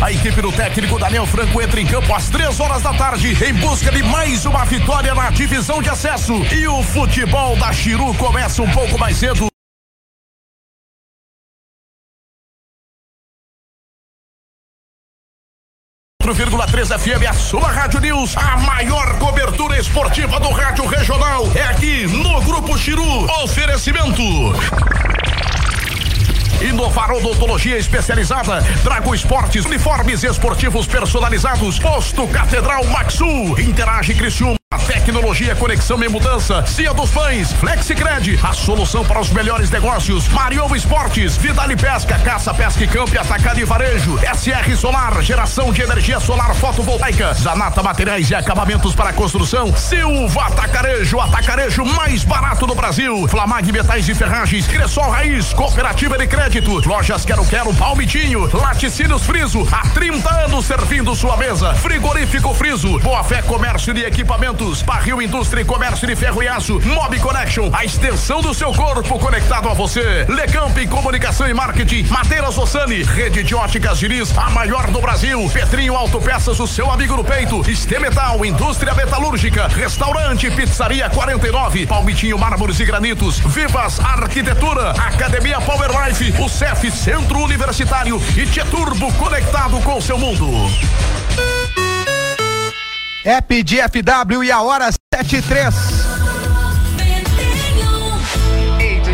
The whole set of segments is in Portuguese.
A equipe do técnico Daniel Franco entra em campo às três horas da tarde em busca de mais uma vitória na divisão de acesso. E o futebol da Chiru começa um pouco mais cedo. três FM, a sua Rádio News, a maior cobertura esportiva do rádio regional. É aqui no Grupo Chiru. Oferecimento. Inovar Odontologia Especializada, Drago Esportes, uniformes esportivos personalizados, Posto Catedral Maxu, Interage Criciúma. Tecnologia, conexão e mudança. Cia dos Pães, Flexicred, a solução para os melhores negócios. Marion Esportes, Vidale Pesca, Caça, Pesca e Campo, Atacado e Varejo. SR Solar, geração de energia solar fotovoltaica. Zanata Materiais e Acabamentos para Construção. Silva Atacarejo, atacarejo mais barato do Brasil. Flamag Metais e Ferragens, Cressol Raiz, Cooperativa de Crédito. Lojas Quero Quero, Palmitinho, Laticínios Friso, há 30 anos servindo sua mesa. Frigorífico Friso, Boa Fé Comércio de Equipamentos Equipamentos, Barril Indústria e Comércio de Ferro e Aço, Mob Connection, a extensão do seu corpo conectado a você. Lecamp Comunicação e Marketing, Madeiras Ossani, Rede de Óticas Diniz, a maior do Brasil. Petrinho Autopeças, o seu amigo no peito. Estemetal, Indústria Metalúrgica, Restaurante Pizzaria 49, Palmitinho Mármores e Granitos, Vivas Arquitetura, Academia Power Life, o CEF Centro Universitário e Tieturbo conectado com seu mundo. É pedir FW e a hora 73.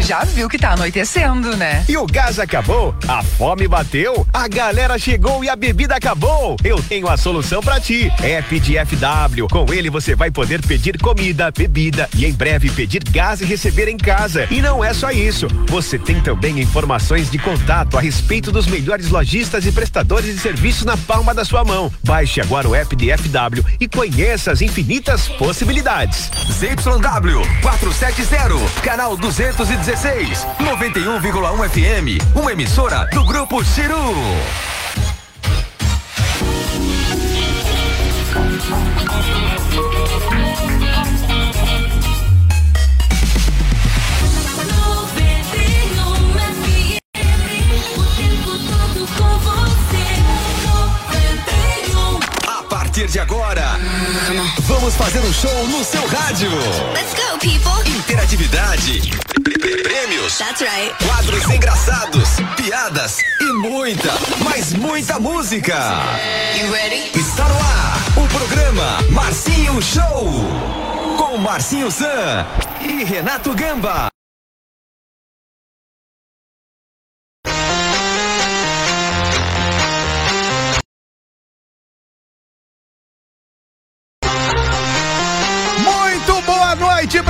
Já viu que tá anoitecendo, né? E o gás acabou? A fome bateu? A galera chegou e a bebida acabou? Eu tenho a solução para ti. App de FW. Com ele você vai poder pedir comida, bebida e em breve pedir gás e receber em casa. E não é só isso. Você tem também informações de contato a respeito dos melhores lojistas e prestadores de serviços na palma da sua mão. Baixe agora o app de FW e conheça as infinitas possibilidades. ZYW 470, canal 216 16, 91,1 FM, uma emissora do Grupo Ciru. partir de agora, vamos fazer um show no seu rádio. Let's go, people. Interatividade, prêmios, That's right. quadros engraçados, piadas e muita, mas muita música. You ready? Está no ar o programa Marcinho Show com Marcinho Zan e Renato Gamba.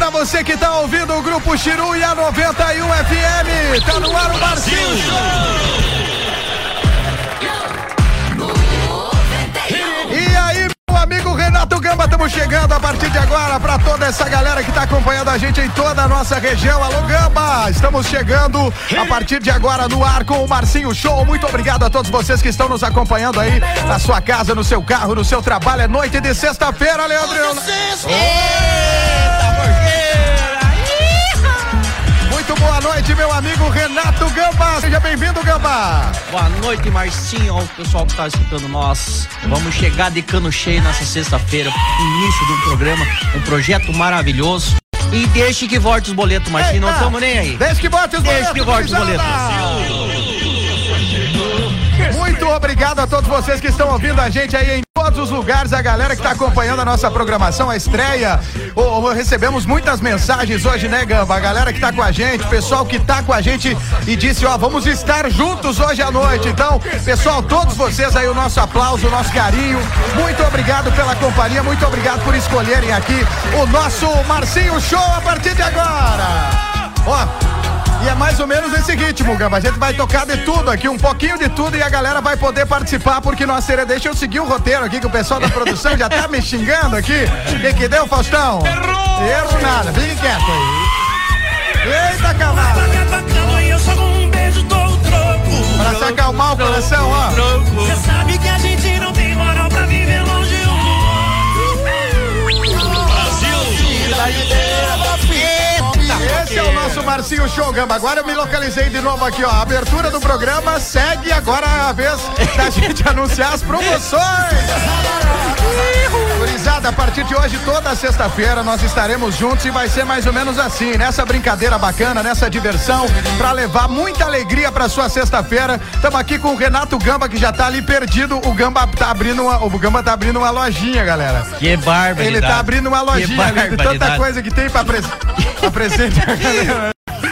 Para você que tá ouvindo o Grupo Chiru e a 91 FM. Tá no ar o Marcinho E amigo Renato Gamba, estamos chegando a partir de agora para toda essa galera que tá acompanhando a gente em toda a nossa região. Alô, Gamba! Estamos chegando a partir de agora no ar com o Marcinho Show. Muito obrigado a todos vocês que estão nos acompanhando aí na sua casa, no seu carro, no seu trabalho. É noite de sexta-feira, Leandro. Eita, muito boa noite, meu amigo Renato Gamba. Seja bem-vindo, Gamba. Boa noite, Marcinho, ao pessoal que está escutando nós. Vamos chegar de cano cheio nessa sexta-feira, início do programa, um projeto maravilhoso. E deixe que volte os boletos, Marcinho, Eita. não estamos nem aí. Deixe que volte os boletos. Deixe que volte os boletos. Muito obrigado a todos vocês que estão ouvindo a gente aí em todos os lugares, a galera que está acompanhando a nossa programação, a estreia. Oh, oh, recebemos muitas mensagens hoje, né, Gamba? A galera que está com a gente, pessoal que está com a gente e disse, ó, vamos estar juntos hoje à noite. Então, pessoal, todos vocês aí, o nosso aplauso, o nosso carinho. Muito obrigado pela companhia, muito obrigado por escolherem aqui o nosso Marcinho Show a partir de agora. Ó, e é mais ou menos esse ritmo, Gamba. A gente vai tocar de tudo aqui, um pouquinho de tudo, e a galera vai poder participar, porque nós seria. Deixa eu seguir o roteiro aqui, que o pessoal da produção já tá me xingando aqui. O que, que deu, Faustão? Errou! Erro nada, fique quieto aí. Eita, cavalo! Pra se acalmar o coração, ó. Você sabe que a gente Marcinho Gamba. Agora eu me localizei de novo aqui, ó. A abertura do programa segue agora a vez da gente anunciar as promoções. Gurizada, a partir de hoje, toda sexta-feira, nós estaremos juntos e vai ser mais ou menos assim, nessa brincadeira bacana, nessa diversão, pra levar muita alegria pra sua sexta-feira. Estamos aqui com o Renato Gamba, que já tá ali perdido. O Gamba tá abrindo uma, o Gamba tá abrindo uma lojinha, galera. Que barbaridade. Ele tá abrindo uma lojinha ali de tanta coisa que tem pra, pres pra presente.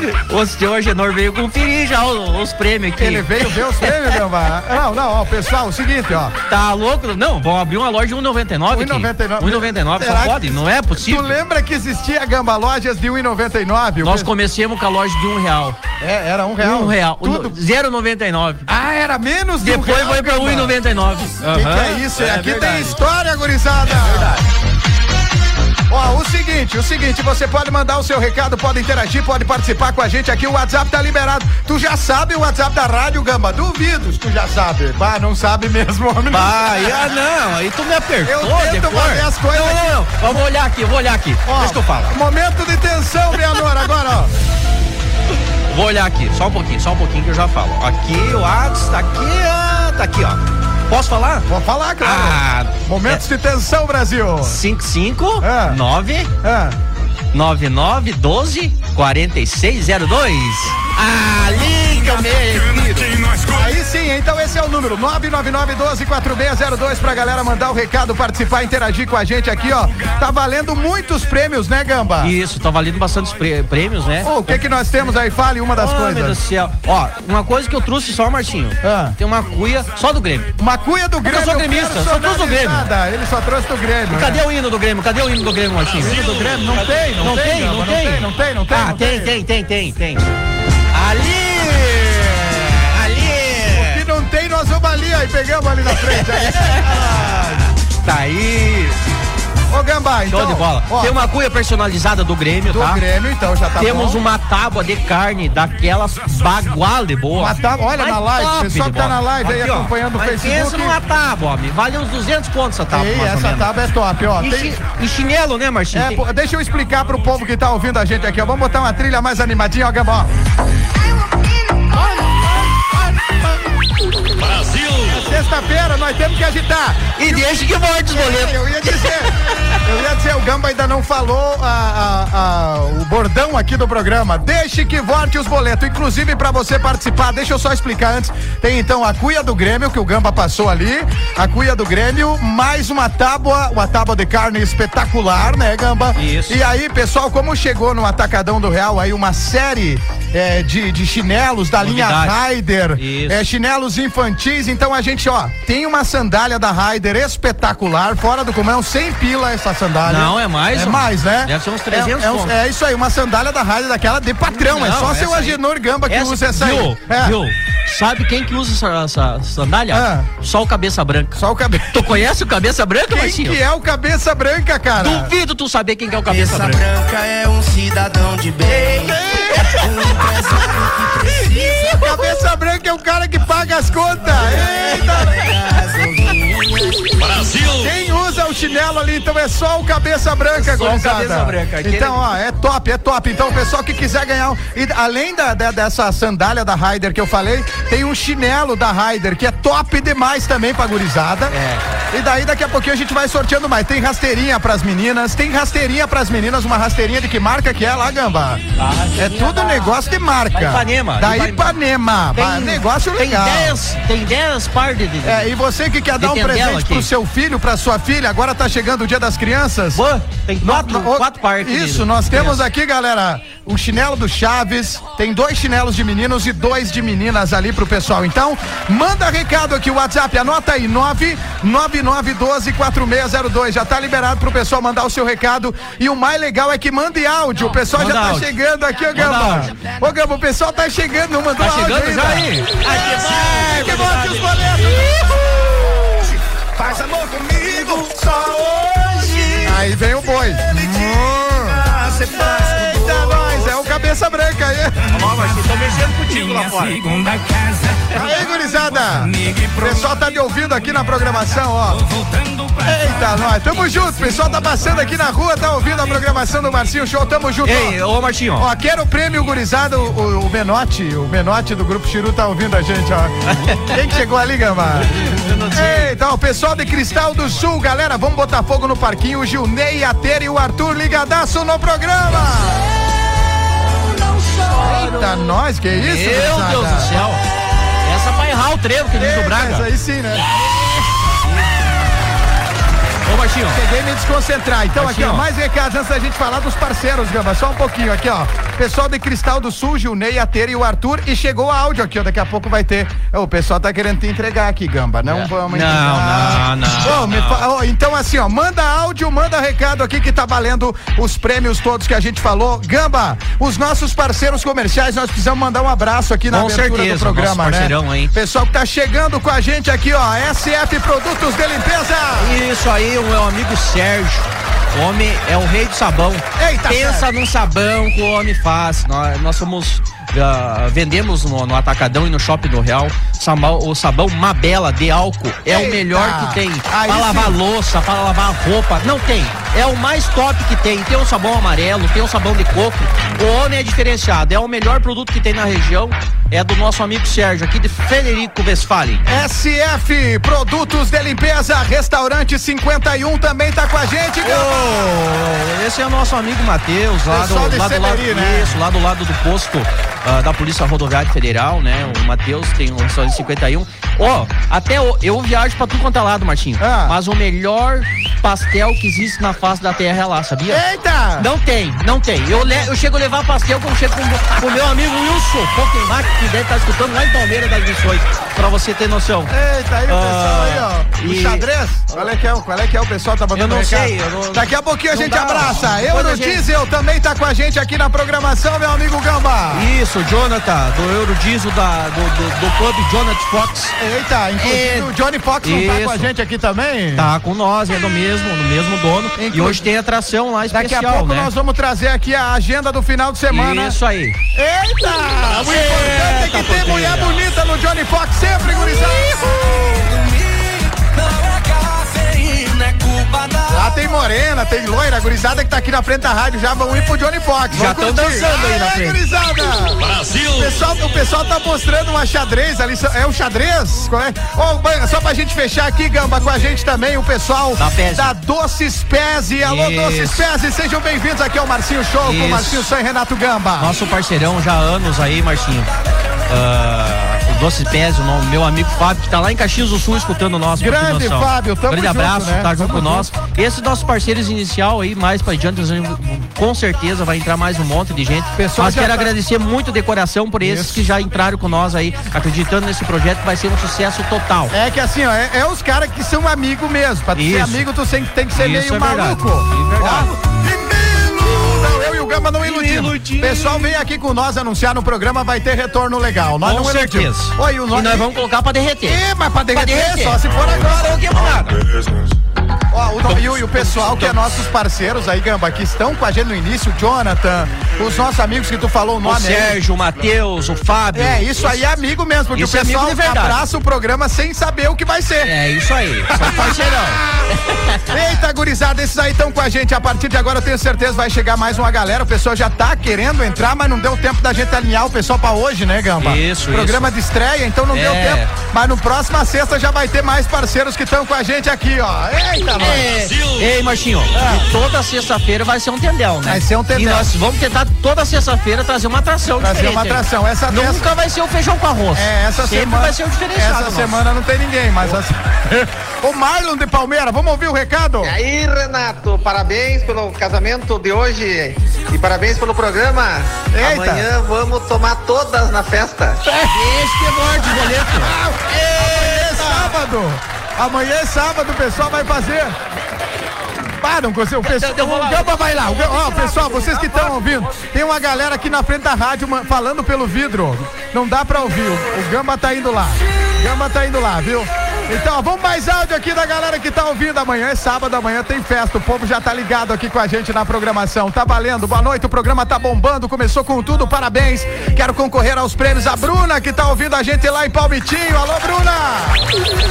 O senhor Genor veio conferir já os, os prêmios aqui. Ele veio ver os prêmios, Gamba. Não, não, ó, pessoal, o seguinte, ó. Tá louco? Não, vão abrir uma loja de 1,99 aqui. 1,99. 1,99, Será só pode? Não é Tu possível. lembra que existia Gamba Lojas de 1,99? Nós comecemos com a loja de um real. É, era um real. Um real. Tudo. 0,99. Ah, era menos de um Depois real, vai pra Gamba. 1,99. Que que é isso? É Aqui verdade. tem história, gurizada. Ó, o seguinte, o seguinte, você pode mandar o seu recado, pode interagir, pode participar com a gente aqui, o WhatsApp tá liberado. Tu já sabe o WhatsApp da Rádio Gamba? Duvido tu já sabe. Bah, não sabe mesmo, homem. Vai, ah não, aí tu me apertou Eu tento depois. fazer as coisas Não, não, não, vamos olhar aqui, vou olhar aqui. Ó, Deixa que eu falo. Momento de tensão, Leonor, agora, ó. Vou olhar aqui, só um pouquinho, só um pouquinho que eu já falo. Aqui o WhatsApp tá aqui, ah, tá aqui, ó. Posso falar? Vou falar, claro. Ah, Momentos de tensão, Brasil. 55 É. 9 Ah, 99 12 4602. Ah, liga, meu. Aí sim, então esse é o número 999-12-4602 pra galera mandar o recado, participar, interagir com a gente aqui, ó. Tá valendo muitos prêmios, né, Gamba? Isso, tá valendo bastante prê- prêmios, né? Ô, o que que nós temos aí? Fale uma das Oh, meu Deus do coisas. céu. Ó, uma coisa que eu trouxe só, Martinho. Ah. Tem uma cuia só do Grêmio. Uma cuia do Grêmio. eu sou gremista, só trouxe do Grêmio. Ele só trouxe do Grêmio. Cadê né? o hino do Grêmio? Cadê o hino do Grêmio, Martinho? O hino do Grêmio? Não tem, não, Não tem, Gamba, não tem. Não tem, não tem. Ah, não tem, tem, tem, tem, tem. Ali! Ali! Se não tem, nós vamos ali, aí pegamos ali na frente. Aí. Tá aí. Ô, Gamba, então. Show de bola. ó, Tem uma cuia personalizada do Grêmio, do tá? Grêmio, então já tá Temos bom. uma tábua de carne daquelas bagual de boa. Uma tábua- olha Mas na live, top pessoal que tá na live aí ó. acompanhando o Facebook. Pensa numa tábua, homem. Vale uns 200 pontos essa tábua, Ei, essa tábua é top, ó. E, Tem, e chinelo, né, Marcinho? É, Tem- deixa eu explicar pro povo que tá ouvindo a gente aqui, ó. Vamos botar uma trilha mais animadinha, ó, Gamba, Brasil! Sexta-feira nós temos que agitar. E deixa que volte os boletos. Eu ia dizer, eu ia dizer, o Gamba ainda não falou a- a- a- o bordão aqui do programa. Deixe que volte os boletos. Inclusive, pra você participar, deixa eu só explicar antes. Tem então a cuia do Grêmio, que o Gamba passou ali. A cuia do Grêmio, mais uma tábua, uma tábua de carne espetacular, né, Gamba? Isso. E aí, pessoal, como chegou no Atacadão do Real aí uma série é, de, de chinelos da linha Novidade. Raider, Isso. é, chinelos infantis, então a gente, ó, tem uma sandália da Raider espetacular, fora do comum, sem pila essa sandália. Não, é mais, É mais, né? Deve ser uns 300 é, é, é isso aí, uma sandália da Raider daquela de patrão, é Não, só seu aí- Agenor Gamba que Essa- usa essa aí. viu, É. viu? Sabe quem que usa essa, essa sandália? Ah. Só o cabeça branca. Só o cabelo. Tu conhece o cabeça branca, Quem Marcinho? que é o cabeça branca, cara? Duvido tu saber quem que é o cabeça Cabeça branca. branca é um cidadão de bem. Um empresário que precisa Cabeça branca é o cara que paga as contas. Eita! Chinelo ali, então é só o cabeça branca, Só o gurizada. cabeça branca, Então, ó, é top, é top. Então, o pessoal que quiser ganhar, e além da, da- dessa sandália da Raider que eu falei, tem um chinelo da Raider que é top demais também pra gurizada. É. E daí, daqui a pouquinho a gente vai sorteando mais. Tem rasteirinha pras meninas, tem rasteirinha pras meninas, uma rasteirinha de que marca que é lá, Gamba? É tudo negócio de marca. Da Ipanema, Da Ipanema. Bah, negócio tem legal. 10, tem 10 par de. de- É, e você que quer dar um Tem dela presente pro seu filho, pra sua filha, agora tá chegando o dia das crianças. Pô, tem quatro, No- no- quatro par. de- Isso, nós temos aqui, galera, o chinelo do Chaves, tem dois chinelos de meninos e dois de meninas ali pro pessoal. Então, manda recado aqui, o WhatsApp, anota aí, 999124602. Já tá liberado pro pessoal mandar o seu recado. E o mais legal é que mande áudio. O pessoal já tá áudio. chegando aqui, ô Gamba. Ô Gamba, o pessoal tá chegando, não mandou Tá áudio chegando ainda. já aí? Aqui vai, que bote os boletos. Faz amor comigo só hoje. Aí vem o boi. Ah, cê faz Nós, é o cabeça branca aí. Ó, Marcinho, tô mexendo contigo lá fora. Aí, gurizada. O pessoal tá me ouvindo aqui na programação, ó. Eita, nós. Tamo junto. O pessoal tá passando aqui na rua, tá ouvindo a programação do Marcinho Show. Tamo junto. ó. Ei, ô Marcinho, ó. Ó, quero o prêmio, gurizada. O, o, o Menote, o Menote do Grupo Chiru tá ouvindo a gente, ó. Quem que chegou ali, Gamba? Eita, ó, o pessoal de Cristal do Sul, galera, vamos botar fogo no parquinho. O Gilney, a Tere e o Arthur ligadaço no programa. Eita, nós, que isso, Meu? Deus do céu. Essa vai errar o trevo que diz o Braga. Isso aí sim, né? Ô Marcinho, Cheguei a me desconcentrar. Então, Assim, aqui, ó, mais recados antes da gente falar dos parceiros, Gamba. Só um pouquinho aqui, ó. Pessoal de Cristal do Sul, Gilney, a Tere e o Arthur. E chegou o áudio aqui, ó. Daqui a pouco vai ter. O pessoal tá querendo te entregar aqui, Gamba. Não vamos Não, entregar. não, não, me não. fa- ó, então, assim, ó, manda áudio, manda recado aqui que tá valendo os prêmios todos que a gente falou. Gamba, os nossos parceiros comerciais, nós precisamos mandar um abraço aqui na Com abertura certeza, do programa, né? hein? Pessoal que tá chegando com a gente aqui, ó. SF Produtos de Limpeza. Isso aí, o meu amigo Sérgio. O homem é o rei do sabão. Eita, Pensa Sérgio. num sabão que o homem faz. Nós, nós somos. ah, vendemos no, no Atacadão e no Shopping do Real sabão- o sabão Mabela de álcool. É Eita. o melhor que tem. Aí Pra lavar sim. louça, pra lavar roupa. Não tem. É o mais top que tem. Tem um sabão amarelo, tem um sabão de coco. O homem é diferenciado. É o melhor produto que tem na região. É do nosso amigo Sérgio, aqui de Federico Westphalen. SF Produtos de Limpeza, Restaurante 51 também tá com a gente. Ô, esse é o nosso amigo Matheus, lá do, lá do lado, né? isso, lá do lado do posto ah, da Polícia Rodoviária Federal, né? O Matheus tem o restaurante 51. Ó, até o- eu viajo pra tudo quanto é lado, Martinho. Ah. Mas o melhor pastel que existe na face da terra lá, sabia? Eita! Não tem, não tem. Eu, le- eu chego a levar pastel quando chego com o meu amigo Wilson Pokémon, que deve estar escutando lá em Palmeiras das Missões, pra você ter noção. Eita, aí o pessoal aí, ó. Ah, O e- xadrez? Qual é que é? o- Qual é que é o pessoal tá botando Eu não sei, eu não- Daqui a pouquinho a gente dá. abraça. Euro a gente- Diesel também tá com a gente aqui na programação, meu amigo Gamba. Isso, Jonathan, do Eurodiesel da, do, do, do Clube Jonathan Fox. Eita, inclusive É. o Johnny Fox não tá com a gente aqui também? Tá com nós, é do mesmo, do mesmo dono. E hoje tem atração lá Daqui especial, a pouco né? nós vamos trazer aqui a agenda do final de semana. Isso aí. Eita! O importante é que tem mulher bonita no Johnny Fox sempre, gurizada. Lá tem morena, tem loira, gurizada que tá aqui na frente da rádio já vão ir pro Johnny Fox. Já Vamos tão curtir. dançando aí na Aê, frente. gurizada! Brasil! O pessoal, o pessoal tá mostrando uma xadrez ali. É um xadrez? Qual é? Ô, Banha, só pra gente fechar aqui, Gamba, com a gente também, o pessoal Da da Doces Pese. Alô, Isso. Doces Pese, sejam bem-vindos aqui ao Marcinho Show com Isso. Marcinho e Renato Gamba. Nosso parceirão já há anos aí, Marcinho. Ah, o Doce Pés, o meu amigo Fábio, que tá lá em Caxias do Sul escutando nós. ter Grande. Fábio, tamo Grande junto, abraço, né? tá junto com nós. Esse nosso parceiro inicial aí, mais pra adiante, com certeza vai entrar mais um monte de gente. Pessoal Mas quero tá- agradecer muito de coração por esses Isso. que já entraram com nós aí, acreditando nesse projeto que vai ser um sucesso total. É que assim, ó, é, é os caras que são amigos mesmo. Pra tu ser Isso. amigo, tu tem, tem que ser Isso meio é verdade. maluco. Isso é verdade. Ó, E Gamba não iludimos. Pessoal, vem aqui com nós anunciar no programa, vai ter retorno legal. Nós Com não iludimos. certeza. Oi, o E nome. nós vamos colocar pra derreter. Ih, mas pra derreter, derreter. só se for agora. Não queima nada. Ó, o, e, o, e o pessoal que é nossos parceiros aí, Gamba, que estão com a gente no início, o Jonathan, os nossos amigos que tu falou o O nome aí. Sérgio, o Matheus, o Fábio. É, isso aí é amigo mesmo, porque Isso o é pessoal verdade. abraça o programa sem saber o que vai ser. É isso aí, são parceirão. Eita, gurizada, esses aí estão com a gente. A partir de agora eu tenho certeza vai chegar mais uma galera. O pessoal já tá querendo entrar, mas não deu tempo da gente alinhar o pessoal pra hoje, né, Gamba? Isso, Programa de estreia, então não deu É. tempo. Mas no próxima sexta já vai ter mais parceiros que estão com a gente aqui, ó. Eita, nós. É, ei, Marcinho, e toda sexta-feira vai ser um tendel, né? Vai ser um tendel. E nós vamos tentar toda sexta-feira trazer uma atração Trazer diferente. uma atração. Essa Nunca essa- vai ser o feijão com arroz. É, essa Sempre semana. vai ser o diferenciado. Essa nosso. semana não tem ninguém, mas. o Marlon de Palmeira, vamos ouvir o recado? E aí, Renato, parabéns pelo casamento de hoje e parabéns pelo programa. Eita. Amanhã vamos tomar todas na festa. Esse que morde o boleto. Amanhã é sábado. Amanhã é sábado, o pessoal vai fazer. Ah, não consigo. O, pessoal, o Gamba vai lá. Ó, pessoal, vocês que estão ouvindo, tem uma galera aqui na frente da rádio falando pelo vidro. Não dá pra ouvir. O, o Gamba tá indo lá. O Gamba tá indo lá, viu? Então, vamos mais áudio aqui da galera que tá ouvindo. Amanhã é sábado, amanhã tem festa. O povo já tá ligado aqui com a gente na programação. Tá valendo. Boa noite, o programa tá bombando. Começou com tudo, parabéns. Quero concorrer aos prêmios. A Bruna, que tá ouvindo a gente lá em Palmitinho. Alô, Bruna!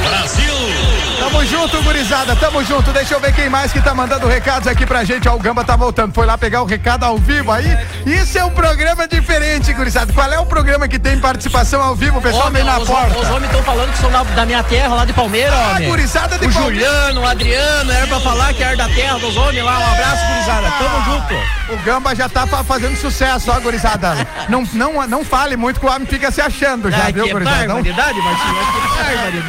Brasil! Tamo junto, gurizada, tamo junto. Deixa eu ver quem mais que tá mandando recados aqui pra gente. Ó, o Gamba tá voltando. Foi lá pegar o recado ao vivo aí. Isso é um programa diferente, gurizada. Qual é o programa que tem participação ao vivo? O pessoal vem na os, porta. Os homens estão falando que são da, da minha terra, lá de Palmeiras, Ah, homem. gurizada de O Palmeiras. Juliano, o Adriano, era pra falar que era da terra dos homens lá. Um abraço, gurizada. Tamo junto. O Gamba já tá fa- fazendo sucesso, ó, gurizada. Não, não, não fale muito que o homem fica se achando já, Ah, viu, gurizada? Não, barbaridade.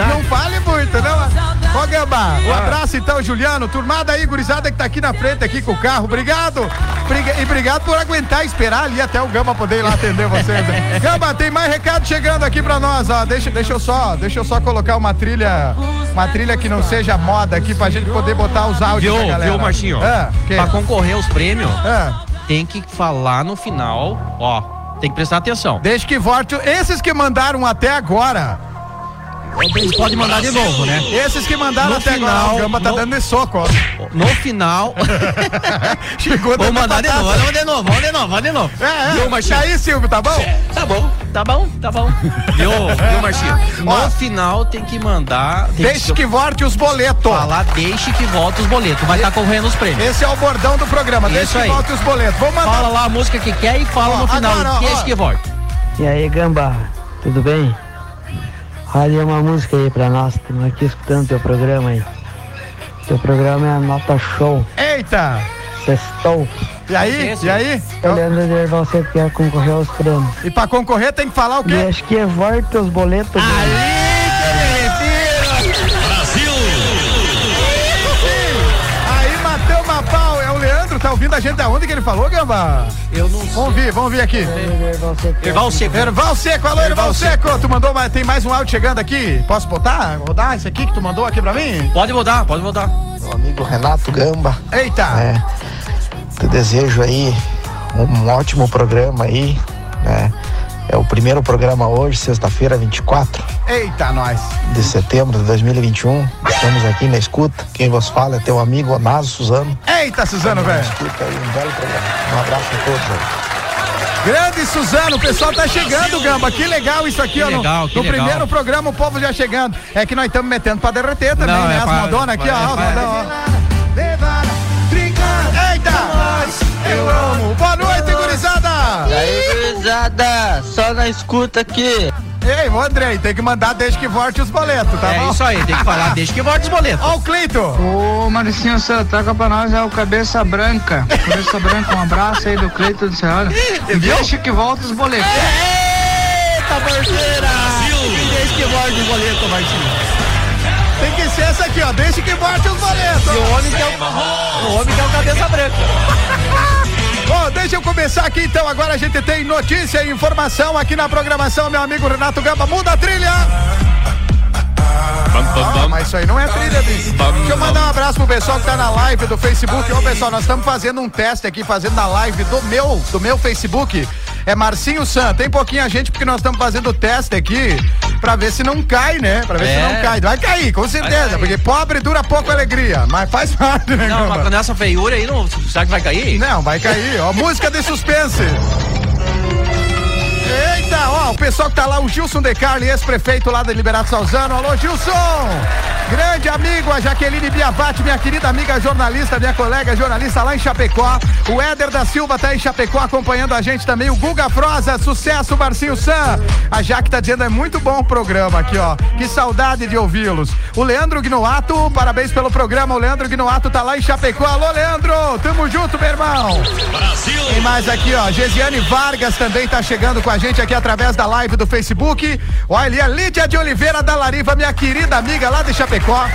não fale muito, não. Ó, Gamba, um abraço então, Juliano. Turmada aí, gurizada que tá aqui na frente, aqui com o carro. Obrigado. Briga- E obrigado por aguentar esperar ali até o Gamba poder ir lá atender vocês. né? Gamba, tem mais recado chegando aqui pra nós, ó. Deixa, deixa eu só, deixa eu só colocar uma trilha, uma trilha que não seja moda aqui pra gente poder botar os áudios Viu, viu, Marcinho? Ah, que? Pra concorrer aos prêmios, Ah. tem que falar no final, ó, tem que prestar atenção. Deixa que volte. Esses que mandaram até agora. Eles podem mandar de novo, né? Esses que mandaram No até final, agora. O Gamba tá no- dando de soco, ó. No final, Chegou vamos mandar de novo, vamos de novo, vamos de novo, vamos de novo. É, Viu, é. E Marcinho? aí, Silvio, tá bom? Tá bom, tá bom, tá bom. Viu, viu, Marcinho? Ó. No final tem que mandar. Tem Deixe que volte os boletos. falar, deixe que volta os boletos. Vai estar correndo os prêmios. Esse é o bordão do programa. Deixe Isso que aí. volte os boletos. Vamos mandar. Fala lá a música que quer e fala Ó, no final. agora, ó, deixe ó. que volta. E aí, Gamba, tudo bem? Olha uma música aí pra nós, estamos aqui escutando teu programa aí. Teu programa é a Nota Show, Eita. sextou. E aí? E aí? Eu lembro de você que quer concorrer aos prêmios. E pra concorrer tem que falar o E quê? acho que é volta os boletos. Gamba. Aí tá ouvindo a gente da onde que ele falou, Gamba? Eu não Vamos ver, vamos ver aqui. Erval Seco. Erval Seco, alô Erval Seco. Tu mandou, tem mais um áudio chegando aqui? Posso botar? Rodar esse aqui que tu mandou aqui pra mim? Pode mudar, pode mudar. Meu amigo Renato Gamba, Eita. é, te desejo aí um ótimo programa aí, né? É o primeiro programa hoje, sexta-feira, 24 Eita, nós. de setembro de 2021. Estamos aqui na escuta. Quem vos fala é teu amigo Onazo Suzano. Eita, Suzano, velho. Escuta aí, um belo programa. Um abraço a todos aí. Grande Suzano, o pessoal tá chegando, Gamba. Que legal isso aqui, Que ó. no- legal, no que legal. primeiro programa, o povo já chegando. É que nós estamos metendo pra derreter também, Não, né? é As pra- modonas aqui, ó. vai- modão, ó. Eita! Eu amo. Boa noite, gurizada! aí, gurizada, só na escuta aqui. Ei, ô Andrei, tem que mandar desde que volte os boletos, tá é bom? isso aí, tem que falar, deixa que volta os boletos. Ó o Cleito. Ô, Marcinho, você troca pra nós é o Cabeça Branca. Cabeça Branca, um abraço aí do Cleito do Serrano. Deixa que volta os boletos. Eita, parceira! Deixa que volta os boletos, Martinho. Tem que ser essa aqui, ó. Deixa que volte os boletos. E o homem que é o, o homem que é o cabeça branca. Bom, deixa eu começar aqui então. Agora a gente tem notícia e informação aqui na programação, meu amigo Renato Gamba. Muda a trilha! Ah, mas isso aí não é trilha, bicho. Deixa eu mandar um abraço pro pessoal que tá na live do Facebook. Ô, pessoal, nós estamos fazendo um teste aqui, fazendo na live do meu, do meu Facebook. É Marcinho San. Tem pouquinha gente porque nós estamos fazendo o teste aqui pra ver se não cai, né? Pra ver se É. não cai. Vai cair, com certeza. cair. Porque pobre dura pouco alegria. Mas faz parte, né, Não, mas nessa feiura aí, não, será que vai cair? Não, vai cair. Ó, música de suspense. Ó, o pessoal que tá lá, o Gilson De Carli, ex-prefeito lá da Liberato Salzano. Alô, Gilson! Grande amigo, a Jaqueline Biavati, minha querida amiga jornalista, minha colega jornalista lá em Chapecó. O Éder da Silva tá em Chapecó acompanhando a gente também. O Guga Froza, sucesso, Marcinho Sam. A Jaque tá dizendo, é muito bom o programa aqui, ó. Que saudade de ouvi-los. O Leandro Gnoato, parabéns pelo programa. O Leandro Gnoato tá lá em Chapecó. Alô, Leandro! Tamo junto, meu irmão! Tem mais aqui, ó. Gesiane Vargas também tá chegando com a gente aqui através da live do Facebook. Olha ali a Lídia de Oliveira da Lariva, minha querida amiga lá de Chapecó.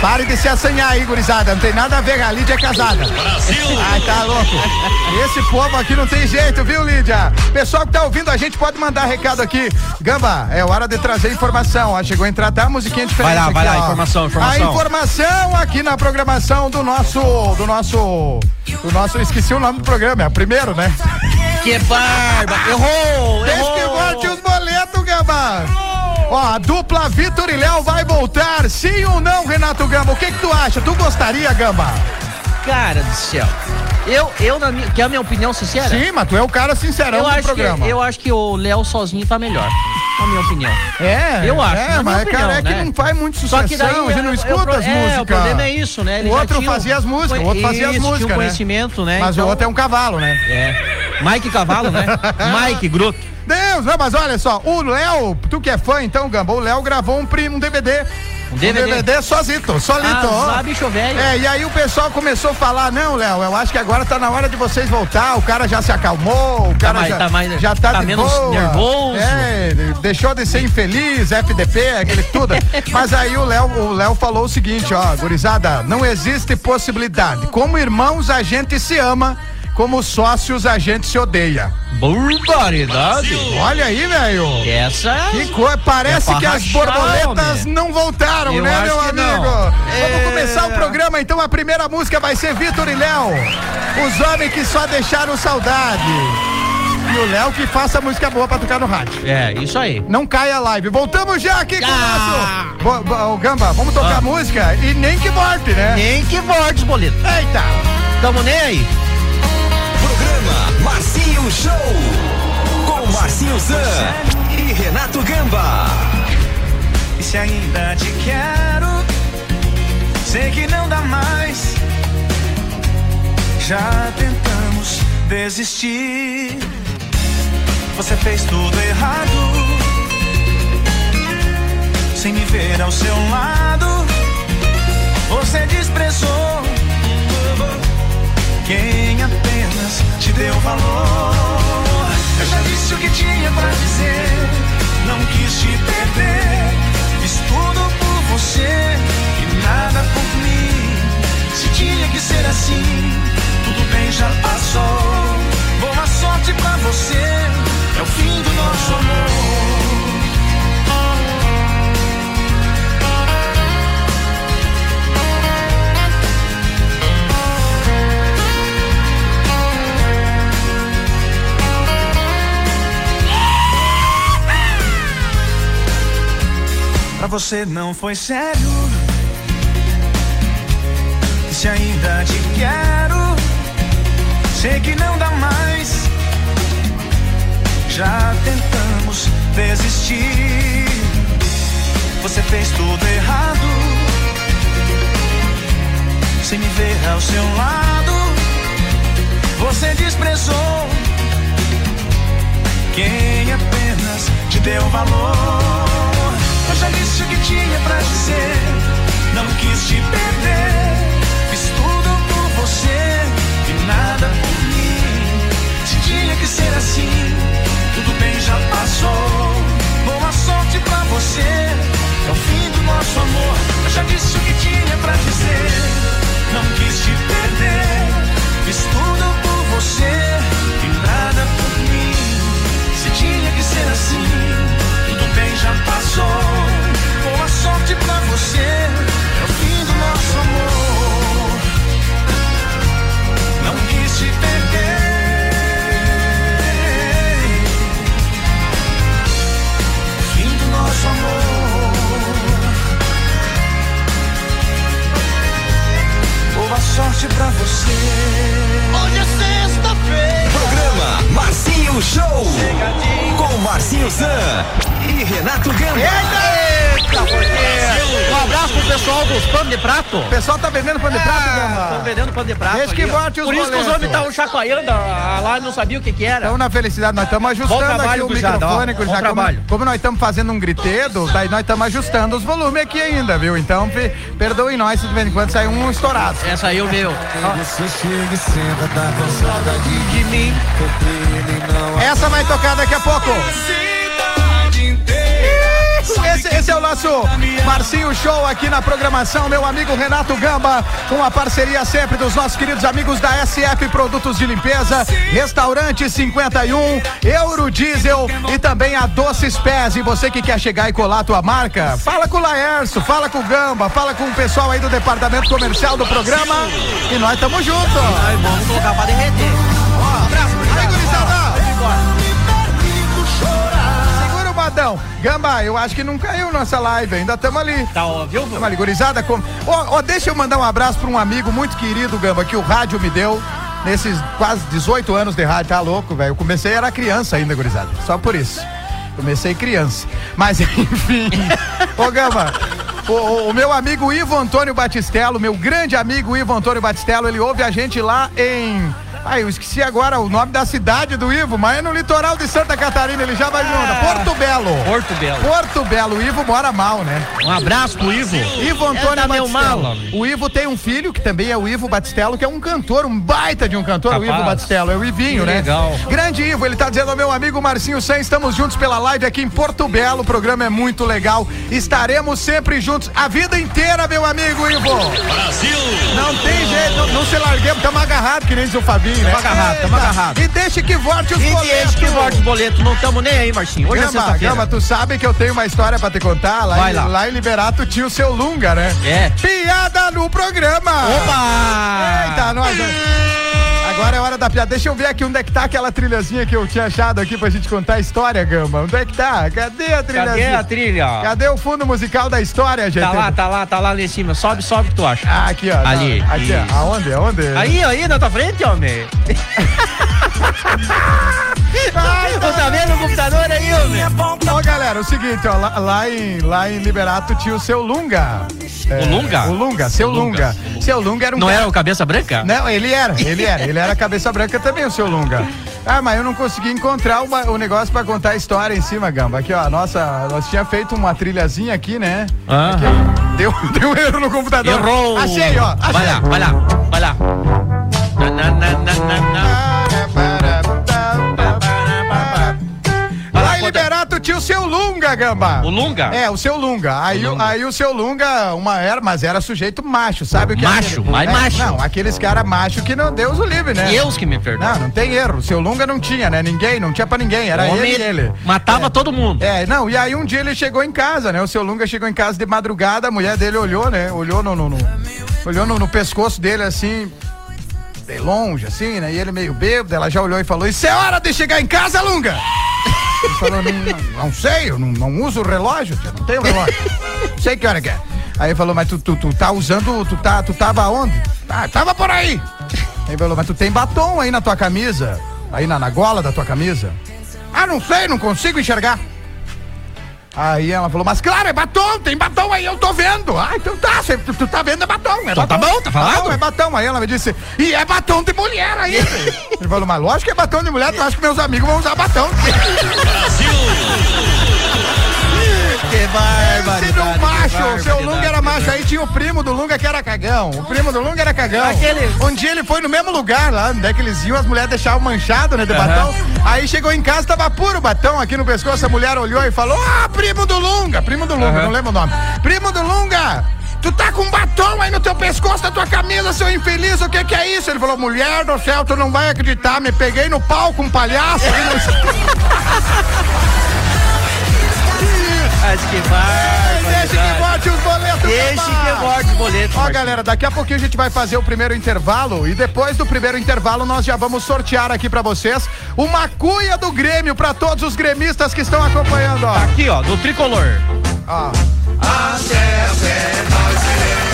Pare de se assanhar aí, gurizada. Não tem nada a ver, a Lídia é casada. Ai, tá louco. Esse povo aqui não tem jeito, viu, Lídia? Pessoal que tá ouvindo a gente pode mandar recado aqui. Gamba, é hora de trazer informação. Ó, chegou a entrar, tá? Musiquinha diferente. Vai lá, vai aqui, lá, ó. informação, informação. A informação aqui na programação do nosso. Do nosso. Do nosso. Esqueci o nome do programa, é o primeiro, né? Que barba! Errou! Errou. Ó, a dupla Vitor e Léo vai voltar, sim ou não, Renato Gamba? O que que tu acha? Tu gostaria, Gamba? Cara do céu. Eu, eu na minha, quer a minha opinião sincera? Sim, mas tu é o cara sincerão eu do acho programa. Que, eu acho que o Léo sozinho tá melhor. Na minha opinião. É, Eu acho, É, mas opinião, cara, é que né? não faz muito Só sucesso. que daí a gente não é, escuta é, o as pro- músicas. É, o problema é isso, né? Ele o outro fazia as músicas, o outro fazia as músicas, né? conhecimento, né? Mas o Então- outro é um cavalo, né? É. Mike Cavalo, né? Mike Gruto. Deus, não, mas olha só, o Léo, tu que é fã então, Gamba, o Léo gravou um, um DVD. Um DVD? DVD sozito, solito. Ah, lá, bicho velho. É, e aí o pessoal começou a falar, não, Léo, eu acho que agora tá na hora de vocês voltar, o cara já se acalmou, o cara mais- já tá mais- já tá, tá de menos boa. nervoso. É, deixou de ser infeliz, FDP, aquele tudo. Mas aí o Léo, o Léo falou o seguinte, ó, gurizada, não existe possibilidade. Como irmãos a gente se ama, como sócios a gente se odeia. Barbaridade. Olha aí, velho. Essa Que coisa, parece É que as borboletas homem. não voltaram, Eu né, meu que amigo? não. Vamos É. começar o programa, então a primeira música vai ser Vitor e Léo. Os homens que só deixaram saudade. E o Léo que faça música boa pra tocar no rádio. É, isso aí. Não caia a live. Voltamos já aqui com o Ah. nosso. Bo- bo- Gamba, vamos tocar Ah. música e nem que volte, né? Nem que volte, boleto. Eita! Tamo nem aí. Show. Com Marcinho Zan e Renato Gamba. E se ainda te quero, sei que não dá mais. Já tentamos desistir. Você fez tudo errado. Sem me ver ao seu lado, você desprezou quem te deu valor. Eu já disse o que tinha pra dizer, não quis te perder. Fiz tudo por você e nada por mim. Se tinha que ser assim, tudo bem, já passou. Boa sorte pra você, é o fim do nosso amor. Pra você não foi sério. Se ainda te quero, sei que não dá mais. Já tentamos desistir. Você fez tudo errado. Sem me ver ao seu lado, você desprezou quem apenas te deu valor. Já disse o que tinha pra dizer, não quis te perder. Fiz tudo por você e nada por mim. Se tinha que ser assim, tudo bem, já passou. Boa sorte pra você, é o fim do nosso amor. Eu já disse o que tinha pra dizer, não quis te perder. Fiz tudo por você e nada por mim. Se tinha que ser assim, bem, já passou. Boa sorte pra você, é o fim do nosso amor. Não quis te perder. Fim do nosso amor. Boa sorte pra você. Hoje é sexta-feira. Programa Marcinho Show. Com Marcinho Zan e Renato Gamba. Eita, porque... Um abraço pro pessoal dos pano de prato. O pessoal tá vendendo pano de prato, Gamba? Estão vendendo pano de prato. Deixa que bote os Por isso que os homens estavam chacoalhando ah, lá não sabiam o que que era. Estamos na felicidade, nós estamos ajustando aqui o microfone, gurizada. Bom como, trabalho. como nós estamos fazendo um gritedo, daí nós estamos ajustando os volumes aqui ainda, viu? Então, pe- perdoem nós se de vez em quando sai um estourado. Essa aí é o meu. Essa vai tocar daqui a pouco. Esse, esse é o nosso Marcinho Show aqui na programação, meu amigo Renato Gamba, com a parceria sempre dos nossos queridos amigos da SF Produtos de Limpeza, Restaurante 51, Eurodiesel e também a Doces Pés. E você que quer chegar e colar a tua marca, fala com o Laércio, fala com o Gamba, fala com o pessoal aí do departamento comercial do programa e nós estamos juntos. Vamos colocar pra derreter. Aí, gurizada. Segura o Bombadão. Gamba, eu acho que não caiu nossa live, ainda estamos ali. Tá óbvio? Tamo ali, gurizada. Com... Ó, ó, deixa eu mandar um abraço pra um amigo muito querido, Gamba, que o rádio me deu nesses quase 18 anos de rádio. Tá louco, velho. Eu comecei, era criança ainda, gurizada. Só por isso. Comecei criança. Mas, enfim. Ô, Gamba. O, o- o meu amigo Ivo Antônio Batistello, meu grande amigo Ivo Antônio Batistello, ele ouve a gente lá em. Ai, eu esqueci agora o nome da cidade do Ivo, mas é no litoral de Santa Catarina, ele já vai de onda. Porto Belo. Porto Belo. Porto Belo, o Ivo mora mal, né? Um abraço pro Ivo. Ivo Antônio É, Batistello. mal, o Ivo tem um filho que também é o Ivo Batistello, que é um cantor, um baita de um cantor, o Capaz. Ivo Batistello, é o Ivinho, Que né? legal. Grande Ivo, ele tá dizendo ao meu amigo Marcinho Sen, estamos juntos pela live aqui em Porto Belo, o programa é muito legal, estaremos sempre juntos a vida inteira, meu amigo Ivo. Brasil! Não tem jeito, não, não se larguemos, estamos agarrados, que nem diz o Fabinho, né? Eita, agarrado. E deixa que volte os E boletos. deixa que volte os boletos. Não estamos nem aí, Marcinho. Hoje é Gama, sexta-feira. Gama, tu sabe que eu tenho uma história pra te contar? Lá, Vai em, lá. lá em Liberato tinha o seu Lunga, né? É. Piada no programa! Opa! Eita, nós. Agora é hora da piada. Deixa eu ver aqui onde é que tá aquela trilhazinha que eu tinha achado aqui pra gente contar a história, Gama. Onde é que tá? Cadê a trilhazinha? Cadê a trilha? Cadê o fundo musical da história, gente? Tá lá, tá lá, tá lá, em cima. Sobe, sobe que tu acha. Ah, aqui, ó. Ali, Não, aqui, ó. Aonde? Aonde? Aí, aí, na tua frente, homem. Ai, Tu tá vendo o computador aí, homem? Ó, galera, o seguinte, ó, lá, lá em, lá em Liberato tinha o seu Lunga. É, O Lunga? O Lunga, seu Lunga. Lunga. Seu Lunga era um Não cara- era o cabeça branca? Não, ele era, ele era, ele era cabeça branca também, o seu Lunga. Ah, mas eu não consegui encontrar uma- o negócio pra contar a história em cima, Gamba. Aqui, ó, nossa, nós tinha feito uma trilhazinha aqui, né? Ah. Aqui, deu, deu um erro no computador. Errou! Achei, ó. Achei. Vai lá, vai lá, vai lá. Liberato tinha o seu Lunga, Gamba. O Lunga? É, o seu Lunga. Aí o, Lunga. aí o seu Lunga, uma era, mas era sujeito macho, sabe o que é Macho, aquele- mas é, macho. Não, aqueles cara macho que não, Deus o livre, né? Deus que me perdoa. Não, não tem erro. O seu Lunga não tinha, né? Ninguém, não tinha pra ninguém. Era ele e ele. Matava É. todo mundo. É, não, e aí um dia ele chegou em casa, né? O seu Lunga chegou em casa de madrugada, a mulher dele olhou, né? Olhou no, no- no- olhou no, no pescoço dele assim, longe, assim, né? E ele meio bêbado, ela já olhou e falou: Isso é hora de chegar em casa, Lunga! Ele falou, não, não, sei, eu não, não uso relógio, não tenho relógio. Não sei que hora que é. Aí ele falou, mas tu, tu, tu tá usando, tu, tá, tu tava onde? Ah, tava por aí. Aí ele falou, mas tu tem batom aí na tua camisa? Aí na, na gola da tua camisa? Ah, não sei, não consigo enxergar. Aí ela falou, mas claro, é batom, tem batom aí, eu tô vendo. Ah, então tá, cê- tu, tu tá vendo é batom. É Então tá batom. bom, tá falado. Não, é batom. Aí ela me disse, e é batom de mulher aí. Ele falou, mas lógico que é batom de mulher, tu acha que meus amigos vão usar batom? Que barbaridade. No macho, o seu. Lunga era macho, aí tinha o primo do Lunga que era cagão. O primo do Lunga era cagão. Aquele- Um dia ele foi no mesmo lugar lá, onde é que eles iam, as mulheres deixavam manchado, né, de batom. Aí chegou em casa, tava puro batom aqui no pescoço, a mulher olhou e falou, ah, primo do Lunga, primo do Lunga, Aham. não lembro o nome. Primo do Lunga, tu tá com batom aí no teu pescoço da tua camisa, seu infeliz, o que que é isso? Ele falou, mulher do céu, tu não vai acreditar, me peguei no pau com um palhaço. Mas que Deixa que barbaridade. bote os boletos. Deixa que volte os boletos. Ó, galera, daqui a pouquinho a gente vai fazer o primeiro intervalo e depois do primeiro intervalo nós já vamos sortear aqui pra vocês uma cuia do Grêmio pra todos os gremistas que estão acompanhando, ó. Aqui, ó, do tricolor. Ó.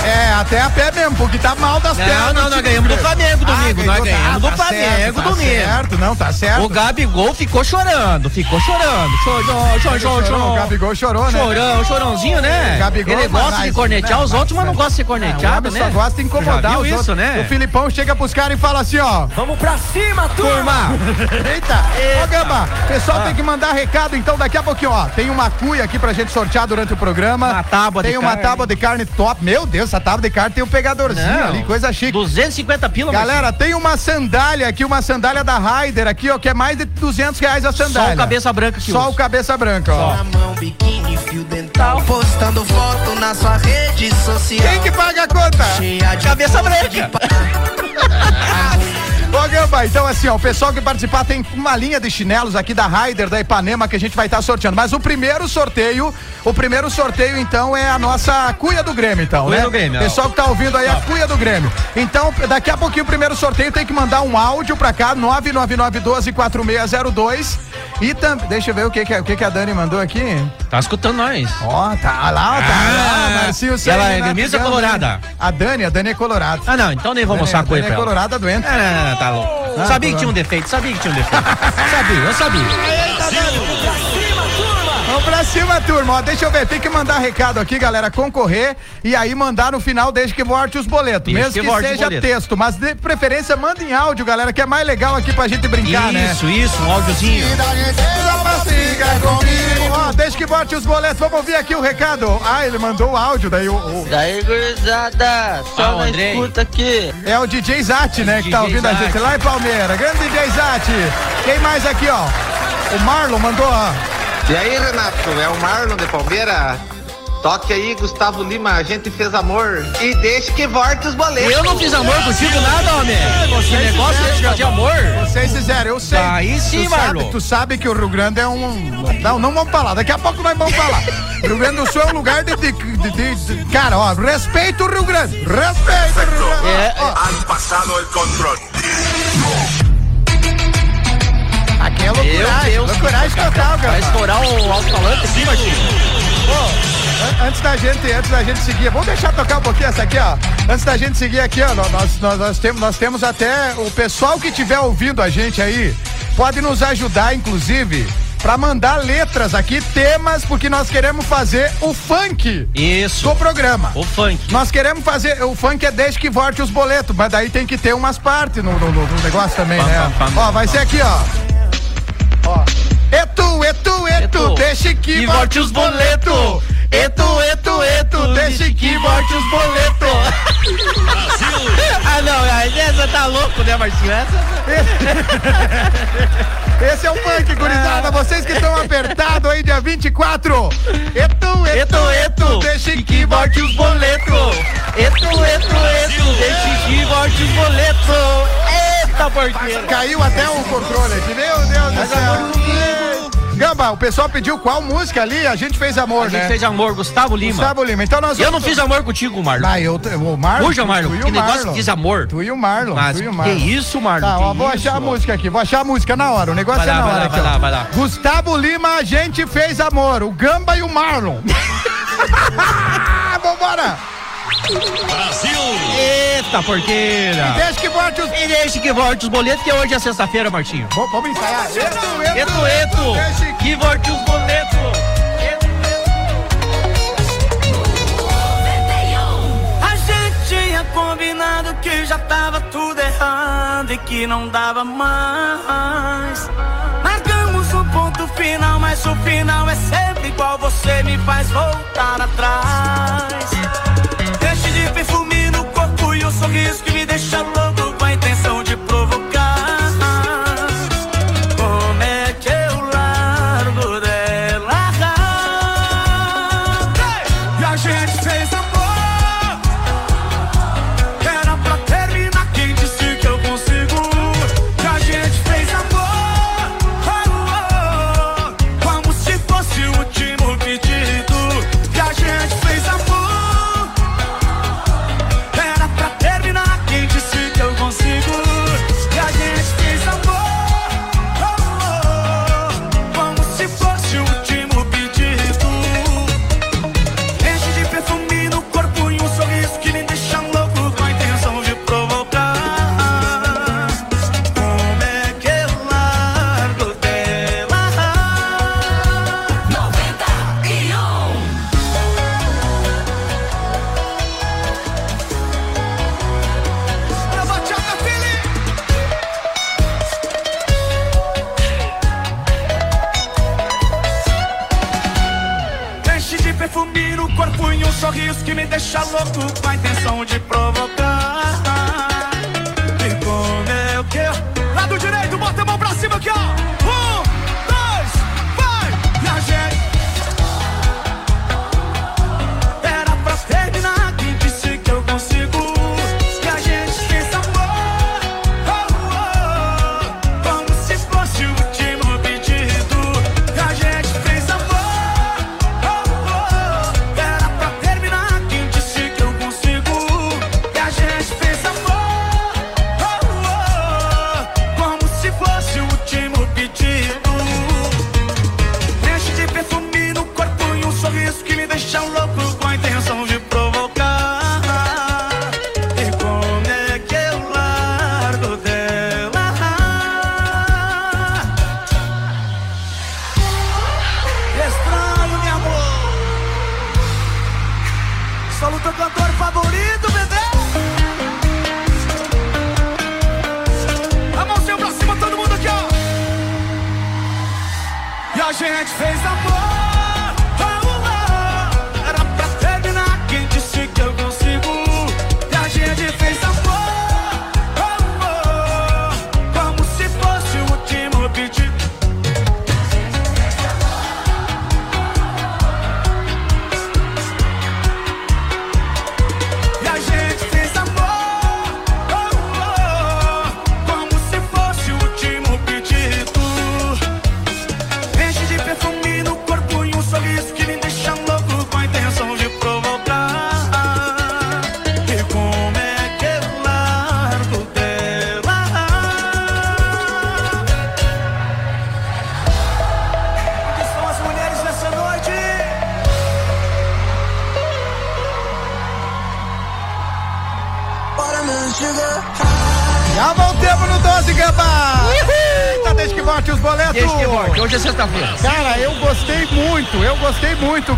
É, até a pé mesmo, porque tá mal das Não, pernas. não, do nós ganhamos do Grêmio. Flamengo domingo, nós ganhou, ganhamos do tá Flamengo certo, tá domingo. certo, não, tá certo. O Gabigol ficou chorando, ficou chorando. Chorou, chorou, chorou. O Gabigol chorou, né? Chorão, chorãozinho, né? Gabigol Ele é gosta de cornetear né? os outros, mas não gosta de ser É, o corneteado, homem né? só gosta de incomodar os isso, outros. né? O Filipão chega pros caras e fala assim, ó. Vamos pra cima, turma! Eita! Ô, Gamba, pessoal tem que mandar recado, então daqui a pouquinho, ó. Tem uma cuia aqui pra gente sortear durante o programa. Uma tábua de Tem uma carne. tábua de carne top. Meu Deus, essa tábua de carne tem um pegadorzinho Não. ali, coisa chique. 250 pila, Galera, tem uma sandália aqui, uma sandália da Raider aqui, ó, que é mais de 200 reais a sandália. Só o cabeça branca que Só usa. o cabeça branca, ó. Na mão, biquíni, fio dental. Postando foto na sua rede social. Quem que paga a conta? Cheia de Cabeça branca. Ô, Gamba, então assim, ó, o pessoal que participar tem uma linha de chinelos aqui da Raider, da Ipanema, que a gente vai estar sorteando. Mas o primeiro sorteio, o primeiro sorteio, então, é a nossa cuia do Grêmio, então, Cuia né? do Grêmio, ó. Pessoal que tá ouvindo aí, a cuia do Grêmio. Então, daqui a pouquinho, o primeiro sorteio tem que mandar um áudio pra cá, 999124602. E também, deixa eu ver o que que, o que que a Dani mandou aqui. Tá escutando nós. Ó, tá lá, tá lá, Marcinho Ah, ela é gremista colorada? A Dani, a Dani é colorada. Ah, não, então nem vou mostrar a Dani coisa é pra ela. colorada doente. Não, não, não, tá louco. Ah, sabia que tá tinha um defeito, sabia que tinha um defeito. sabia, eu sabia. Vamos pra cima, turma. Ó, deixa eu ver, tem que mandar recado aqui, galera, concorrer e aí mandar no final desde que volte os boletos. Desde mesmo que que, seja boleto. texto, mas de preferência manda em áudio, galera, que é mais legal aqui pra gente brincar, né? Isso, isso, um áudiozinho. Ó, desde que volte os boletos, vamos ouvir aqui o recado. Ah, ele mandou o áudio, daí o. o- Daí, gurizada, só Ah, o na escuta aqui. É o DJ Zati, né, que tá ouvindo a gente lá em Palmeira. Grande DJ Zati. Quem mais aqui, ó? O Marlon mandou, ó. E aí, Renato, é o Marlon de Palmeira. Toque aí, Gustavo Lima, a gente fez amor. E deixe que volte os boletos. Eu não fiz amor contigo nada, homem. Que Vocês negócio é fizeram, de amor? Vocês fizeram, eu sei. Aí sim, tu sabe, Marlon. tu sabe que o Rio Grande é um. Não, não vamos falar. Daqui a pouco nós vamos falar. Rio Grande do Sul é um lugar de. de, de- de- de- cara, ó, respeita o Rio Grande. Respeita o Rio Grande. É, Ó, Han pasado el control. Aqui é loucuragem. Deus. loucuragem total, Vai cara. estourar o alto-falante aqui, Martinho. An- Antes da gente, antes da gente seguir, vamos deixar tocar um pouquinho essa aqui, ó. Antes da gente seguir aqui, ó, nós, nós, nós temos, nós temos até o pessoal que estiver ouvindo a gente aí, pode nos ajudar, inclusive, pra mandar letras aqui, temas, porque nós queremos fazer o funk Isso. do programa. O funk. Nós queremos fazer, o funk é desde que volte os boletos, mas daí tem que ter umas partes no, no- no- negócio também, Pam, né? pam, pam, ó, vai ser aqui, ó. Ó. Etu, etu, etu, Etu. deixe que E volte os boletos. Etu, etu, etu, deixe que volte os boletos. ah, não, essa tá louco, né, Martinho? Essa. Esse é o funk, gurizada. Vocês que estão apertados aí, dia 24. Etu, etu, Etu, etu, deixe que volte os boletos. Eto, eto, eto, deixe que volte os boletos. Eita, porqueira. Caiu até o controle aqui. Meu Deus do céu. Gamba, o pessoal pediu qual música ali? A gente fez amor, A gente né? fez amor, Gustavo Lima. Gustavo Lima. Então nós Eu não fiz amor contigo, Marlon. Ah, eu, o Marlon. Puxa, Marlon, tu que negócio que diz amor. Tu e o Marlon. Mas tu e o que Marlon. isso, Marlon? Tá, que ó, vou isso? achar a música aqui, vou achar a música na hora. O negócio é na vai hora lá, aqui, vai lá, vai lá. Gustavo Lima, a gente fez amor. O Gamba e o Marlon. Vambora! Eita, porqueira. Deixa que volte os. E deixe que volte os boletos, que hoje é sexta-feira, Martinho. Vamos, vamos ensaiar. Eto, eto, Eto, eto, Deixa que que volte os boletos. A gente tinha combinado que já tava tudo errado e que não dava mais. Marcamos um ponto final, mas o final é sempre igual. Você me faz voltar atrás. Sorriso que me deixa louco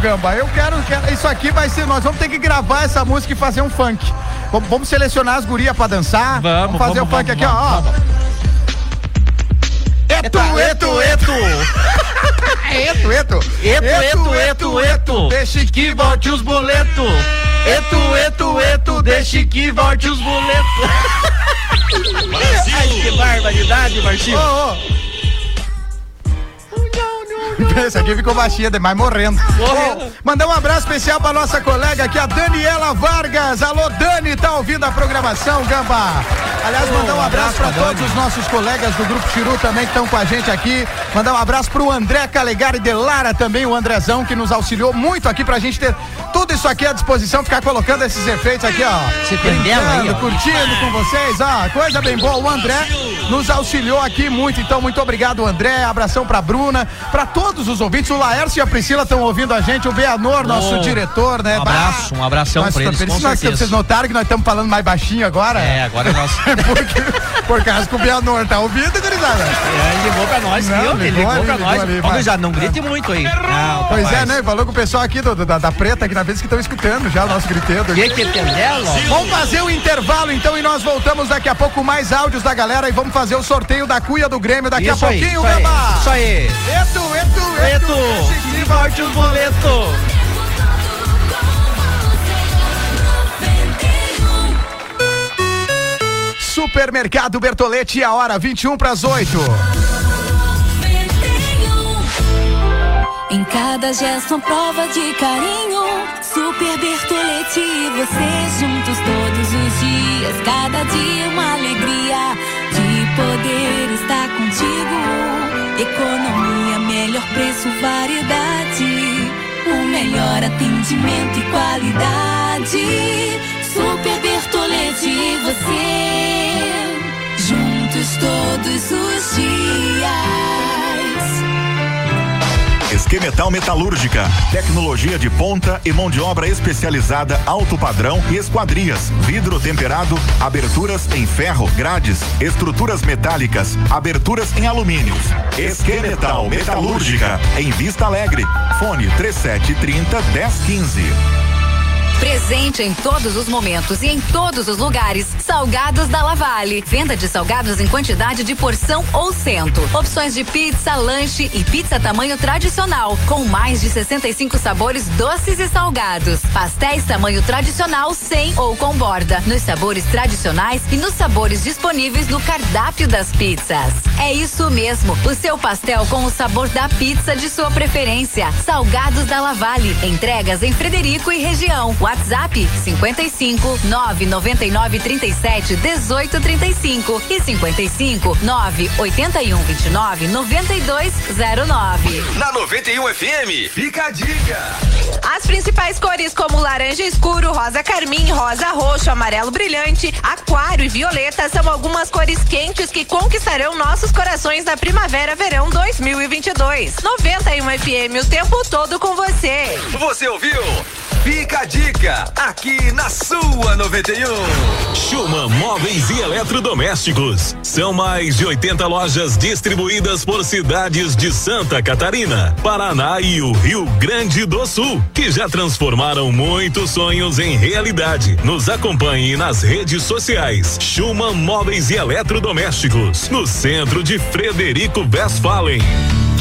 Gamba. Eu quero, quero- Isso aqui vai ser. Nós vamos ter que gravar essa música e fazer um funk. Vamos, vamos selecionar as gurias pra dançar. Vamos, fazer vamos, o funk vamos, aqui, ó. Eto, eto, eto! Eto, eto! Eto, eto, eto, eto. Deixa que volte os boletos! Eto, eto, eto, deixe que volte os boletos. Ai, que barbaridade, Marcinho. Ô, ô. Esse aqui ficou baixinha demais, morrendo. Morrendo. Mandar um abraço especial pra nossa colega aqui, a Daniela Vargas. Alô, Dani, tá ouvindo a programação, Gamba? Aliás, mandar um abraço pra todos os nossos colegas do Grupo Chiru também que estão com a gente aqui. Mandar um abraço pro André Calegari de Lara também, o Andrezão, que nos auxiliou muito aqui pra gente ter tudo isso aqui à disposição, ficar colocando esses efeitos aqui, ó. Se prendendo aí, ó. curtindo com vocês, ó, coisa bem boa. O André nos auxiliou aqui muito, então muito obrigado, André. Abração pra Bruna, pra todos os ouvintes. O Laércio e a Priscila estão ouvindo a gente, o Beanor, nosso Oh, diretor, né? um abraço, um abração Nós pra eles, com nós- certeza. Vocês notaram que nós estamos falando mais baixinho agora? É, agora nós. Porque, por causa que o Beanor tá ouvindo, gurizada? É, ele ligou pra nós, Não, viu? Ele ligou ligou ali, pra ligou nós. ali, Ó, vai. já não grite muito aí. Não, Pois é, né? Falou com o pessoal aqui do, da, da preta aqui na vez que estão escutando já o nosso griteiro. Que que? Vamos fazer o intervalo então e nós voltamos daqui a pouco mais áudios da galera e vamos fazer o sorteio da cuia do Grêmio daqui Isso a aí, pouquinho, Gamba. isso aí. Eto, eto, eto. Eto, volte os boletos. Supermercado Bertolete, a hora 21 para as 8. Cada gesto, uma prova de carinho. Super Bertolete e você juntos todos os dias. Cada dia uma alegria de poder estar contigo. Economia, melhor preço, variedade. O melhor atendimento e qualidade. Super Bertolete e você. Juntos todos os dias. Esquemetal Metalúrgica, tecnologia de ponta e mão de obra especializada alto padrão e esquadrias, vidro temperado, aberturas em ferro, grades, estruturas metálicas, aberturas em alumínios. Esquemetal Metalúrgica, em Vista Alegre. Fone 3730 1015. Presente em todos os momentos e em todos os lugares. Salgados da Lavale. Venda de salgados em quantidade de porção ou cento. Opções de pizza, lanche e pizza tamanho tradicional, com mais de 65 sabores doces e salgados. Pastéis tamanho tradicional sem ou com borda. Nos sabores tradicionais e nos sabores disponíveis no cardápio das pizzas. É isso mesmo, o seu pastel com o sabor da pizza de sua preferência. Salgados da Lavale. Entregas em Frederico e região. WhatsApp 55 999 37 18 35 e 55 981 29 9209. Na 91 FM, fica a dica. As principais cores como laranja escuro, rosa carmim, rosa roxo, amarelo brilhante, aquário e violeta são algumas cores quentes que conquistarão nossos corações na primavera-verão 2022. 91 FM o tempo todo com você. Você ouviu? Fica a dica aqui na sua 91. Schumann Móveis e Eletrodomésticos. São mais de 80 lojas distribuídas por cidades de Santa Catarina, Paraná e o Rio Grande do Sul, que já transformaram muitos sonhos em realidade. Nos acompanhe nas redes sociais. Schumann Móveis e Eletrodomésticos, no centro de Frederico Westphalen.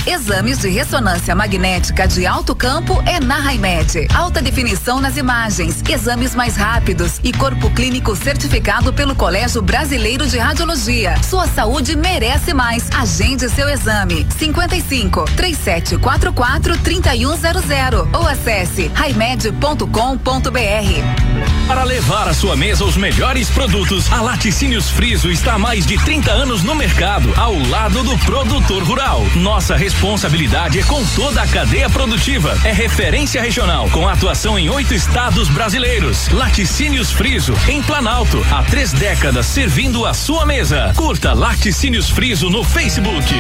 Exames de ressonância magnética de alto campo é na Raimed. Alta definição nas imagens, exames mais rápidos e corpo clínico certificado pelo Colégio Brasileiro de Radiologia. Sua saúde merece mais. Agende seu exame. 55 3744 3100 ou acesse raimed.com.br. Para levar à sua mesa os melhores produtos, a Laticínios Friso está há mais de 30 anos no mercado, ao lado do produtor rural. Nossa responsabilidade é com toda a cadeia produtiva. É referência regional, com atuação em oito estados brasileiros. Laticínios Friso, em Planalto, há três décadas servindo a sua mesa. Curta Laticínios Friso no Facebook.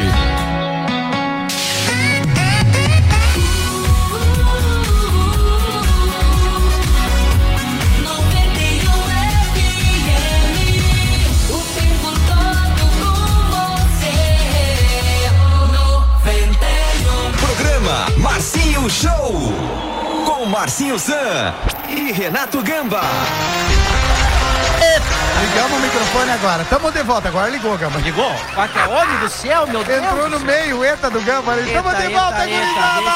Marcinho Show. Com Marcinho Zan e Renato Gamba. Ligamos o microfone agora. Tamo de volta. Agora ligou, Gamba. Ligou? Quatro homem do céu, meu Deus. Entrou no meio, eta do Gamba ali. Tamo de volta, gurizada.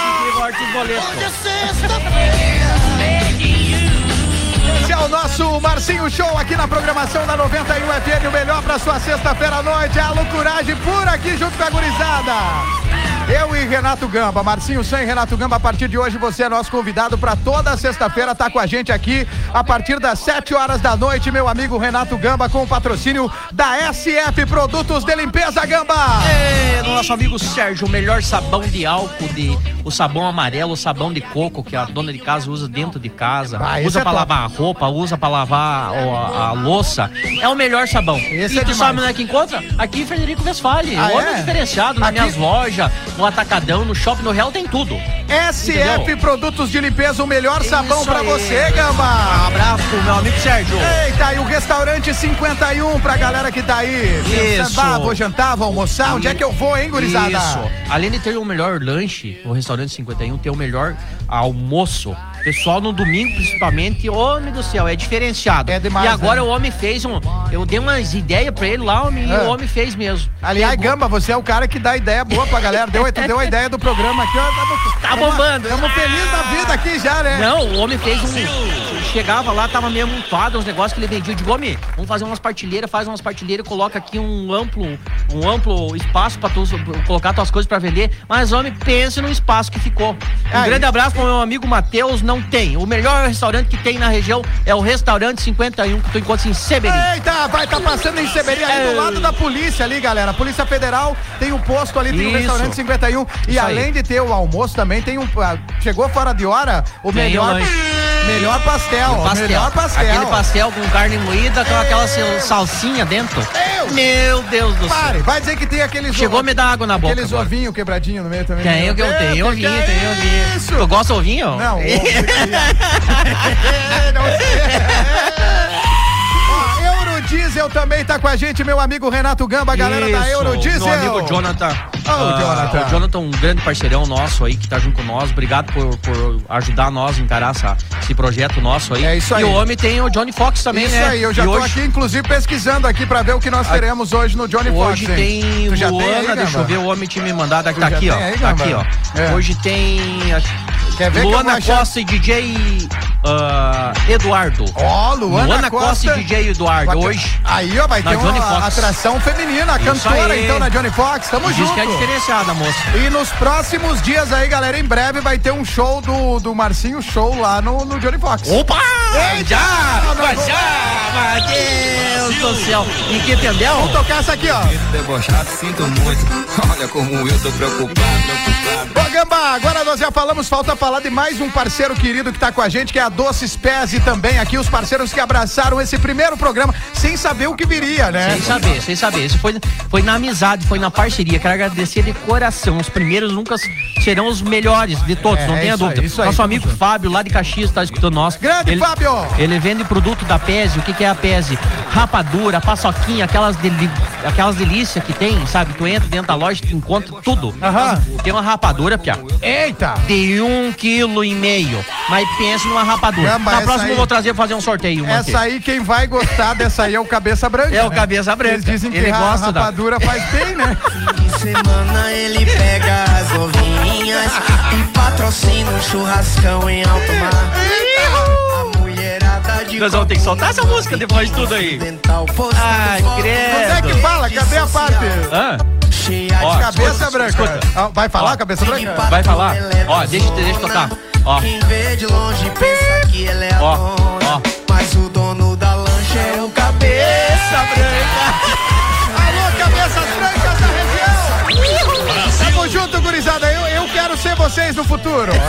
Esse é o nosso Marcinho Show aqui na programação da 91 FM, o melhor pra sua sexta-feira à noite. É a loucuragem por aqui junto com a gurizada. Eu e Renato Gamba, Marcinho Sam e Renato Gamba, a partir de hoje você é nosso convidado para toda sexta-feira tá com a gente aqui a partir das 7 horas da noite, meu amigo Renato Gamba com o patrocínio da SF Produtos de Limpeza Gamba. É, nosso amigo Sérgio, o melhor sabão de álcool, de, o sabão amarelo, o sabão de coco que a dona de casa usa dentro de casa. Ah, usa é top. lavar a roupa, usa pra lavar a, a louça. É o melhor sabão. Esse e é tu demais. sabe onde é que encontra? Aqui em Frederico Westphalen. Ah, o homem é? diferenciado nas Aqui- minhas lojas, no Atacadão, no Shopping, no Real tem tudo. SF Entendeu? Produtos de Limpeza, o melhor sabão Isso pra aí. você, Um Gamba. abraço pro meu amigo Sérgio. Eita, e o restaurante 51 pra galera que tá aí. Isso. Pensando, ah, vou jantar, vou almoçar, onde é que eu vou, hein, gurizada? Isso. Além de ter o melhor lanche, o restaurante 51 tem o melhor almoço. Pessoal, no domingo, principalmente, homem do céu, é diferenciado. É demais, E agora né? o homem fez um. Eu dei umas ideias pra ele lá, homem, e o homem fez mesmo. Aliás, Pegou- Gamba, você é o cara que dá ideia boa pra galera. Deu, tu deu a ideia do programa aqui, ó. Tamo, Tá bombando. Estamos felizes da vida aqui já, né? Não, o homem fez um. Chegava lá, tava meio montado uns negócios que ele vendia. Eu digo, homem, vamos fazer umas partilheiras, faz umas partilheiras, coloca aqui um amplo, um amplo espaço pra tu colocar tuas coisas pra vender. Mas, homem, pense no espaço que ficou. Um Aí. grande abraço pro meu amigo Matheus, não tem. O melhor restaurante que tem na região é o Restaurante 51, que tu encontra em Seberi. Eita, vai estar passando em Seberi ali do É. lado da polícia ali, galera. A Polícia Federal tem o posto ali, tem o Isso. restaurante 51. E Isso aí. além de ter o almoço também, tem um. ah, Chegou fora de hora, o Tem melhor. lanche. Melhor pastel. O pastel. Melhor pastel. Aquele pastel com carne moída com aquela sal- salsinha dentro. Meu Deus do céu. Pare, vai dizer que tem aqueles. Chegou a me dar água na boca. Aqueles agora. ovinhos quebradinhos no meio também. Tem, eu, eu tenho Deus, ovinho, tenho é ovinho. Isso. Tu gosta de ovinho? Não, ovo não sei. Eurodiesel também tá com a gente, meu amigo Renato Gamba, a galera da Isso, Eurodiesel. Meu amigo Jonathan. Ô, Ah, Jonathan. O Jonathan, um grande parceirão nosso aí que tá junto com nós. Obrigado por, por ajudar nós a encarar essa, esse projeto nosso aí. É isso aí. E o homem tem o Johnny Fox também, Isso né? aí, eu já E tô hoje, aqui, inclusive, pesquisando aqui pra ver o que nós teremos hoje no Johnny Fox. Hoje tem Luana, tem aí, deixa eu ver, o homem tinha me mandado tá já aqui, ó. aí, tá aqui, ó. É. Hoje tem Quer ver que Luana achar- Costa e DJ ah, Eduardo. Ó, Luana, Costa, e DJ Eduardo. Vai Aí, ó, vai na ter Johnny uma Fox. atração feminina, a Isso cantora, aí. então, na Johnny Fox. Tamo Diz junto. que é diferenciada, moça. E nos próximos dias aí, galera, em breve vai ter um show do, do Marcinho Show lá no, no Johnny Fox. Opa! Eita! Já! Mas já! Meu Deus do céu! E que entendeu? Vamos tocar essa aqui, ó. Debochado, sinto muito. Olha como eu tô preocupado, preocupado. Ô, Gamba, agora nós já falamos, falta falar de mais um parceiro querido que tá com a gente, que é a Doces Pés e também aqui os parceiros que abraçaram esse primeiro programa sem saber o que viria, né? Sem saber, sem saber. Isso foi, foi na amizade, foi na parceria. Quero agradecer de coração. Os primeiros nunca serão os melhores de todos, É, não tenha aí, dúvida. aí, Nosso tamo amigo Fábio, lá de Caxias, tá escutando nós. Grande ele, Fábio! Ele vende produto da Pese. O que, que é a Pese? Rapadura, paçoquinha, aquelas, deli aquelas delícias que tem, sabe? Tu entra dentro da loja e encontra tudo. Aham. Tem uma rapadura, Pia. Eita! De um quilo e meio. Mas pense numa rapadura. Na essa próxima aí- eu vou trazer fazer um sorteio. uma aqui. Essa aí, quem vai gostar dessa aí é o Cabeça Branca. É o né? Cabeça Branca. Eles dizem que Ele a gosta da- rapadura faz bem, né? Fim de semana ele pega as novinhas e patrocina um churrascão em alto mar. Nós vamos ter que soltar essa música depois de tudo aí. Ai, credo. Onde é que fala? Cadê a parte? Hã? Ó, cabeça escuta, branca. escuta. Ah, Vai falar, cabeça branca? Vai falar. Ó, deixa, deixa eu tocar. Ó, Quem vê de longe pensa que ela é a ó, dona, ó. mas o dono da lancha é o cabeça branca. Alô, cabeças brancas da região! Tamo junto, gurizada. Eu, eu quero ser vocês no futuro.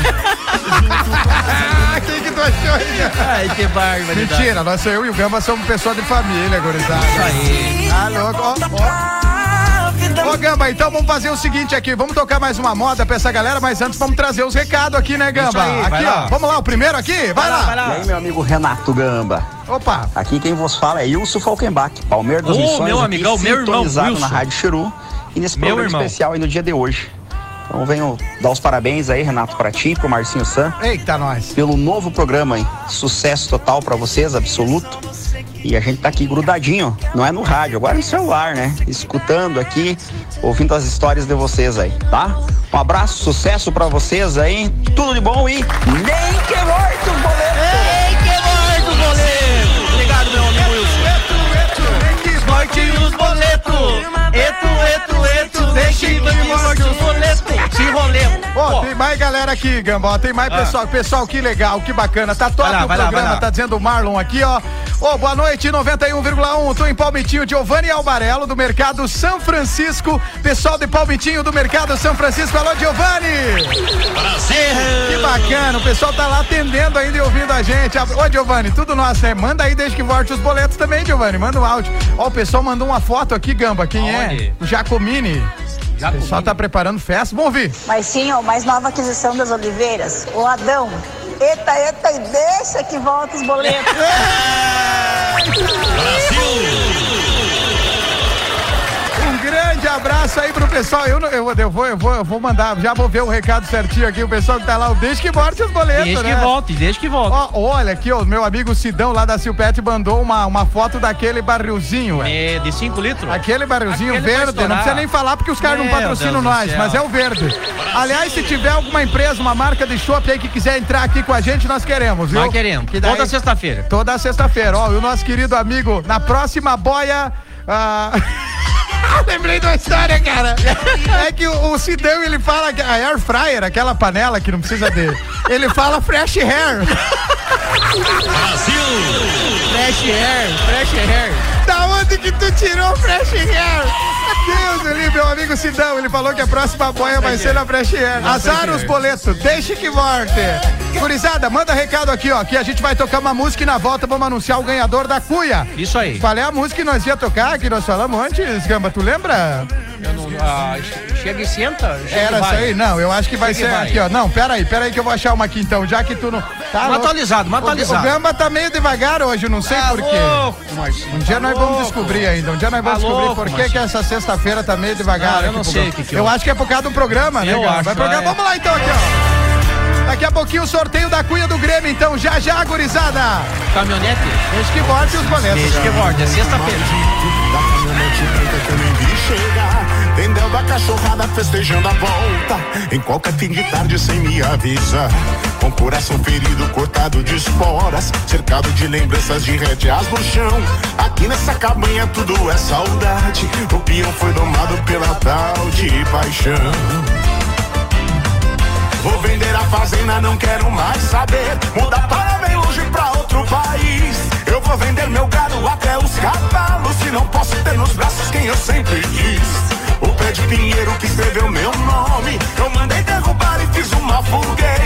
Quem que tu achou aí? Ai, que barbaridade. Mentira, nós, eu e o Gamba somos pessoas de família, gurizada. Isso aí. Tá louco? Ó, ó. Ô Gamba, então vamos fazer o seguinte aqui, vamos tocar mais uma moda pra essa galera, mas antes vamos trazer os recados aqui, né, Gamba? Aí, vai aqui, lá. ó. Vamos lá, o primeiro aqui? Vai, lá. vai E aí, meu amigo Renato Gamba. Opa. Aqui quem vos fala é Ilso Falkenbach, Palmeiras das Ô, Missões. meu amigão, meu irmão, Wilson. na Rádio Chiru. E nesse Meu programa irmão. especial aí no dia de hoje. Então venho dar os parabéns aí, Renato, pra ti, pro Marcinho Sam. Eita, nós. Pelo novo programa aí. Sucesso total pra vocês, absoluto. E a gente tá aqui grudadinho, não é no rádio, agora é no celular, né? Escutando aqui, ouvindo as histórias de vocês aí, tá? Um abraço, sucesso pra vocês aí, tudo de bom e nem que morto os boletos! Ei, que morto o boleto! Obrigado, meu amigo Wilson. Morte os boletos! Eto, eto, eto, deixa que morte os boletos! Ó, tem mais galera aqui, Gamba, ó, tem mais Ah. pessoal. Pessoal, que legal, que bacana. Tá top lá, o programa, lá. tá dizendo o Marlon aqui, ó. Ô, boa noite, 91,1. Tô em Palmitinho, Giovanni Albarello, do Mercado São Francisco. Pessoal de Palmitinho, do Mercado São Francisco. Alô, Giovanni! Prazer! Que bacana, o pessoal tá lá atendendo ainda e ouvindo a gente. Ô, Giovanni, tudo nosso, né? Manda aí desde que volte os boletos também, Giovanni. Manda um áudio. Ó, o pessoal mandou uma foto aqui, Gamba. Quem Aonde? é? O Jacomini. O pessoal tá preparando festa. Vamos ouvir. Mas sim, ó, mais nova aquisição das oliveiras, o Adão. Eita, eita, e deixa que volta os boletos. Um grande abraço aí pro pessoal. Eu, não- eu, vou- eu vou, eu, vou, eu vou mandar, já vou ver o recado certinho aqui. O pessoal que tá lá, o deixa que volte os boletos, Deixa né? que volte, deixa que volte. Ó, olha aqui, ó, meu amigo Sidão lá da Silpete mandou uma, uma foto daquele barrilzinho. É, de 5 litros? Aquele barrilzinho Aquele verde, não precisa nem falar porque os caras não patrocinam nós, mas é o verde. Aliás, se tiver alguma empresa, uma marca de chopp aí que quiser entrar aqui com a gente, nós queremos, viu? Nós queremos. Que daí- Toda sexta-feira. Toda sexta-feira, ó. E o nosso querido amigo, na próxima boia. Ah, Lembrei de uma história, cara. É que o, o Sidão, ele fala que a air fryer, aquela panela que não precisa de. Ele fala fresh hair. Fresh hair, fresh hair. Da onde que tu tirou fresh hair? Deus do livre, meu amigo Sidão, ele falou que a próxima boia vai ser na fresh hair. Azar os boletos, deixe que volte. Gurizada, manda recado aqui, ó, que a gente vai tocar uma música e na volta vamos anunciar o ganhador da cuia. Isso aí. Qual é a música que nós ia tocar, que nós falamos antes, Gamba, tu lembra? Eu não- ah, chega e senta. chega Era isso aí? Não, eu acho que vai Chega ser vai. aqui, ó. Não, pera aí, pera aí que eu vou achar uma aqui então, já que tu não. Tá atualizado, uma O- atualizado. O Gamba tá meio devagar hoje, eu não sei Tá por quê. louco, Marcinho, Um dia tá nós vamos louco. descobrir ainda. Um dia nós vamos Tá descobrir louco, por que, que essa sexta-feira tá meio devagar. Ah, eu aqui não sei o que que Eu houve. acho que é por causa do programa, né, Eu Gamba? acho, Vai é. Vamos lá então aqui, ó. Daqui a pouquinho o sorteio da cunha do Grêmio, então, já já, gurizada. Caminhonete? Deixa que volte os boletos. Deixa que volte, é sexta-feira. Da caminhonete branca que eu nem vi chegar Vendendo a cachorrada, festejando a volta Em qualquer fim de tarde sem me avisar Com coração ferido, cortado de esporas Cercado de lembranças de rédeas no chão Aqui nessa cabanha tudo é saudade O peão foi domado pela tal de paixão Vou vender a fazenda, não quero mais saber. Mudar para bem longe pra outro país. Eu vou vender meu gado até os cavalos. Se não posso ter nos braços quem eu sempre quis. O pé de pinheiro que escreveu meu nome. Eu mandei derrubar e fiz uma fogueira.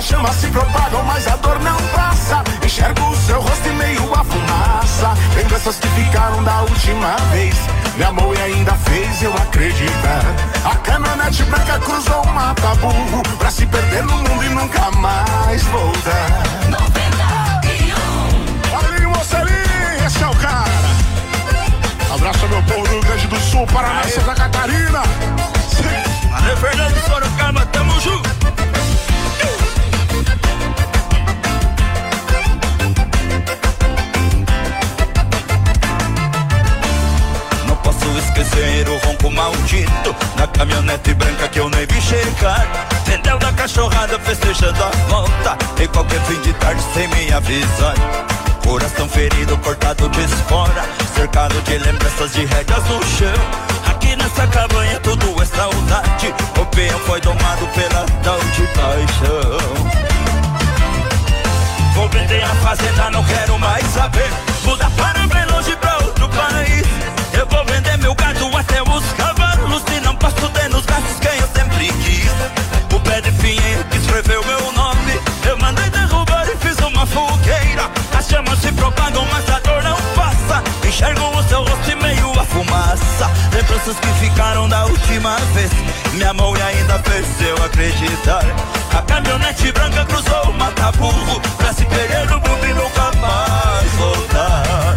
A chama se propagam, mas a dor não passa. Enxergo o seu rosto e meio a fumaça. Lembranças que ficaram da última vez. Me amou e ainda fez eu acreditar. A caminhonete branca cruzou o mata burro pra se perder no mundo e nunca mais voltar. 91. Olha aí, mocelinho, esse é o cara. Abraço meu povo do Rio Grande do Sul, Paraná, Santa Catarina. Valeu, Fernando Sorocaba, tamo junto. Posso esquecer o ronco maldito Da caminhonete branca que eu nem vi chegar De hotel da cachorrada festejando a volta. E qualquer fim de tarde sem me avisar. Coração ferido, cortado de fora. Cercado de lembranças de rédeas no chão. Aqui nessa cabanha tudo é saudade. O peão foi domado pela tal de paixão. Vou vender a fazenda, não quero mais saber. Mudar para bem posso ter nos braços quem eu sempre quis. O pé de pinheiro que escreveu meu nome. Eu mandei derrubar e fiz uma fogueira. As chamas se propagam, mas a dor não passa. Enxergo o seu rosto e meio a fumaça. Lembranças que ficaram da última vez. Minha mão e ainda fez eu acreditar. A caminhonete branca cruzou o mata-burro Pra se perder no mundo e nunca mais voltar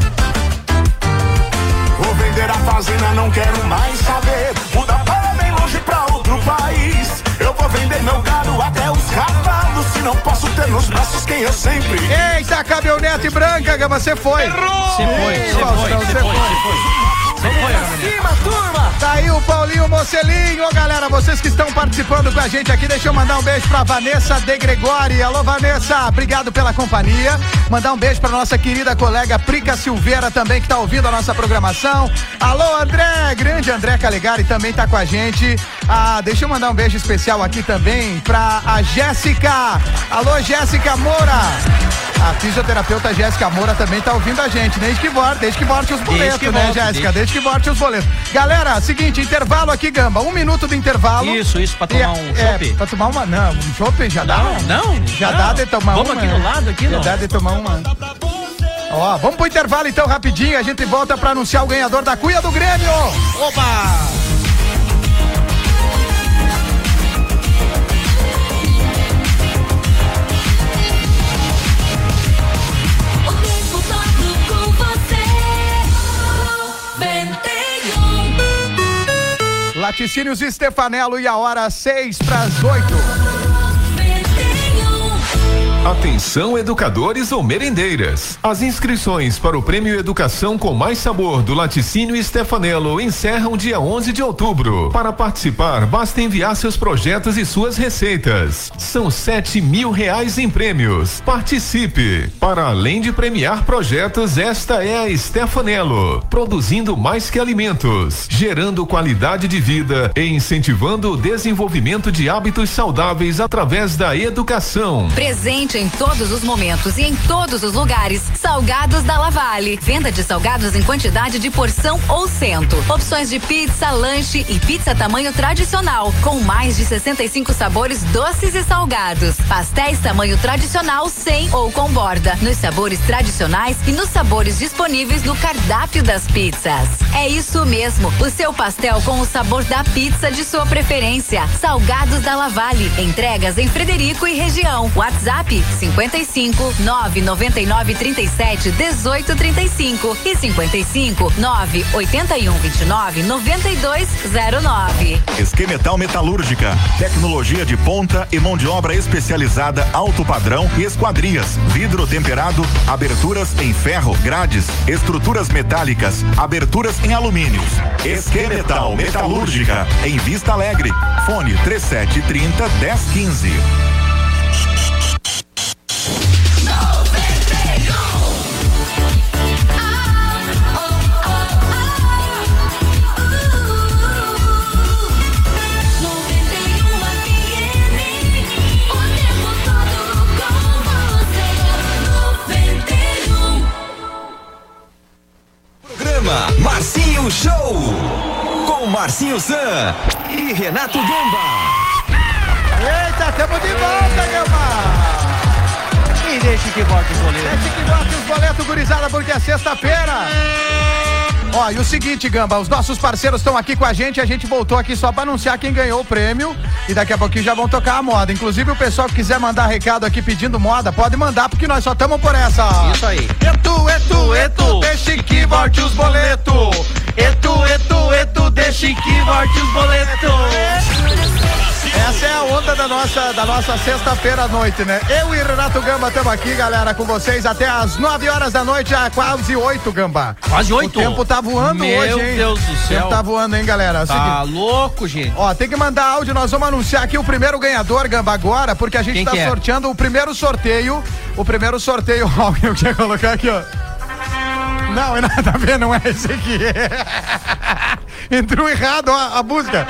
Vou vender a fazenda, não quero mais saber. País. Eu vou vender meu gado até os cavalos. Se não posso ter nos braços quem eu sempre. Eita, caminhonete branca, Gama, você foi. Você foi, você foi, você foi, Você foi, Cima, turma! Tá aí o Paulinho Mocelinho. Ô, galera, vocês que estão participando com a gente aqui, deixa eu mandar um beijo pra Vanessa De Gregori. Alô, Vanessa, obrigado pela companhia. Mandar um beijo pra nossa querida colega Prica Silveira também, que tá ouvindo a nossa programação. Alô, André, grande André Calegari também tá com a gente. Ah, deixa eu mandar um beijo especial aqui também pra a Jéssica. Alô, Jéssica Moura. A fisioterapeuta Jéssica Moura também tá ouvindo a gente. Desde que volte, desde que volte os boletos, né, volte, Jéssica? desde- Desde que volte os boletos. Galera, seguinte, intervalo aqui, Gamba. Um minuto de intervalo. Isso, isso, pra E- tomar um é? Pra tomar uma. Não, um chopp já dá? Não, não, Já não. dá de tomar Vamos uma. aqui do lado, aqui, Já não? dá de tomar uma. Ó, vamos pro intervalo então rapidinho. A gente volta pra anunciar o ganhador da cuia do Grêmio. Oba! Laticínios Stefanello e a hora seis pras oito. Atenção educadores ou merendeiras. As inscrições para o Prêmio Educação com Mais Sabor do Laticínio Stefanello encerram dia 11 de outubro. Para participar, basta enviar seus projetos e suas receitas. São sete mil reais em prêmios. Participe! Para além de premiar projetos, esta é a Stefanello, produzindo mais que alimentos, gerando qualidade de vida e incentivando o desenvolvimento de hábitos saudáveis através da educação. Presente em todos os momentos e em todos os lugares. Salgados da Lavale. Venda de salgados em quantidade de porção ou cento. Opções de pizza, lanche e pizza tamanho tradicional, com mais de 65 sabores doces e salgados. Pastéis tamanho tradicional sem ou com borda, nos sabores tradicionais e nos sabores disponíveis no cardápio das pizzas. É isso mesmo, o seu pastel com o sabor da pizza de sua preferência. Salgados da Lavale. Entregas em Frederico e região. WhatsApp 55 999 37 18 35 e 55 9 81 29 92 09. Esquemetal Metalúrgica, tecnologia de ponta e mão de obra especializada alto padrão e esquadrias, vidro temperado, aberturas em ferro, grades, estruturas metálicas, aberturas em alumínios. Esquemetal Metalúrgica, em Vista Alegre. Fone 3730 1015. Programa Marcinho Show. Com Marcinho Zan e Renato Gamba. Eita, tamo de volta, Gamba! E deixa que volte os boletos. Deixa que volte os boletos, gurizada, porque é sexta-feira. Ó, e o seguinte, Gamba, os nossos parceiros estão aqui com a gente, a gente voltou aqui só pra anunciar quem ganhou o prêmio e daqui a pouquinho já vão tocar a moda. Inclusive o pessoal que quiser mandar recado aqui pedindo moda, pode mandar, porque nós só estamos por essa. Isso aí. Etu, etu, etu, deixa que volte os boletos. Etu, etu, etu, deixa que volte os boletos. Essa é a onda da nossa, da nossa sexta-feira à noite, né? Eu e Renato Gamba estamos aqui, galera, com vocês até às 9 horas da noite, a quase 8, Gamba. Quase oito? O tempo tá voando Meu hoje, hein? Deus do O tempo céu. tá voando, hein, galera? É Tá seguinte- louco, gente. Ó, tem que mandar áudio, nós vamos anunciar aqui o primeiro ganhador, Gamba, agora, porque a gente Quem tá é? sorteando o primeiro sorteio. O primeiro sorteio, ó, eu tinha colocar aqui, ó. Não, é nada a ver, não é esse aqui. Entrou errado ó, a música.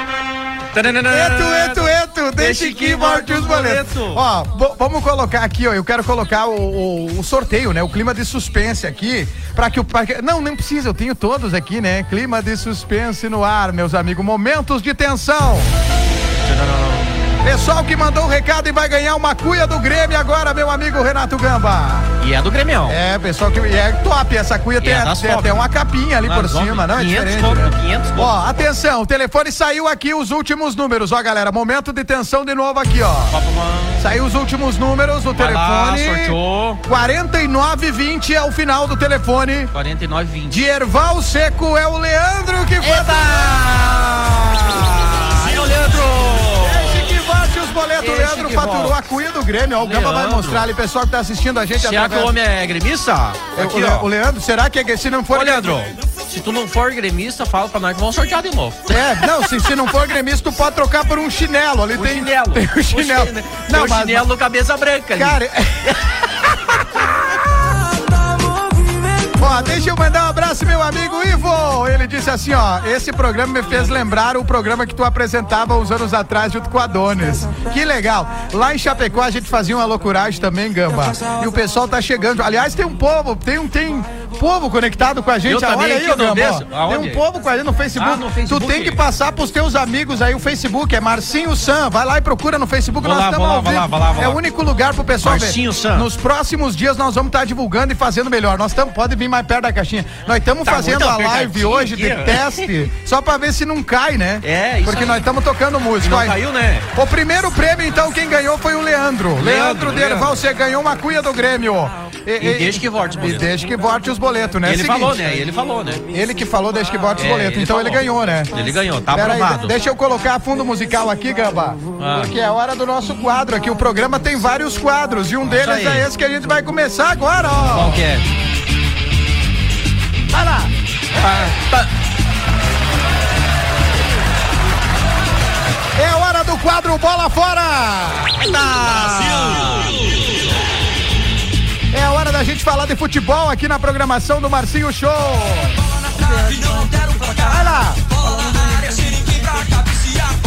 Eto, eto, eto, deixe que volte os boletos. Ó, vamos colocar aqui, ó. Eu quero colocar o, o- o sorteio, né? O clima de suspense aqui. Pra que o. pra que- não, nem precisa, eu tenho todos aqui, né? Clima de suspense no ar, meus amigos. Momentos de tensão. Pessoal que mandou o recado e vai ganhar uma cuia do Grêmio agora, meu amigo Renato Gamba. E é do Grêmio. É, pessoal que é top. Essa cuia tem, é das tem até uma capinha ali por cima, não? É 500 diferente. conto, né? 500 conto. Ó, atenção, o telefone saiu aqui os últimos números, ó, galera. Momento de tensão de novo aqui, ó. Saiu os últimos números do Vai lá, telefone. sorteou. 4920 é o final do telefone. 49 20. De Erval Seco é o Leandro que foi. Aí, ô Leandro! Boletos. O Deixe Leandro que faturou volte. a cuia do Grêmio. Ó, o Gamba vai Leandro. mostrar ali, pessoal que tá assistindo a gente Será que através- o homem é gremista? É, o, Le- o Leandro, será que é- se não for. Ô, Leandro, se tu não for gremista, fala pra nós que vamos sortear de novo. É, não, se, se não for gremista, tu pode trocar por um chinelo. Ali O tem, chinelo. tem o chinelo. Tem Não, o mas- chinelo do cabeça branca ali. Cara. Ó, deixa eu mandar abraço, meu amigo Ivo. Ele disse assim, ó, esse programa me fez lembrar o programa que tu apresentava uns anos atrás junto com a Donis. Que legal. Lá em Chapecó a gente fazia uma loucuragem também, Gamba. E o pessoal tá chegando. Aliás, tem um povo, tem um tem povo conectado com a gente. Eu também Olha aí, ô, no Gamba. Tem um povo com a gente no Facebook. Ah, no Facebook. Tu tem que passar pros teus amigos aí o Facebook, é Marcinho Sam. Vai lá e procura no Facebook. Vou nós estamos lá, ao vou lá, vivo. vou lá, vou É lá. o único lugar pro pessoal Marcinho ver. Sam. Nos próximos dias nós vamos estar divulgando e fazendo melhor. Nós estamos, pode vir mais perto da caixinha. Nós estamos Tá fazendo a live hoje de teste, só pra ver se não cai, né? É, isso Porque aí. nós estamos tocando música. Não caiu, né? O primeiro prêmio, então, quem ganhou foi o Leandro. Leandro, Leandro, Derval, você ganhou uma cuia do Grêmio. E deixa que volte os E boletos. deixa que volte os boletos, né? Ele Seguinte, falou, né? Ele falou, né? Ele que falou, deixa que volte os É, boletos. ele Então ele falou. ganhou, né? Ele ganhou, tá Pera aí, aprovado. deixa eu colocar fundo musical aqui, Gamba. Ah. Porque é hora do nosso quadro aqui. O programa tem vários quadros e um deles aí. é esse que a gente vai começar agora, ó. Qual que é? Vai lá. É hora do quadro Bola Fora! É a hora da gente falar de futebol aqui na programação do Marcinho Show. Vai lá!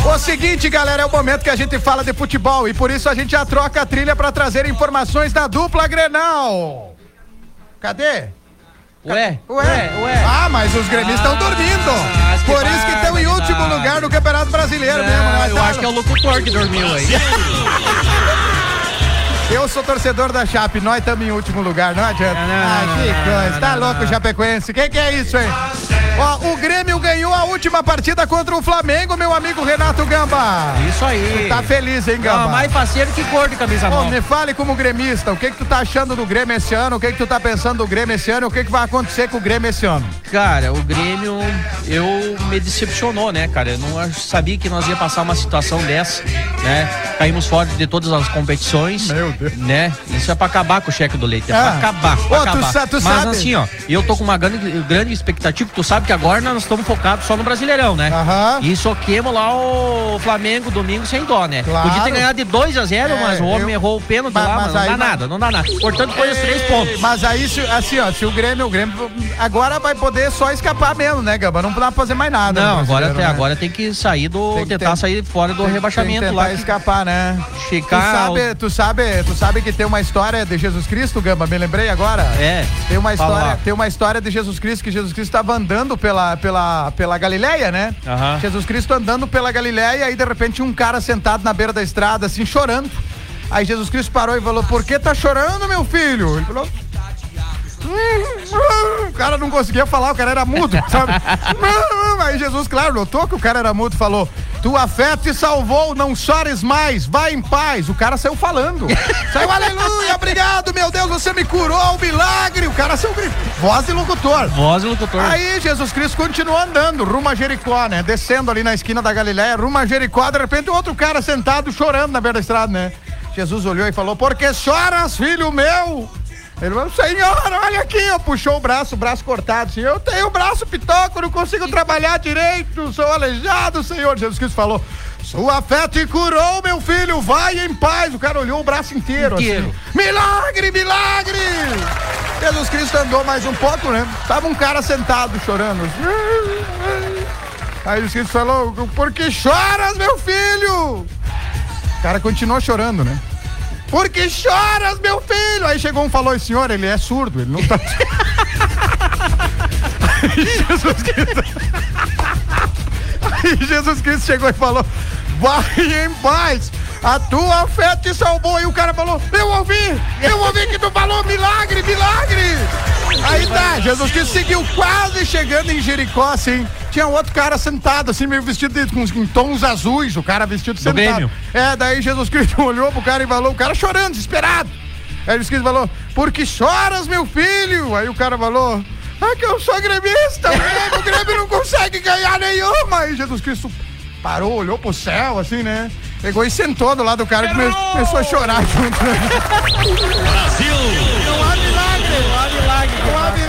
O seguinte, galera, é o momento que a gente fala de futebol e por isso a gente já troca a trilha para trazer informações da dupla Grenal. Cadê? Ué, Ué, ué. Ah, mas os gremistas estão dormindo. mas que Por isso que estão em último lugar no Campeonato Brasileiro mesmo. Ah, nós eu tá- acho que é o locutor que dormiu aí. Eu sou torcedor da Chape, nós estamos em último lugar, não adianta. Não, não, ah, não, que coisa, tá louco, não. Chapecoense. Quem que é isso, hein? Ó, o Grêmio ganhou a última partida contra o Flamengo, meu amigo Renato Gamba. Isso aí. Tu tá feliz, hein, Gamba? Não, mais parceiro que cor de camisa nova. me fale como gremista, o que que tu tá achando do Grêmio esse ano? O que que tu tá pensando do Grêmio esse ano? O que que vai acontecer com o Grêmio esse ano? Cara, o Grêmio, eu me decepcionou, né, cara? Eu não sabia que nós ia passar uma situação dessa, né? Caímos fora de todas as competições. Meu Deus. Né? Isso é pra acabar com o cheque do leite. É Ah. pra acabar. Pra Ô, tu acabar. sa- tu Mas sabe- assim, ó, eu tô com uma grande, grande expectativa. Tu sabe que agora nós estamos focados só no Brasileirão, né? Aham. E soquemos lá o Flamengo domingo sem dó, né? Claro. Podia ter ganhado de 2 a 0 É, mas o homem eu- errou o pênalti Mas- lá, mas mas não dá vai- nada, não dá nada. Portanto, foi os três pontos. Mas aí, se- assim, ó, se o Grêmio, o Grêmio agora vai poder só escapar mesmo, né, Gamba? Não dá pra fazer mais nada. Não, agora, tem, né? agora tem que sair do. Tem que tentar sair fora do Tem- rebaixamento tem que lá. que escapar, né? Ficar. Tu sabe, tu sabe, tu sabe que tem uma história de Jesus Cristo, Gamba, me lembrei agora. É. Tem uma história, tem uma história de Jesus Cristo que Jesus Cristo estava andando pela pela pela Galileia, né? Jesus Cristo andando pela Galileia e de repente um cara sentado na beira da estrada assim chorando. Aí Jesus Cristo parou e falou: "Por que tá chorando, meu filho?" Ele falou: o cara não conseguia falar, o cara era mudo, sabe? Aí Jesus, claro, notou que o cara era mudo, falou: tua fé te salvou, não chores mais, vai em paz. O cara saiu falando. saiu, aleluia, obrigado, meu Deus, você me curou, um milagre. O cara saiu. Voz de locutor. Voz de locutor. Aí Jesus Cristo continuou andando, rumo a Jericó, né? Descendo ali na esquina da Galiléia, rumo a Jericó, de repente outro cara sentado chorando na beira da estrada, né? Jesus olhou e falou, por que choras, filho meu? Ele falou, Senhor, olha aqui, ó, puxou o braço, o braço cortado, assim, eu tenho o braço pitoco, não consigo trabalhar direito, sou aleijado, Senhor. Jesus Cristo falou, sua fé te curou, meu filho, vai em paz. O cara olhou o braço inteiro, Inteiro. assim. Milagre, milagre! Jesus Cristo andou mais um pouco, né? Tava um cara sentado chorando. assim. Aí Jesus Cristo falou, por que choras, meu filho? O cara continuou chorando, né? Por que choras, meu filho? Aí chegou um e falou, senhor, ele é surdo, ele não tá. Jesus Cristo. Aí Jesus Cristo chegou e falou: Vai em paz, a tua fé te salvou. E o cara falou: Eu ouvi, eu ouvi que tu falou milagre, milagre. Aí tá, Jesus Cristo seguiu quase chegando em Jericó, assim. Tinha outro cara sentado, assim, meio vestido de, com, tons azuis, o cara vestido sentado. Grêmio. É, daí Jesus Cristo olhou pro cara e falou: O cara chorando, desesperado. Aí Jesus Cristo falou: Por que choras, meu filho? Aí o cara falou: Ah, que eu sou gremista, o Grêmio, o Grêmio não consegue ganhar nenhuma. Aí Jesus Cristo parou, olhou pro céu, assim, né? Pegou e sentou do lado do cara e come- começou a chorar junto. Brasil! Não há milagre! Não há milagre! Não há milagre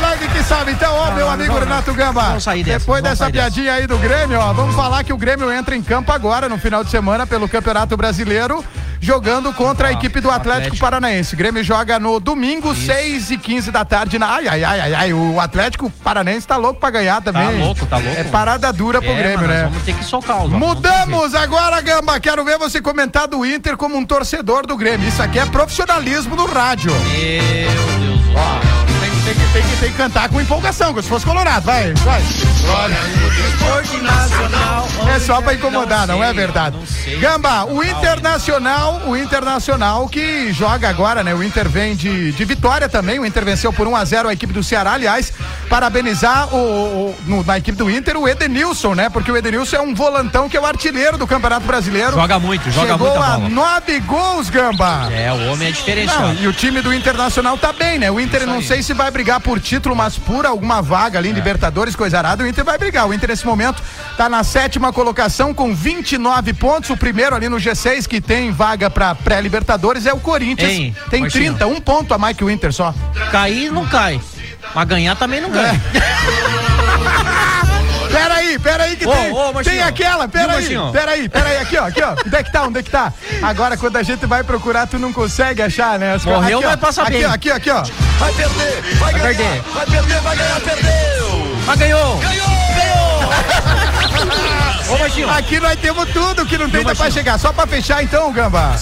sabe. Então, ó, meu amigo Renato Gamba, vamos sair dessa, depois dessa sair dessa. piadinha aí do Grêmio, ó, vamos falar que o Grêmio entra em campo agora, no final de semana, pelo Campeonato Brasileiro, jogando contra a equipe do Atlético, Atlético. Paranaense. O Grêmio joga no domingo, 6 e 15 da tarde. Na... Ai, ai, ai, ai, ai, o Atlético Paranaense tá louco pra ganhar também. louco, tá louco. É parada dura pro É, Grêmio, mas nós né? Vamos ter que socar os Mudamos agora, Gamba. Quero ver você comentar do Inter como um torcedor do Grêmio. Isso aqui é profissionalismo no rádio. Meu Deus do Ó, tem, tem que- tem que- tem que cantar com empolgação, como se fosse colorado. Vai, vai. Esporte nacional. É só pra incomodar, não, é verdade. Gamba, o Internacional, o Internacional que joga agora, né? O Inter vem de, de vitória também. O Inter venceu por 1 a 0 a equipe do Ceará. Aliás, parabenizar o, o- no- na equipe do Inter o Edenilson, né? Porque o Edenilson é um volantão que é o artilheiro do Campeonato Brasileiro. Joga muito, joga Chegou muita a bola. nove gols, Gamba. É, o homem é diferenciado. Não, e o time do Internacional tá bem, né? O Inter não sei se vai brigar por título, mas por alguma vaga É. ali em Libertadores, coisa arada, o Inter vai brigar. O Inter nesse momento tá na sétima colocação com 29 pontos. O primeiro ali no G6 que tem vaga pra pré-Libertadores é o Corinthians. Hein, tem Marcinho? 30, um ponto a mais que o Inter só. Cair não cai. Mas ganhar também não ganha. Peraí, peraí que Ô, tem, ô, tem aquela, Viu, peraí, Marcinho? peraí, peraí, aqui ó, aqui ó, onde é que tá, onde é que tá? Agora quando a gente vai procurar, tu não consegue achar, né? As Morreu, aqui, ó, vai passar aqui, bem. ó, aqui, ó, aqui ó. Vai perder, vai, Vai ganhar, perder. vai perder, vai ganhar, perdeu. Mas ganhou! Ô, Marcinho. Aqui nós temos tudo que não tem pra chegar. Só pra fechar então, Gamba.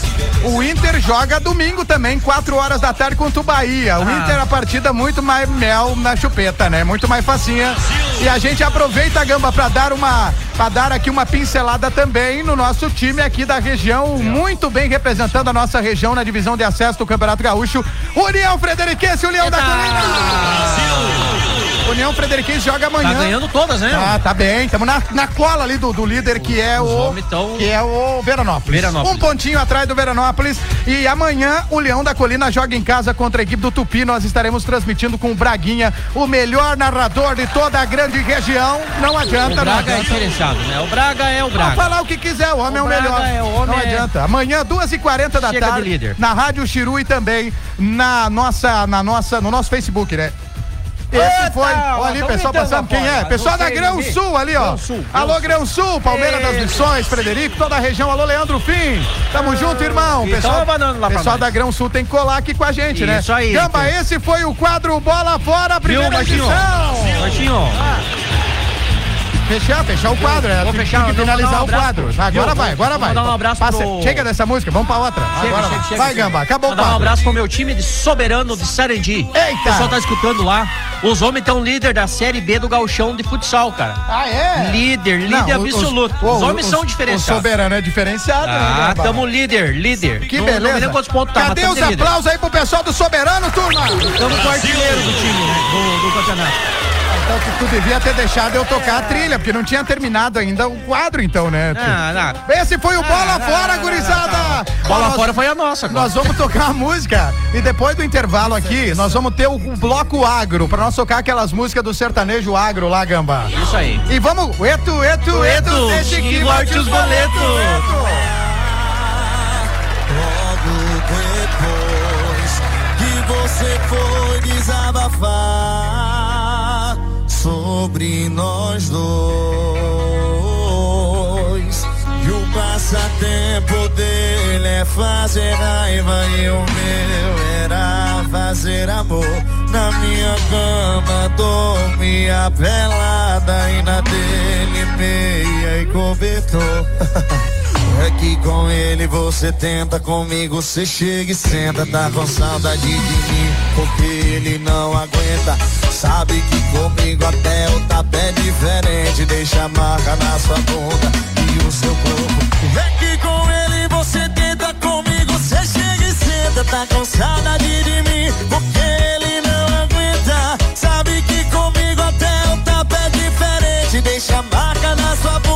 O Inter joga domingo também, 4 horas da tarde contra o Bahia. O Ah. Inter é a partida muito mais mel na chupeta, né? Muito mais facinha. E a gente aproveita, Gamba, pra dar uma para dar aqui uma pincelada também no nosso time aqui da região, muito bem representando a nossa região na divisão de acesso do Campeonato Gaúcho. União Frederiquense, União da Colina. União Frederiquense joga amanhã. Tá ganhando todas, né? Ah, tá bem. Estamos na, na cola ali do, do líder que é o tão- que é o Veranópolis. Veranópolis. Um pontinho atrás do Veranópolis e amanhã o Leão da Colina joga em casa contra a equipe do Tupi. Nós estaremos transmitindo com o Braguinha, o melhor narrador de toda a grande região. Não adianta, O não Braga é adianta. diferenciado, né? O Braga é o Braga. falar o que quiser, o homem é o melhor. é, o homem não é- adianta. Amanhã, 2h40 da Chega de tarde, líder. na Rádio Chiru e também na nossa, na nossa, no nosso Facebook, né? Esse foi. Olha ali, pessoal passando. Quem é? Pessoal da Grão. Sul ali, ó. Alô. Grão Sul, Palmeiras das. Missões, Frederico, toda a região. Alô, Leandro Fim. Tamo junto, irmão. Pessoal, pessoal da Grão Sul tem que colar aqui com a gente, né? Isso aí. Gamba, esse foi o quadro Bola Fora, primeira edição. Martinho, Fechar, fechar o quadro, é. Vou tem fechar, que vou finalizar um o quadro. Agora vai, agora Vou vai. mandar um abraço Passa- pro- Chega dessa música, vamos pra outra. Chega, agora chega, vai. chega, vai, chega. Gamba, acabou o Mandar um quadro. abraço pro meu time de soberano de Sarandi. Eita! O pessoal tá escutando lá. Os homens estão líder da Série B do Galchão de futsal, cara. Ah, é? Líder, líder Não, os- absoluto. os- Os, homens os- são O diferenciados. soberano é diferenciado, né, Ah, Gamba? tamo líder, líder. Que não, beleza. Não quantos pontos tá, Cadê tamo os aplausos aí pro pessoal do Soberano, turma? Estamos com o artilheiro do time, né, do, do campeonato. Então tu, tu devia ter deixado eu tocar a trilha, porque não tinha terminado ainda o quadro, então, né? Não, não. Esse foi o Bola Fora, gurizada! Bola nós- fora foi a nossa. agora. Nós vamos tocar a música e depois do intervalo aqui, nós vamos ter o, o bloco agro, pra nós tocar aquelas músicas do sertanejo agro lá, Gamba. Isso aí. E vamos, eto, eto, eto, Eto, deixa que e volte os os boletos. boletos. Logo depois que você foi desabafar sobre nós dois. E o passatempo dele é fazer raiva e o meu era fazer amor. Na minha cama dormia pelada e na dele meia e cobertor. É que com ele você tenta, comigo você chega e senta. Tá com saudade de mim, porque ele não aguenta. Sabe que comigo até o tapé é diferente. Deixa a marca na sua bunda e o seu corpo. É que com ele você tenta, comigo você chega e senta. Tá com saudade de mim, porque ele não aguenta. Sabe que comigo até o tapé é diferente. Deixa a marca na sua bunda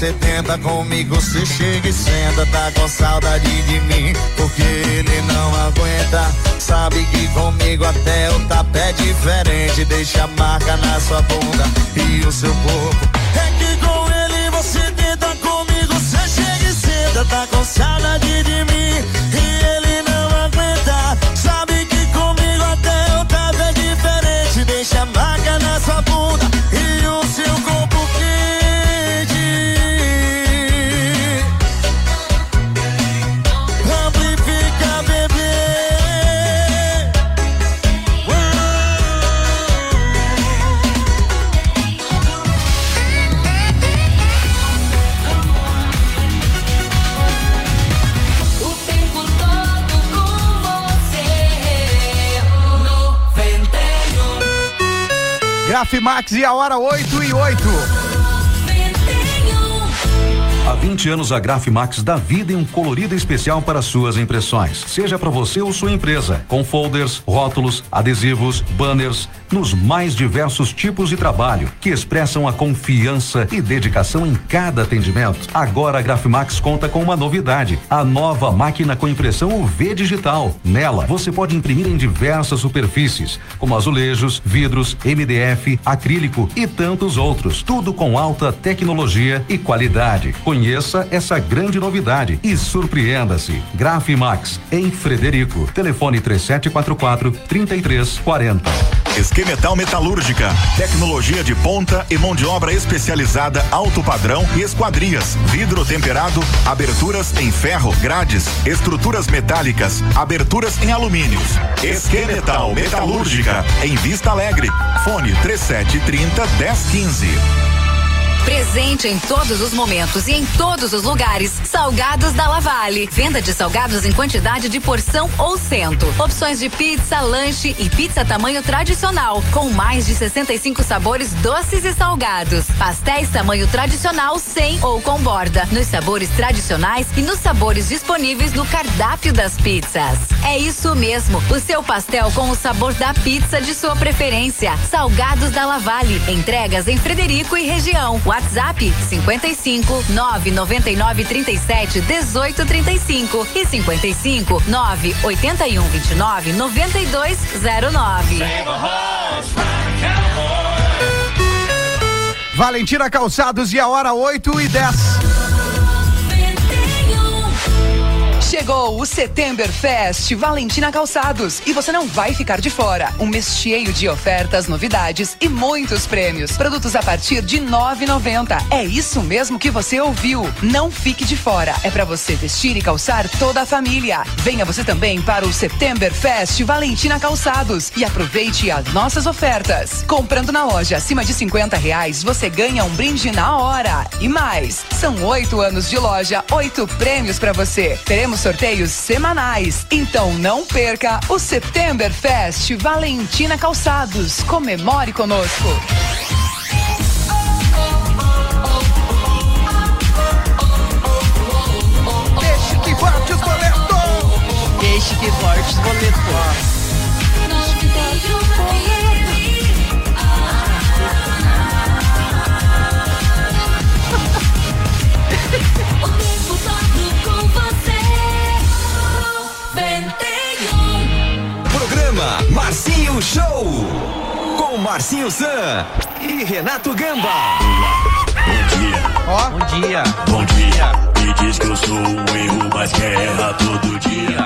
você tenta, comigo você chega e senta. Tá com saudade de mim, porque ele não aguenta. Sabe que comigo até o tapé é diferente. Deixa a marca na sua bunda e o seu corpo. É que com ele você tenta, comigo você chega e senta. Tá com saudade de mim 91. Grafimax e a hora 8 e 8. Há 20 anos a Grafimax dá vida em um colorido especial para suas impressões. Seja para você ou sua empresa, com folders, rótulos, adesivos, banners, nos mais diversos tipos de trabalho, que expressam a confiança e dedicação em cada atendimento. Agora a Grafimax conta com uma novidade: a nova máquina com impressão UV digital. Nela, você pode imprimir em diversas superfícies, como azulejos, vidros, MDF, acrílico e tantos outros. Tudo com alta tecnologia e qualidade. Conheça essa grande novidade e surpreenda-se. Grafimax, em Frederico. Telefone 3744 3340. Esquemetal Metalúrgica, tecnologia de ponta e mão de obra especializada alto padrão e esquadrias, vidro temperado, aberturas em ferro, grades, estruturas metálicas, aberturas em alumínios. Esquemetal Metalúrgica, em Vista Alegre. Fone 3730 1015. Presente em todos os momentos e em todos os lugares. Salgados da Lavale. Venda de salgados em quantidade de porção ou cento. Opções de pizza, lanche e pizza tamanho tradicional, com mais de 65 sabores doces e salgados. Pastéis tamanho tradicional sem ou com borda. Nos sabores tradicionais e nos sabores disponíveis no cardápio das pizzas. É isso mesmo, o seu pastel com o sabor da pizza de sua preferência. Salgados da Lavale. Entregas em Frederico e região. WhatsApp 55 999 37 18 35 e 55 981 29 9209. Valentina Calçados e a hora 8 e 10. Chegou o Setembro Fest Valentina Calçados e você não vai ficar de fora. Um mês cheio de ofertas, novidades e muitos prêmios. Produtos a partir de 9,90. É isso mesmo que você ouviu. Não fique de fora. É para você vestir e calçar toda a família. Venha você também para o Setembro Fest Valentina Calçados e aproveite as nossas ofertas. Comprando na loja acima de 50 reais, você ganha um brinde na hora. E mais, são oito anos de loja, oito prêmios para você. Teremos sorteios semanais. Então não perca o September Fest Valentina Calçados. Comemore conosco. Deixe que volte os boletos. Deixe que volte os boletos. Marcinho San e Renato Gamba. Ó. Bom dia. Bom dia. Me diz que eu sou um erro, mas quer errar todo dia.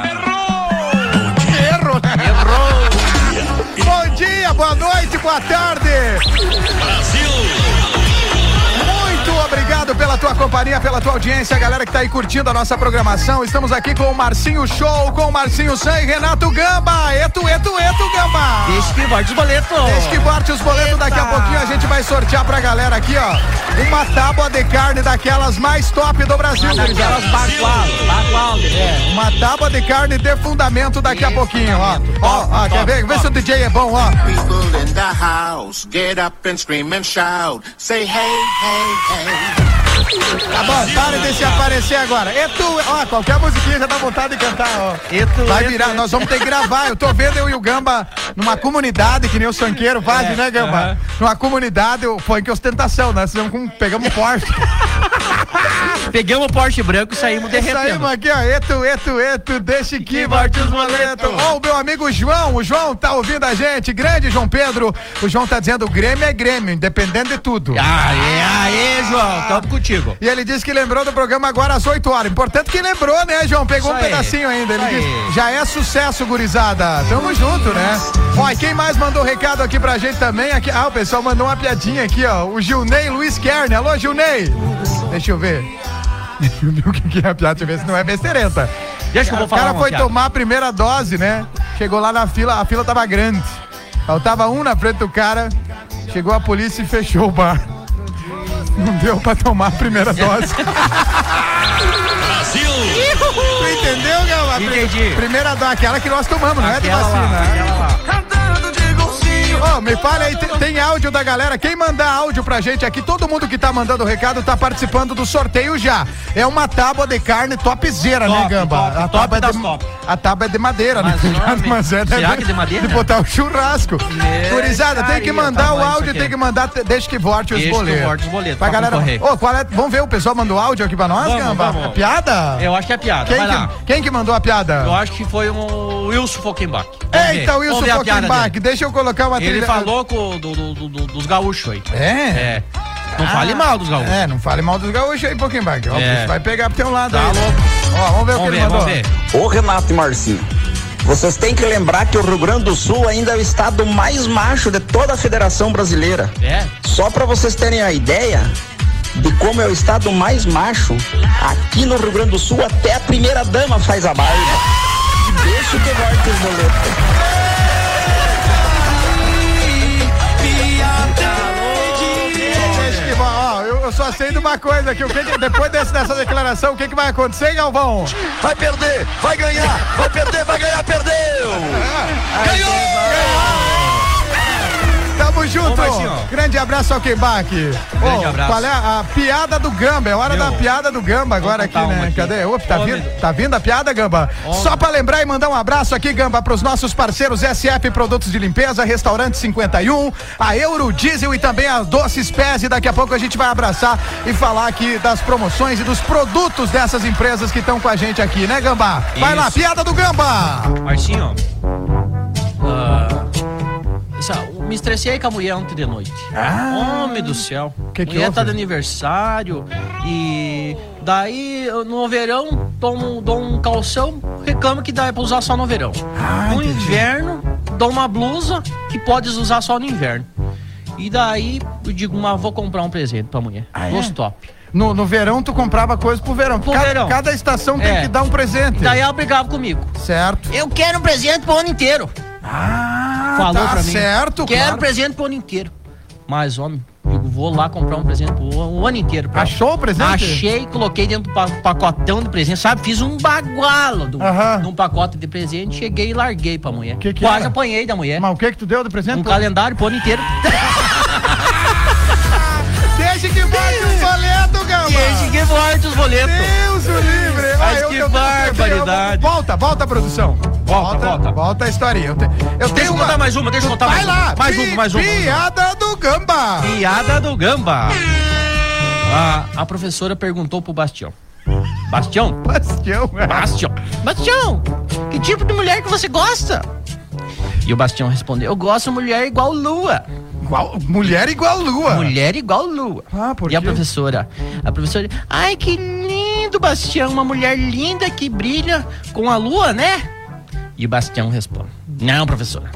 Erro, né? Errou. Bom dia, boa noite, boa tarde. Muito obrigado pela tua companhia, pela tua audiência, galera que tá aí curtindo a nossa programação. Estamos aqui com o Marcinho Show, com o Marcinho San e Renato Gamba. Eto, eto, eto, Gamba. Deixa que volte os boletos. Deixa que volte os boletos. Daqui a pouquinho a gente vai sortear pra galera aqui, ó, uma tábua de carne daquelas mais top do Brasil, gurizada. Daquelas bagual, É, uma tábua de carne de fundamento daqui a pouquinho, ó. Ó, ó, quer ver? Vê se o DJ é bom, ó. People in the house, get up and scream and shout. Say hey, hey, hey. Tá bom, para de se aparecer agora. E tu, ó, qualquer musiquinha já dá vontade de cantar, ó. Eto, Vai eto, virar, nós vamos ter que gravar. Eu tô vendo eu e o Gamba numa comunidade, que nem o Sanqueiro faz, É, né, Gamba? aham. Numa comunidade, o funk ostentação, né? Nós com, pegamos um Porsche. Pegamos o Porsche branco e saímos derretendo. Saímos aqui, ó. Eto, eto, eto, deixa que volte os boletos. Ó, o meu amigo João, o João tá ouvindo a gente. Grande João Pedro. O João tá dizendo: Grêmio é Grêmio, independente de tudo. Aê, aê, João, tamo contigo. E ele disse que lembrou do programa agora às 8 horas. Importante que lembrou, né, João? Pegou Isso um aí. pedacinho ainda. Ele Isso disse, aí. já é sucesso, gurizada. Tamo junto, né? Ó, e quem mais mandou recado aqui pra gente também? Aqui, ah, o pessoal mandou uma piadinha aqui, ó. O Gilney Luiz Kern. Alô, Gilney. Deixa eu ver. Deixa eu ver o que é a piada, deixa eu ver se não é besteirenta. Deixa que eu vou O falar cara uma foi piada. tomar a primeira dose, né? Chegou lá na fila, a fila tava grande. Faltava um na frente do cara. Chegou a polícia e fechou o bar. Não deu pra tomar a primeira dose. Brasil! Tu entendeu, Gama? Entendi. Primeira dose, aquela que nós tomamos, não é de lá, vacina. aquela lá. De. Ô, me fala aí, tem, tem áudio da galera. Quem mandar áudio pra gente aqui, todo mundo que tá mandando recado tá participando do sorteio já. É uma tábua de carne topzera, né, Top, Gamba? top, a top tábua é das de, top. a tábua é de madeira, né? Mas, homem, Mas é será que é de madeira? De botar o churrasco. Meu, Gurizada, tem que mandar o áudio, tem que mandar, deixa que volte os boletos. boletos Pra pra galera. Ô, qual é? Vamos ver, o pessoal mandou áudio aqui pra nós, Vamos, Gamba? vamos. É piada? Eu acho que é piada. Quem que, quem que mandou a piada? Eu acho que foi o Wilson Fockenbach. Vamos. Eita, o Wilson Fockenbach, deixa eu colocar uma Ele falou com, do, do- do- do- dos gaúchos aí. É? É. Não fale mal dos gaúchos. É, não fale mal dos gaúchos aí, Fockenbach. Ó, É. Vai pegar pro teu lado Tá aí. louco. Ó, vamos ver o Vamos que ver, ele mandou. vamos ver. Ô Renato e Marcinho, vocês têm que lembrar que o Rio Grande do Sul ainda é o estado mais macho de toda a Federação Brasileira. É? Só para vocês terem a ideia de como é o estado mais macho, aqui no Rio Grande do Sul até a primeira dama faz a barba. E deixa que volte os boletos. Só sei de uma coisa aqui. O que que- depois desse, dessa declaração, o que, que vai acontecer, Galvão? Vai perder, vai ganhar, vai perder, vai ganhar, perdeu! Tamo junto. Ô. Grande abraço ao Queibac. Grande abraço. Qual é a piada do Gamba? É hora Meu. da piada do Gamba agora aqui, né? aqui. Cadê? Opa, tá, Homem. vindo, tá vindo a piada, Gamba? Homem. Só pra lembrar e mandar um abraço aqui, Gamba, pros nossos parceiros SF Produtos de Limpeza, Restaurante 51, a Euro Diesel e também a Doces Pés. E daqui a pouco a gente vai abraçar e falar aqui das promoções e dos produtos dessas empresas que estão com a gente aqui, né, Gamba? Vai lá, Isso. piada do Gamba! Marcinho, me estressei com a mulher ontem de noite. Ah. Homem do céu. Que que mulher houve? tá de aniversário e daí no verão tomo, dou um calção, reclama que dá pra usar só no verão. Ah, no inverno, dou uma blusa que pode usar só no inverno. E daí eu digo, mas vou comprar um presente pra mulher. Ah, é? Top. No, no verão tu comprava coisa pro verão. Pro cada, verão. cada estação tem É. que dar um presente. Daí ela brigava comigo. Certo. Eu quero um presente pro ano inteiro. Ah, Falou tá pra mim. certo, Quero claro. presente pro ano inteiro. Mas, homem, digo, vou lá comprar um presente pro o, o ano inteiro. pra ela. Achou o presente? Achei, coloquei dentro do pa- pacotão de presente, sabe? Fiz um bagualo do, num pacote de presente, cheguei e larguei pra mulher. Que que Quase era? apanhei da mulher. Mas o que que tu deu de presente? Um calendário pro ano inteiro. Deixa que volte os boletos, Gamba. Deixa que volte os boletos. Deus o. Mas eu- que eu- barbaridade. Volta, volta, produção. Volta, volta. Volta a historinha. Eu, te- eu Deixa eu contar mais uma, deixa eu contar Vai mais lá. uma. Mais uma, mais uma. Piada do Gamba. Piada do Gamba. A, a professora perguntou pro Bastião. Bastião? Bastião. Bastião. Bastião, que tipo de mulher que você gosta? E o Bastião respondeu, eu gosto de mulher igual lua. Igual, mulher igual lua. Mulher igual lua. Ah, por e a professora? A professora, ai que lindo, Bastião, uma mulher linda que brilha com a lua, né? E o Bastião responde, não, professora.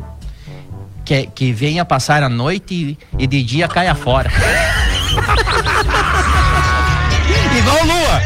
Que, que venha passar a noite e, e de dia caia fora. igual lua.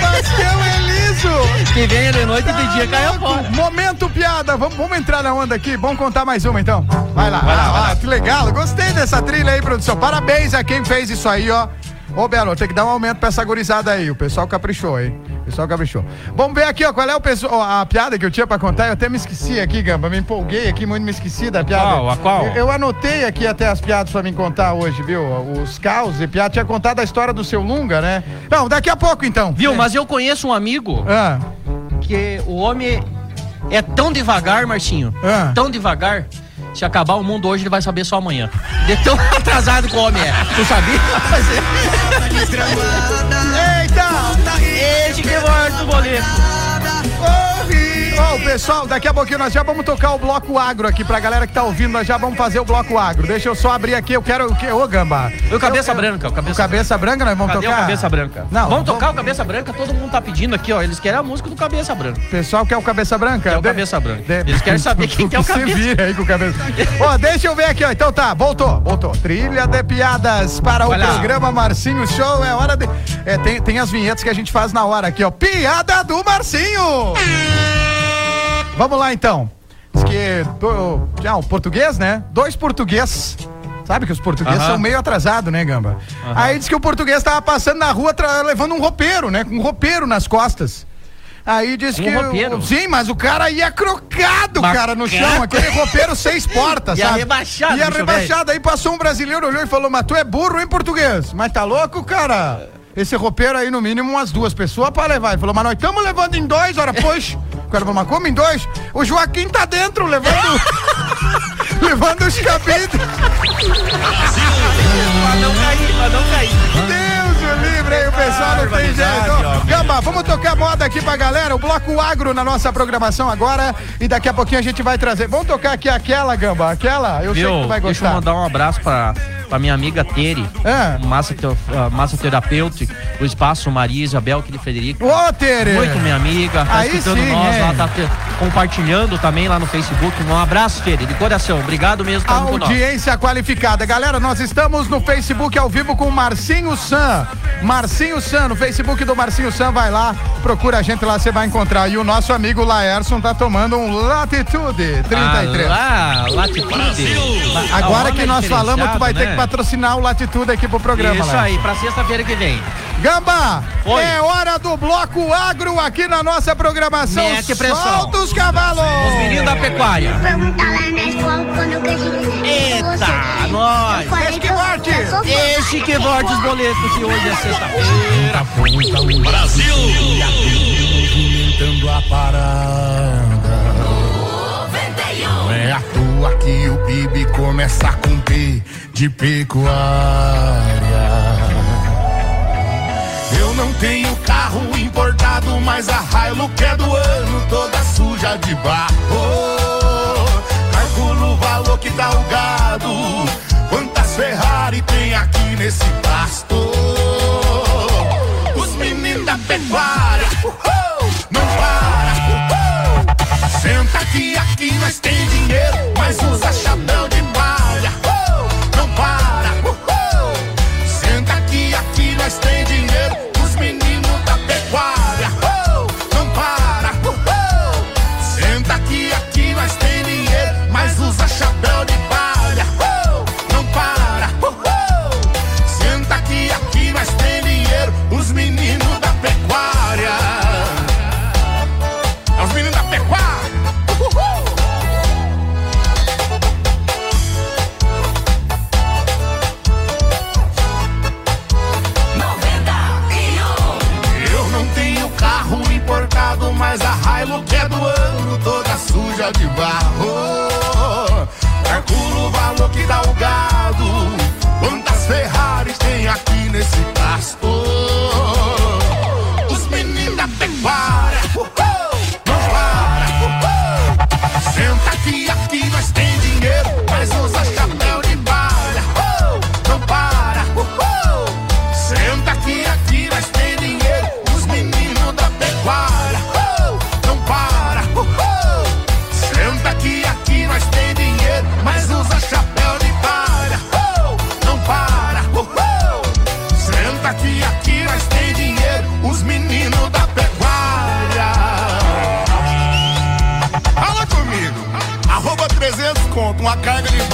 Bastião é liso. Que venha de noite e de dia caia fora. Momento piada. Vamos, vamos entrar na onda aqui. Vamos contar mais uma então. Vai lá. Vai lá, Ah, vai lá. ah, que legal. Gostei dessa trilha aí, produção. Parabéns a quem fez isso aí, ó. Ô, Belo, tem que dar um aumento pra essa gurizada aí. O pessoal caprichou, hein? O pessoal caprichou. Vamos ver aqui, ó, qual é o pessoal, a piada que eu tinha pra contar. Eu até me esqueci aqui, Gamba. Me empolguei aqui, muito me esqueci da piada. Qual? A qual? Eu, eu anotei aqui até as piadas pra me contar hoje, viu? Os caos e piada. Tinha contado a história do seu Lunga, né? Não, daqui a pouco então. Viu, mas eu conheço um amigo Ah. que o homem é tão devagar, Marcinho, Ah. tão devagar, se acabar o mundo hoje, ele vai saber só amanhã. De tão atrasado que o homem é. Tu sabia? Eita! Esse que morre o boleto. Ó, o pessoal, daqui a pouquinho nós já vamos tocar o bloco agro aqui pra galera que tá ouvindo, nós já vamos fazer o bloco agro. Deixa eu só abrir aqui, eu quero o que? Ô, Gamba. O cabeça Eu- branca, o cabeça, O cabeça branca nós vamos Cadê tocar? o cabeça branca? Não, vamos tocar o cabeça branca, todo mundo tá pedindo aqui, ó. Eles querem a música do cabeça branca. Pessoal quer o cabeça branca? Quer o De- cabeça branca. de- Eles querem saber quem que é o Se cabeça. vira aí com o cabeça. Ó, deixa eu ver aqui, ó. Então tá, voltou, voltou. Trilha de piadas para Vai o lá. programa Marcinho Show. É hora de. É, tem, tem as vinhetas que a gente faz na hora aqui, ó. Piada do Marcinho! Vamos lá então. Diz que. Já, o português, né? Dois português. Sabe que os portugueses são meio atrasados, né, Gamba? Aí diz que o português tava passando na rua levando um roupeiro, né? Com um roupeiro nas costas. Aí diz Um que. roupeiro? sim, mas o cara ia crocado, cara, no chão. Aquele roupeiro seis portas, Ia sabe? rebaixado, Ia rebaixado. Aí passou um brasileiro, olhou e falou: Mas tu é burro em português. Mas tá louco, cara? Esse roupeiro aí, no mínimo, umas duas pessoas pra levar. Ele falou: Mas nós estamos levando em dois, ora, pois. O cara falou: Mas como em dois? O Joaquim tá dentro, levando. levando os cabides. Pra não cair, pra não cair. Deus o livre aí, o pessoal não tem jeito. Gamba, vamos tocar moda aqui pra galera. O bloco agro na nossa programação agora. E daqui a pouquinho a gente vai trazer. Vamos tocar aqui aquela, Gamba. Aquela, eu sei que tu vai Deixa eu gostar. mandar um abraço pra, pra minha amiga Tere, É. massa, ah, massa terapêutica, o espaço Maria Isabel, que Frederico. Ô, Tere! Muito minha amiga, tá Aí escutando sim, nós é. lá, tá te- compartilhando também lá no Facebook. Um abraço, Tere, de coração. Obrigado mesmo nós. Audiência qualificada. Galera, nós estamos no Facebook ao vivo com o Marcinho Sam. Marcinho Sam, no Facebook do Marcinho Sam, vai lá, procura a gente lá, você vai encontrar. E o nosso amigo Laerson tá tomando um Latitude 33. Ah, lá, Latitude. Agora Ah, que nós falamos, tu vai ter diferenciado, que né? patrocinar o Latitude aqui pro programa. Isso Laerson. aí, pra sexta-feira que vem. Gamba, Oi. é hora do bloco agro aqui na nossa programação. Mete pressão. Solta os cavalos! Os meninos da pecuária. Perguntar lá na escola quando eu cresci. Eita, nós. Deixa que volte! Deixe que volte os boletos, que hoje é sexta-feira. Brasil! movimentando a parada. Não é à toa que o PIB começa com P de pecuária. Eu não tenho carro importado, mas a Hilux é do ano, toda suja de barro. Calculo o valor que dá o gado nesse pasto. Os meninos da pecuária, não para. Senta aqui, aqui nós tem dinheiro, mas usa chapéu de palha. Não para. Senta aqui, aqui nós tem dinheiro, de barro. Calculo o valor que dá o gado. Quantas Ferraris tem aqui nesse pasto?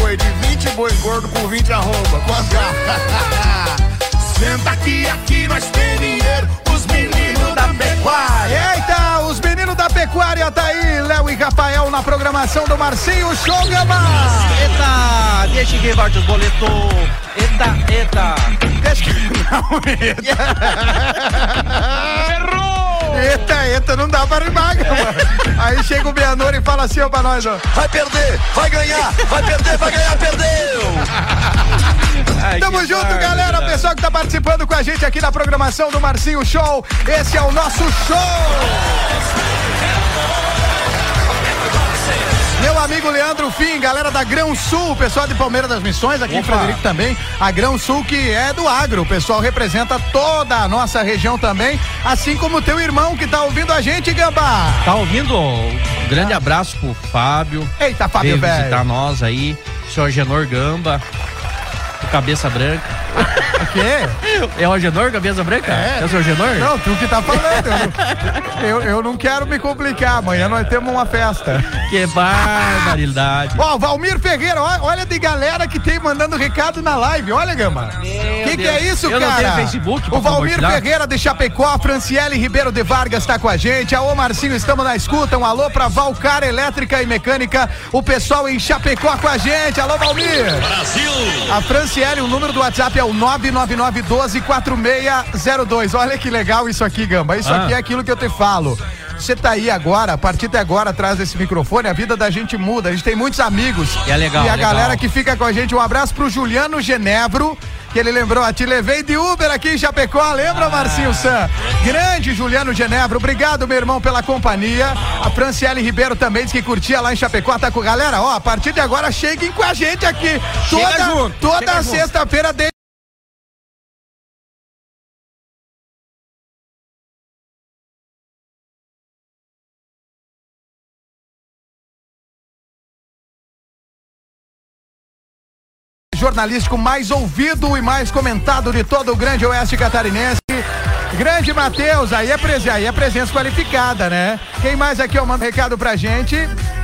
Boi de 20 boi gordo por 20 arroba. Quanto é? Senta aqui, aqui nós tem dinheiro, os meninos da pecuária. Eita, os meninos da pecuária tá aí, Léo e Rafael na programação do Marcinho Show Gama. Eita, deixa que volte os boletos. Eita, eita. Deixa que. Não, eita. Eita, eita, não dá pra rimar, Gama. Aí chega o Bianor e fala assim, ó, pra nós, ó. Vai perder, vai ganhar, vai perder, vai ganhar, perdeu! Tamo junto, galera. Pessoal que tá participando com a gente aqui na programação do Marcinho Show. Esse é o nosso show. Meu amigo Leandro Fim, galera da Grão Sul, pessoal de Palmeiras das Missões, aqui em Opa. Frederico também. A Grão Sul que é do agro, o pessoal representa toda a nossa região também, assim como o teu irmão que tá ouvindo a gente, Gambá. Tá ouvindo? Um grande abraço pro Fábio. Eita, Fábio, velho. visitar nós aí. Senhor Genor Gamba. O Cabeça Branca. O quê? É o Agenor, Cabeça Branca? É, o seu Agenor? Não, tu que tá falando. Eu, eu, eu não quero me complicar. Amanhã nós temos uma festa. Que barbaridade. Ó, Valmir Ferreira, olha de galera que tem mandando recado na live. Olha, Gama. Que que é isso, Eu não cara? tenho Facebook o Valmir. Ferreira de Chapecó, a Franciele Ribeiro de Vargas tá com a gente. A Ô Marcinho, estamos na escuta. Um alô pra Valcar Elétrica e Mecânica. O pessoal em Chapecó com a gente. Alô, Valmir. Brasil! A Franciele, o número do WhatsApp é o 999124602. Olha que legal isso aqui, Gamba. Isso Ah. aqui é aquilo que eu te falo. Você tá aí agora, a partir de agora, atrás desse microfone, a vida da gente muda. A gente tem muitos amigos. É legal, E a legal. galera que fica com a gente, um abraço pro Juliano Genevro, que ele lembrou, a te levei de Uber aqui em Chapecó, lembra, Ah. Marcinho Sam? Grande Juliano Genevro, obrigado, meu irmão, pela companhia. A Franciele Ribeiro também disse que curtia lá em Chapecó, tá com galera, ó, a partir de agora, cheguem com a gente aqui. Toda, toda sexta-feira, de jornalístico mais ouvido e mais comentado de todo o grande oeste catarinense. Grande Matheus, aí é, aí é presença qualificada, né? Quem mais aqui, ó, manda um recado pra gente?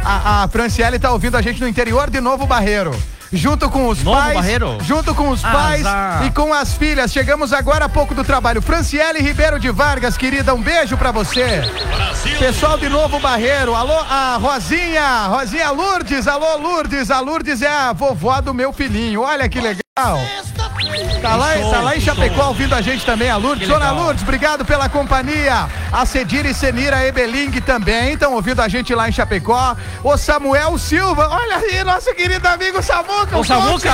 A, a Franciele tá ouvindo a gente no interior de Novo Barreiro. Junto com os Novo pais, Barreiro? junto com os Azar. pais e com as filhas. Chegamos agora há pouco do trabalho. Franciele Ribeiro de Vargas, querida, um beijo pra você. Pessoal de Novo Barreiro, alô, a Rosinha, Rosinha Lourdes, alô Lourdes, a Lourdes é a vovó do meu filhinho, olha que legal. Tá lá, show, tá lá em Chapecó show. ouvindo a gente também, a Lourdes. Dona. Lourdes, obrigado pela companhia. A Cedir e Senira Ebeling também estão ouvindo a gente lá em Chapecó. O Samuel Silva, olha aí, nosso querido amigo Samuca. Ô, o Samuca!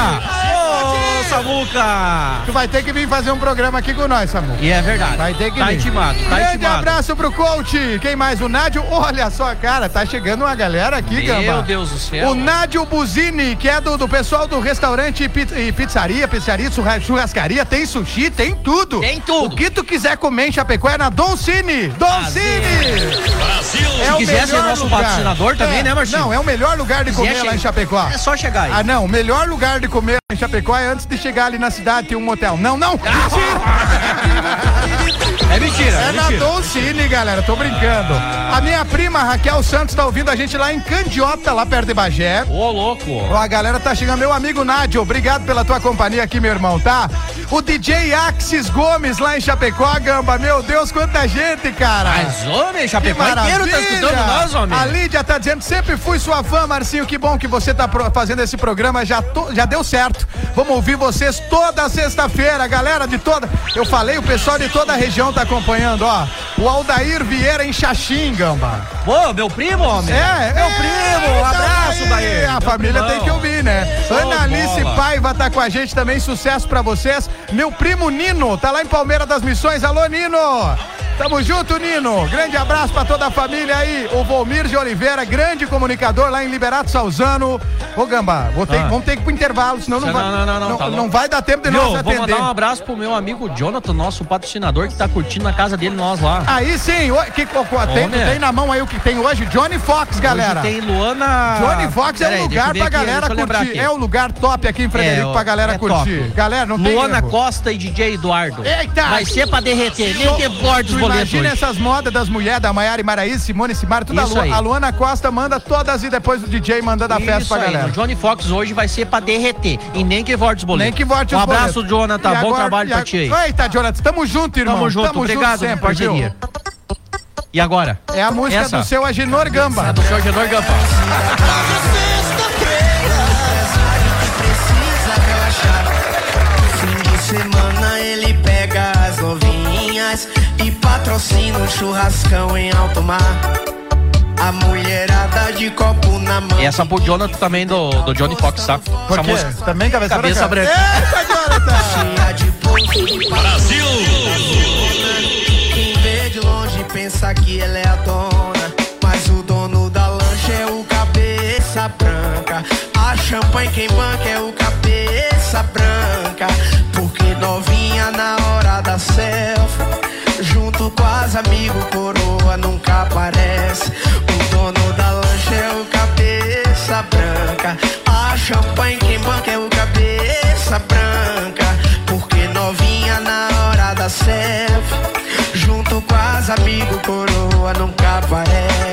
Ô, Samuca! Tu vai ter que vir fazer um programa aqui com nós, Samuca. E é verdade. Vai ter que Tá vir. intimado, tá Grande intimado. abraço pro coach. Quem mais? O Nádio. Olha só, cara, tá chegando uma galera aqui, Meu Gamba. Deus do céu. O Nádio Buzini, que é do, do pessoal do restaurante e e pizzaria, pizzaria, churra- churrascaria, tem sushi, tem tudo. Tem tudo. O que tu quiser comer em Chapecó é na Don Cine. Don Cine. Se É o quiser ser nosso lugar. patrocinador também, É, né, Marcinho? Não, é o melhor lugar de comer lá em Chapecó. É só chegar aí. Ah, não, melhor lugar de comer em Chapecó é antes de chegar ali na cidade, tem um motel. Não, não. É mentira, É é na mentira. Don Cine, galera, tô brincando. A minha prima Raquel Santos tá ouvindo a gente lá em Candiota, lá perto de Bagé. Ô, louco. Ó, a galera tá chegando. Meu amigo Nádio, obrigado pela tua companhia aqui, meu irmão, tá? O DJ Axis Gomes lá em Chapecó, Gamba. Meu Deus, quanta gente, cara. Mas, homem, Chapecó inteiro tá escutando nós, homem. A Lídia tá dizendo, sempre fui sua fã, Marcinho. Que bom que você tá fazendo esse programa. Já, to- já deu certo. Vamos ouvir vocês toda sexta-feira, galera de toda. Eu falei, o pessoal de toda a região tá acompanhando, ó. O Aldair Vieira em Xaxim, Gamba. Pô, meu primo, homem. É, meu primo. Um abraço, daí. A família tem que ouvir, né? Show Ana de Alice bola. Paiva tá com a gente também, sucesso pra vocês. Meu primo Nino, tá lá em Palmeira das Missões. Alô, Nino! Tamo junto, Nino. Grande abraço pra toda a família aí. O Volmir de Oliveira, grande comunicador lá em Liberato Salzano. Ô, Gamba, vou ter- Ah. vamos ter que ir pro intervalo, senão não, Não, vai. não, não, não, tá não vai dar tempo de Meu, nós vou atender. mandar um abraço pro meu amigo Jonathan, nosso patrocinador, que tá curtindo na casa dele, nós lá. Aí sim, o- que, co- tem, Homem. tem na mão aí o que tem hoje? Johnny Fox, galera. Hoje tem Luana... Johnny Fox é Pera o aí, deixa lugar pra aqui, galera curtir. É o lugar top aqui em Frederico É, pra galera é curtir. top. Galera, não tem Luana. Costa e DJ Eduardo. Eita! Vai ser pra derreter, nem Tu boletos Imagina essas modas das mulheres, da Maiara e Maraíza, Simone Simara, tudo a, Isso Lu- aí. a Luana Costa manda todas e depois o DJ mandando a festa Isso pra aí, galera. no Johnny Fox hoje vai ser pra derreter. E nem que volte os boletos. Nem que vote Um os abraço, boletos. Jonathan. E Bom agora- trabalho e pra a- ti aí. Eita, Jonathan, tamo junto, irmão. Tamo junto, Tamo obrigado junto sempre, por parceria. E agora? É a música Essa? do seu Agenor Gamba. É do seu Agenor Gamba. precisa relaxar. Fim de semana ele pega as novinhas e patrocina um churrascão em alto mar. A mulherada de copo na mão. E essa pro Jonathan também do, do Johnny Fox, tá? Por Essa quê? música. Também cabeça Cabeça branca? Eita, Jonathan! Cheia de bolso. Brasil! Quem vê de longe pensa que ela é a dona. Mas o dono da lancha é o cabeça branca. A champanhe quem banca é o cabeça branca. Porque novinha na hora da selfie. As amigos, coroa nunca aparece. O dono da lancha é o cabeça branca. A champanhe quem banca é o cabeça branca. Porque novinha na hora da selfie. Junto com as amigos, coroa nunca aparece.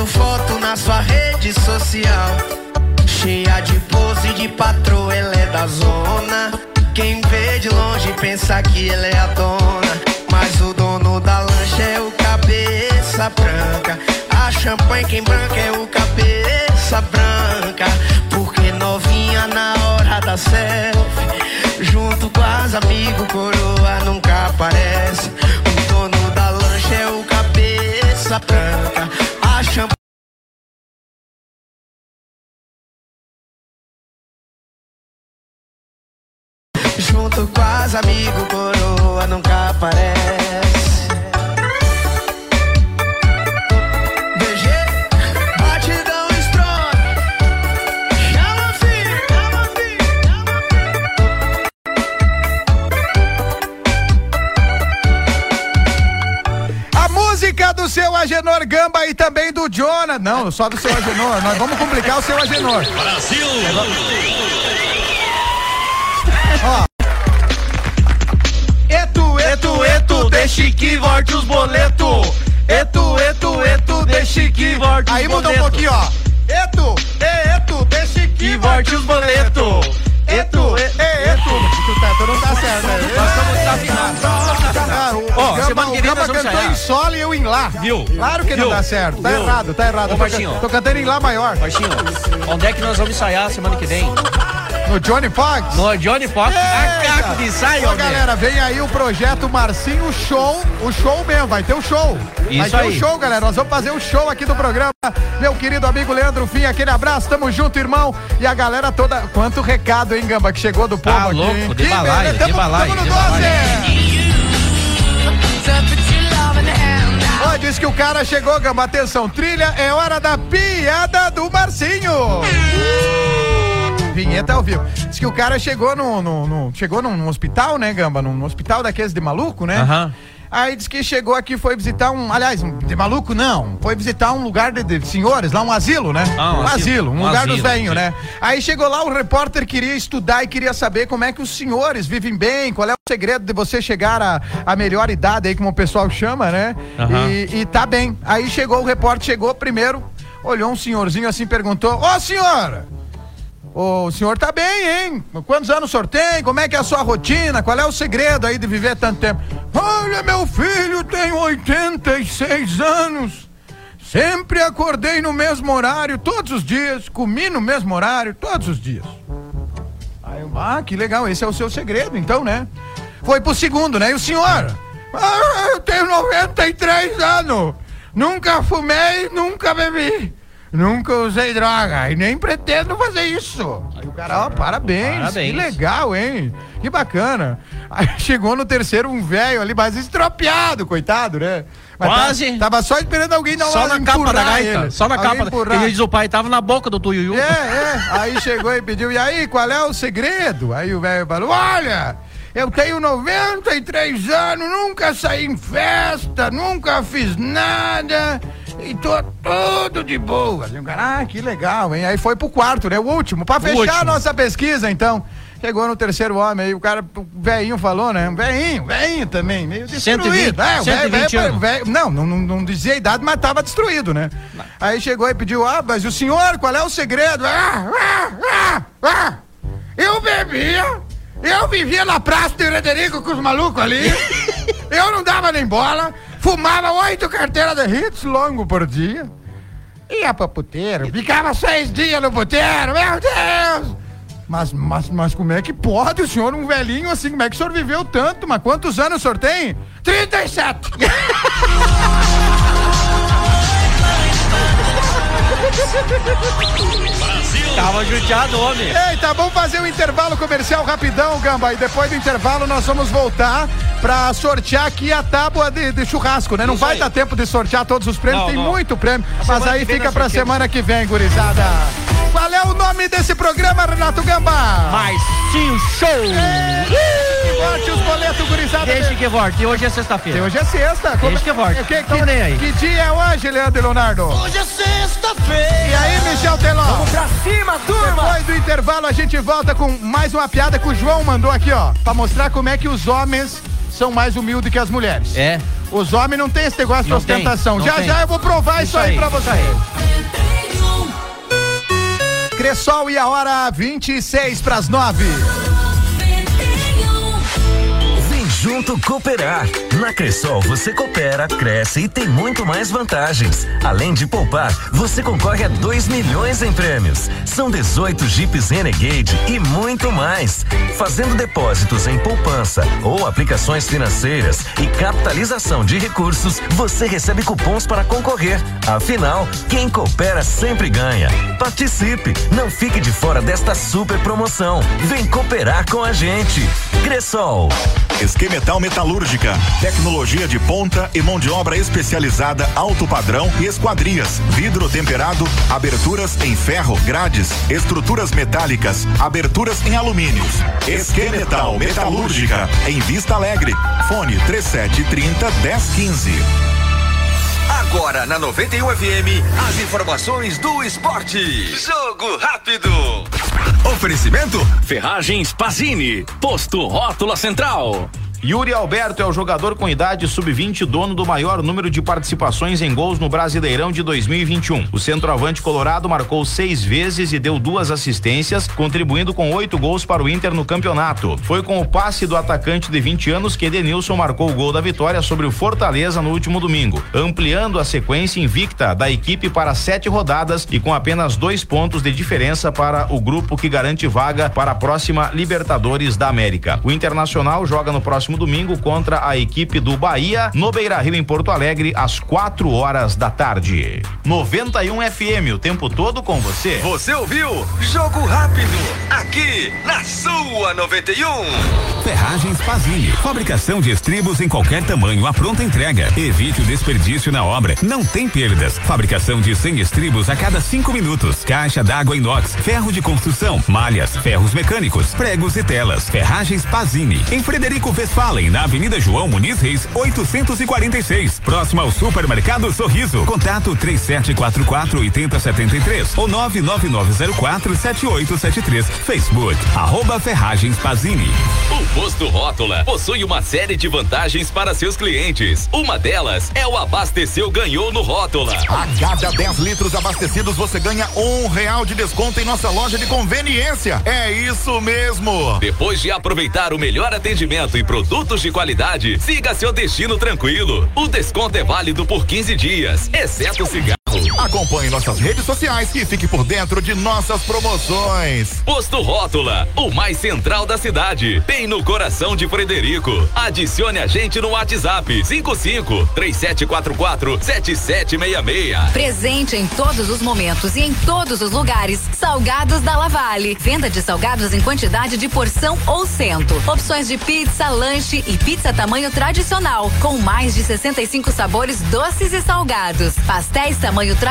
Postando foto na sua rede social. Cheia de pose de patroa, ela é da zona. Quem vê de longe pensa que ela é a dona. Mas o dono da lancha é o cabeça branca. A champanhe quem branca é o cabeça branca. Porque novinha na hora da selfie. Junto com as amigos, coroa nunca aparece. O dono da lancha é o cabeça branca. Junto com as amigos, coroa nunca aparece. DG, batidão strong. Chama, filho, chama, filho. A música do seu Agenor Gamba e também do Jonah. Não, só do seu Agenor. Nós vamos complicar o seu Agenor. Brasil! Ó. Etu, etu, deixe que volte os boletos. Etu, etu, etu, deixe que volte Aí muda um pouquinho, ó. Etu, e, etu, deixe que volte os boletos. Etu, e, e, etu. Tu, tá, tu não tá certo, né? Nós estamos desafinados. Ó, semana que vem nós vamos cantou em sol e eu em lá. Viu? Claro que não dá certo. Tá errado, tá errado. Ô, Tô Martinho. Tô cantando em lá maior. Martinho, onde é que nós vamos ensaiar semana que vem? No Johnny Fox? No Johnny Fox, macaco de ensaio, Ô, homem. galera, vem aí o projeto Marcinho Show, o show mesmo, vai ter o show. vai Isso ter o aí. show, galera. Nós vamos fazer o show aqui do programa. Meu querido amigo Leandro Fim, aquele abraço, tamo junto, irmão. E a galera toda. Quanto recado, hein, Gamba, que chegou do povo Tá aqui. louco, hein? de Que balaio, beleza. de Tamo- balaio, tamo no de 12. Ó, diz que o cara chegou, Gamba. Atenção, trilha, é hora da piada do Marcinho. Vinheta ao vivo. Diz que o cara chegou no, no- no- chegou num, num hospital, né, Gamba? Num, num hospital daqueles de maluco, né? Aham. Aí diz que chegou aqui, foi visitar um. Aliás, um- de maluco não. Foi visitar um lugar de, de senhores, lá um asilo, né? Ah, um um asilo. asilo, um, Um lugar dos asilo, velhinhos, né? Aí chegou lá, o repórter queria estudar e queria saber como é que os senhores vivem bem, qual é o segredo de você chegar à, à melhor idade aí, como o pessoal chama, né? Aham. E, e tá bem. Aí chegou, o repórter chegou primeiro, olhou um senhorzinho assim, perguntou: Ô senhora! O senhor tá bem, hein? Quantos anos o senhor tem? Como é que é a sua rotina? Qual é o segredo aí de viver tanto tempo? Olha, meu filho tem 86 anos. Sempre acordei no mesmo horário, todos os dias. Comi no mesmo horário, todos os dias. Ah, que legal, esse é o seu segredo, então, né? Foi pro segundo, né? E o senhor? Ah, eu tenho 93 anos. Nunca fumei, nunca bebi. Nunca usei droga e nem pretendo fazer isso. Aí o cara, ó, parabéns, Parabéns. que legal, hein? Que bacana. Aí chegou no terceiro um velho ali, mais estropiado, coitado, né? Mas tá- Quase. tava só esperando alguém dar Só uma na capa da gaita. ele. Só na Alguém capa. da- empurrar. Ele diz o pai tava na boca do Tuiuiu. É, é. Aí chegou e pediu, e aí, qual é o segredo? Aí o velho falou, olha, eu tenho 93 anos, nunca saí em festa, nunca fiz nada e tô tudo de boa. O cara, ah, que legal, hein? Aí foi pro quarto, né? O último, pra fechar a último. nossa pesquisa, então. Chegou no terceiro homem aí, o cara, o velhinho falou, né? Velhinho, velhinho também, meio destruído. 120, é, o velho- 120 velho- anos. velho- não, não, não, dizia a idade, mas tava destruído, né? Aí chegou e pediu, ah, mas o senhor, qual é o segredo? Ah, ah, ah, ah, eu bebia, eu vivia na praça de Frederico com os malucos ali, eu não dava nem bola, fumava oito carteiras de hits longo por dia, ia pra puteiro, ficava seis dias no puteiro, meu Deus! Mas, mas, mas como é que pode o senhor, um velhinho assim, como é que o senhor viveu tanto? Mas quantos anos o senhor tem? 37! Tava judiado, homem. Eita, vamos fazer um intervalo comercial rapidão, Gamba. E depois do intervalo nós vamos voltar pra sortear aqui a tábua de, de churrasco, né? Não Isso vai aí. dar tempo de sortear todos os prêmios, Não, tem não. muito prêmio. A Mas aí que fica pra sorteamos. semana que vem, gurizada. Qual é o nome desse programa, Renato Gamba? Marcinho Show! Bote os boletos, gurizada. Deixa que volte. E hoje é sexta-feira. E hoje é sexta. Deixa que volte. Que, que, aí. que dia é hoje, Leandro e Leonardo? Hoje é sexta-feira. E aí, Michel Teló? Vamos pra cima, turma. Depois do intervalo, a gente volta com mais uma piada que o João mandou aqui, ó. Pra mostrar como é que os homens são mais humildes que as mulheres. É. Os homens não têm esse negócio de Não tem, ostentação. não já tem. já eu vou provar isso, Isso aí, aí, pra você. aí. Cressol e a hora 26 pras 9. Vem junto cooperar. Na Cressol você coopera, cresce e tem muito mais vantagens. Além de poupar, você concorre a 2 milhões em prêmios. São 18 Jeeps Renegade e muito mais. Fazendo depósitos em poupança ou aplicações financeiras e capitalização de recursos, você recebe cupons para concorrer. Afinal, quem coopera sempre ganha. Participe, não fique de fora desta super promoção. Vem cooperar com a gente. Cressol. Esquemetal Metalúrgica, tecnologia de ponta e mão de obra especializada alto padrão e esquadrias, vidro temperado, aberturas em ferro, grades, estruturas metálicas, aberturas em alumínios. Esquemetal Metalúrgica, em Vista Alegre. Fone 3730 1015. Agora na 91 FM, as informações do esporte. Jogo rápido. Oferecimento Ferragens Pazini, posto Rótula Central. Yuri Alberto é o jogador com idade sub-20 dono do maior número de participações em gols no Brasileirão de 2021. O centroavante colorado marcou seis vezes e deu duas assistências, contribuindo com oito gols para o Inter no campeonato. Foi com o passe do atacante de 20 anos que Edenilson marcou o gol da vitória sobre o Fortaleza no último domingo, ampliando a sequência invicta da equipe para sete rodadas e com apenas dois pontos de diferença para o grupo que garante vaga para a próxima Libertadores da América. O Internacional joga no próximo domingo contra a equipe do Bahia no Beira Rio em Porto Alegre às quatro horas da tarde. 91 FM o tempo todo com você. Você ouviu? Jogo rápido, aqui na sua 91. Ferragens Pazini. Fabricação de estribos em qualquer tamanho, a pronta entrega. Evite o desperdício na obra. Não tem perdas. Fabricação de 100 estribos a cada cinco minutos. Caixa d'água inox, ferro de construção, malhas, ferros mecânicos, pregos e telas. Ferragens Pazini. Em Frederico Westphalen, na Avenida João Muniz Reis, 846. Próximo ao Supermercado Sorriso. Contato 3744 8073 ou 99904 7873. Facebook, arroba Ferragens Pazini. O Posto Rótula possui uma série de vantagens para seus clientes. Uma delas é o Abasteceu Ganhou no Rótula. A cada 10 litros abastecidos você ganha um real de desconto em nossa loja de conveniência. É isso mesmo. Depois de aproveitar o melhor atendimento e produtos de qualidade, siga seu destino tranquilo. O desconto é válido por 15 dias, exceto cigarro. Acompanhe nossas redes sociais e fique por dentro de nossas promoções. Posto Rótula, o mais central da cidade, bem no coração de Frederico. Adicione a gente no WhatsApp 55 3744 7766. Presente em todos os momentos e em todos os lugares. Salgados da Lavale. Venda de salgados em quantidade de porção ou cento. Opções de pizza, lanche e pizza tamanho tradicional, com mais de 65 sabores doces e salgados. Pastéis tamanho tradicional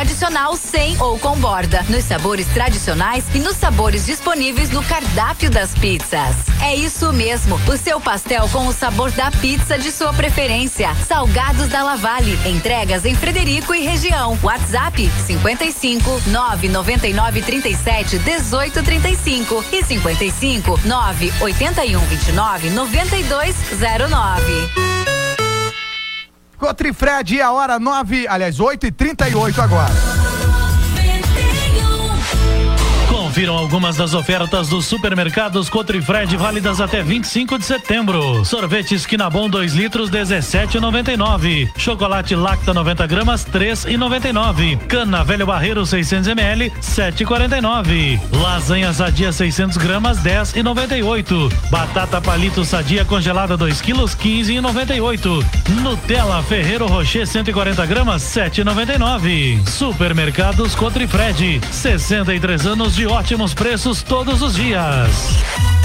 sem ou com borda. Nos sabores tradicionais e nos sabores disponíveis no cardápio das pizzas. É isso mesmo, o seu pastel com o sabor da pizza de sua preferência. Salgados da Lavale. Entregas em Frederico e região. WhatsApp 55 999 37 18 35 e 55 9 81 29 9209. Cotrifred, a hora 9, aliás, 8 e 38 agora. Confiram algumas das ofertas dos supermercados Cotrifred válidas até 25 de setembro. Sorvete Esquinabon 2 litros 17,99. Chocolate Lacta 90 gramas 3,99. Cana Velho Barreiro 600 ml 7,49. Lasanha Sadia 600 gramas 10,98. Batata Palito Sadia congelada 2 quilos 15,98. Nutella Ferreiro Rocher 140 gramas 7,99. Supermercados Cotrifred 63 anos de ótimos preços todos os dias.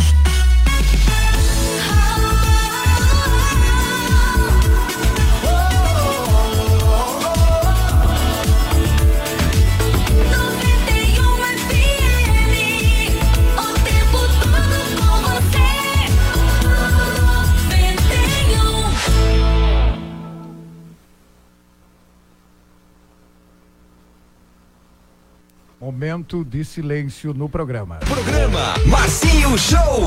Momento de silêncio no programa. Programa Marcinho Show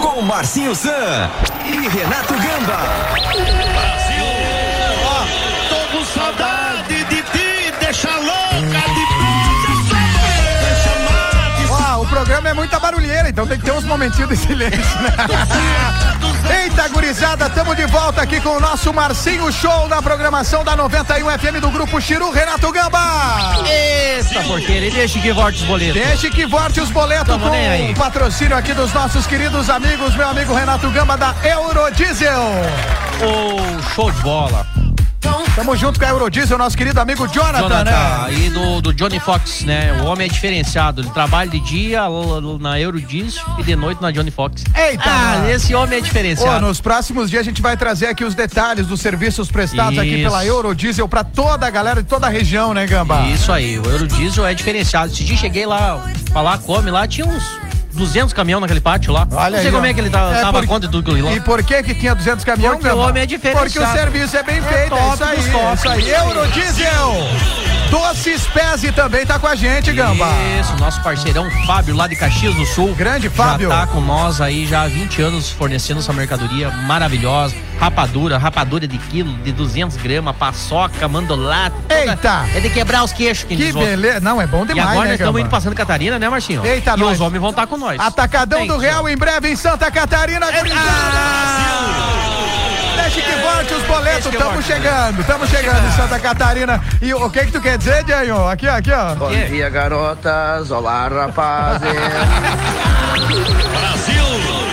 com Marcinho San e Renato Gamba. Brasil, ó, tô com saudade de ti, deixa louca programa é muita barulheira, então tem que ter uns momentinhos de silêncio, né? Eita, gurizada, tamo de volta aqui com o nosso Marcinho Show na programação da 91 FM do Grupo Chiru, Renato Gamba. Eita, porqueira, e deixa que volte os boletos. Deixe que volte os boletos Tamo com o patrocínio aqui dos nossos queridos amigos, meu amigo Renato Gamba da Eurodiesel. Ô, show de bola. Tamo junto com a Eurodiesel, nosso querido amigo Jonathan, né? E do, do Johnny Fox, né? O homem é diferenciado. Ele trabalha de dia na Eurodiesel e de noite na Johnny Fox. Eita! Ah, esse homem é Ô, diferenciado. nos próximos dias a gente vai trazer aqui os detalhes dos serviços prestados aqui Isso. pela Eurodiesel pra toda a galera de toda a região, né, Gamba? Isso aí, o Eurodiesel é diferenciado. Esse dia cheguei lá, falar, come lá, tinha uns 200 caminhão naquele pátio lá. Olha não sei aí, como ó. é que ele tá, É, tava por- conta de tudo aquilo lá. E por que que tinha 200 caminhões? Porque o homem é diferenciado. Porque o serviço é bem É feito, é, top isso aí, top. é isso aí. Eurodiesel. Doces Pese também tá com a gente, Gamba. Isso, nosso parceirão Fábio, lá de Caxias do Sul. Grande Fábio. Já tá com nós aí já há 20 anos fornecendo essa mercadoria maravilhosa. Rapadura, rapadura de quilo, de 200 gramas, paçoca, mandolata. toda- Eita! É de quebrar os queixos. Que outro. beleza. Não, é bom E demais, agora né, nós estamos indo pra Santa Catarina, né, Marcinho? Eita, e nós. os homens vão estar com nós. Atacadão Tem do que Real em breve em Santa Catarina. Deixa que volte os boletos, que estamos volte. chegando, estamos chegando em Santa Catarina. E o que que tu quer dizer, Janho? Aqui, ó, aqui, ó. Bom dia, garotas. Olá, rapazes.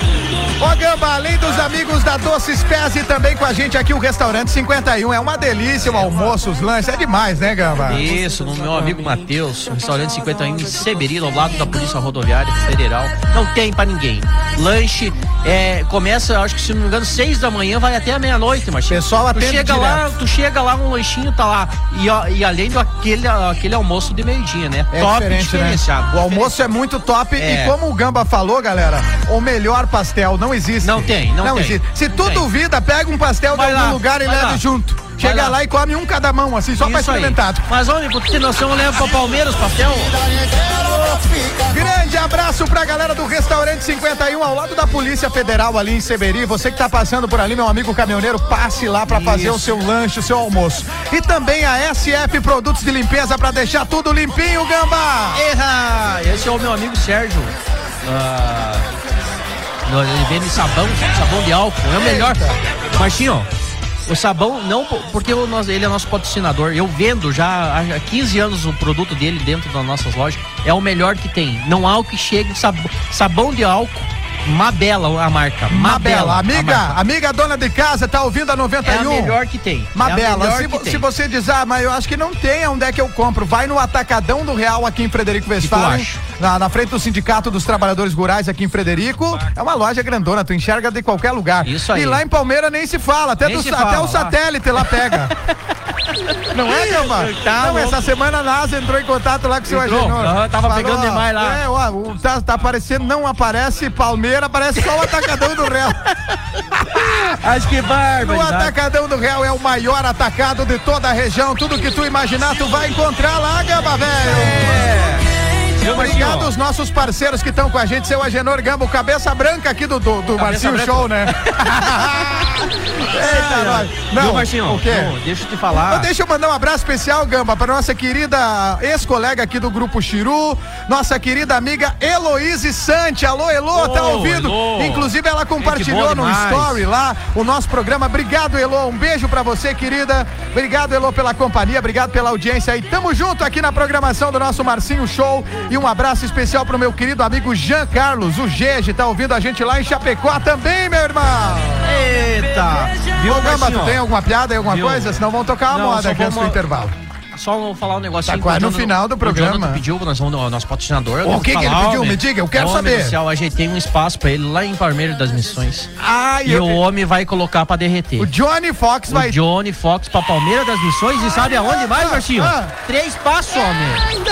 Ô Gamba, além dos amigos da Doces Pés e também com a gente aqui o Restaurante 51. É uma delícia o almoço, os lanches. É demais, né, Gamba? Isso, no meu amigo Matheus, restaurante 51 em Severino, ao lado da Polícia Rodoviária Federal. Não tem pra ninguém. Lanche é, começa, acho que se não me engano, seis da manhã, vai até a meia-noite, mas Pessoal tu chega direto. lá, tu chega lá, um lanchinho tá lá. E, ó, e além do aquele, aquele almoço de meio-dia, né? É top diferente, diferenciado. né? O almoço é muito top É. e como o Gamba falou, galera, o melhor pastel não existe. Não tem, não tem. existe. Se tu tem. duvida, pega um pastel Vai de algum lá, lugar e lá. junto. Vai Chega lá. lá. e come um cada mão, assim, só pra Isso aí. experimentar. Mas, homem, por ter noção, leva pra Palmeiras pastel. Grande abraço pra galera do Restaurante 51, ao lado da Polícia Federal ali em Seberi. Você que tá passando por ali, meu amigo caminhoneiro, passe lá pra fazer o seu lanche, o seu almoço. E também a SF Produtos de Limpeza pra deixar tudo limpinho, Gamba. Erra! Esse é o meu amigo Sérgio. Ah, no- ele vende sabão, sabão de álcool. É o melhor. Marcinho, o sabão, não po- porque o nosso- ele é nosso patrocinador. Eu vendo já há 15 anos o produto dele dentro das nossas lojas. É o melhor que tem. Não há o que chegue sabão, sabão de álcool. Mabela a marca. Mabela, a amiga, marca. amiga dona de casa, tá ouvindo a 91? É a melhor que tem. Mabela, É a melhor se, que tem. se você diz, ah, mas eu acho que não tem, onde é que eu compro? Vai no Atacadão do Real aqui em Frederico Westphalen, acha? na, na frente do Sindicato dos Trabalhadores Rurais aqui em Frederico. É uma loja grandona, tu enxerga de qualquer lugar. Isso aí. E lá em Palmeira nem se fala, até, do- se até fala, o lá. satélite lá pega. Não é, Gamba? Tá não, essa semana a NASA entrou em contato lá com o seu? Agenor. Tava pegando demais lá. É, ó, o- tá, tá aparecendo, não aparece Palmeira, aparece só o Atacadão do Real. Acho que O barbaridade. Atacadão do Real é o maior atacado de toda a região. Tudo que tu imaginar, tu vai encontrar lá, Gamba, velho. Obrigado Marcinho? aos nossos parceiros que estão com a gente, seu Agenor Gamba, o cabeça branca aqui do, do, do Marcinho branca. Show, né? Eita, nós. Viu, Não, Marcinho? o quê? Não, deixa eu te falar. Então, deixa eu mandar um abraço especial, Gamba, para nossa querida ex-colega aqui do Grupo Chiru, nossa querida amiga Heloíse Sante. Alô, Elo, tá Ô, ouvindo? Elô. Inclusive, ela compartilhou boa no story lá o nosso programa. Obrigado, Elo. Um beijo pra você, querida. Obrigado, Elo, pela companhia. Obrigado pela audiência aí. Tamo junto aqui na programação do nosso Marcinho Show. E um abraço especial pro meu querido amigo Jean Carlos, o Gege, tá ouvindo a gente lá em Chapecó também, meu irmão. Eita! Viu, Gamba, Marcinho? tu tem alguma piada alguma Viu? coisa? Senão vão tocar uma Não, moda aqui antes do intervalo. Só vou falar um negocinho. Tá quase no final do programa. O pediu, nós vamos no nosso patrocinador. O que que ele pediu? Me diga, eu quero o homem saber. ajeitei um espaço pra ele lá em Palmeiras das Missões. E eu- o homem vai colocar pra derreter. O Johnny Fox O vai. Johnny Fox pra Palmeiras das Missões e sabe aonde mais, Marcinho? ah. Três passos, homem.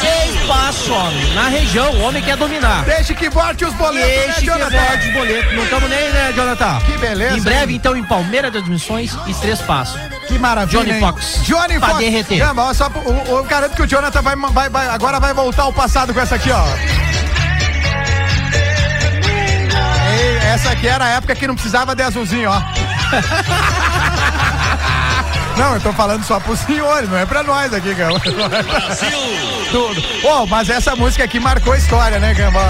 Três passos, homem. Na região, o homem quer dominar. Deixe que volte os boletos, Deixe né, que Jonathan? os boletos. Não estamos nem, né, Jonathan? Que beleza, Em breve, hein? então, em Palmeiras das Missões e Três Passos. Que maravilha. Johnny hein? Fox. Johnny Pra Fox. derreter. Gamba, ó, só, eu garanto que o Jonathan vai, vai, vai- agora vai voltar ao passado com essa aqui, ó. Ei, essa aqui era a época que não precisava de azulzinho, ó. Não, eu tô falando só pros senhores, não é pra nós aqui, Gamba. Tudo. Ô, mas essa música aqui marcou a história, né, Gamba?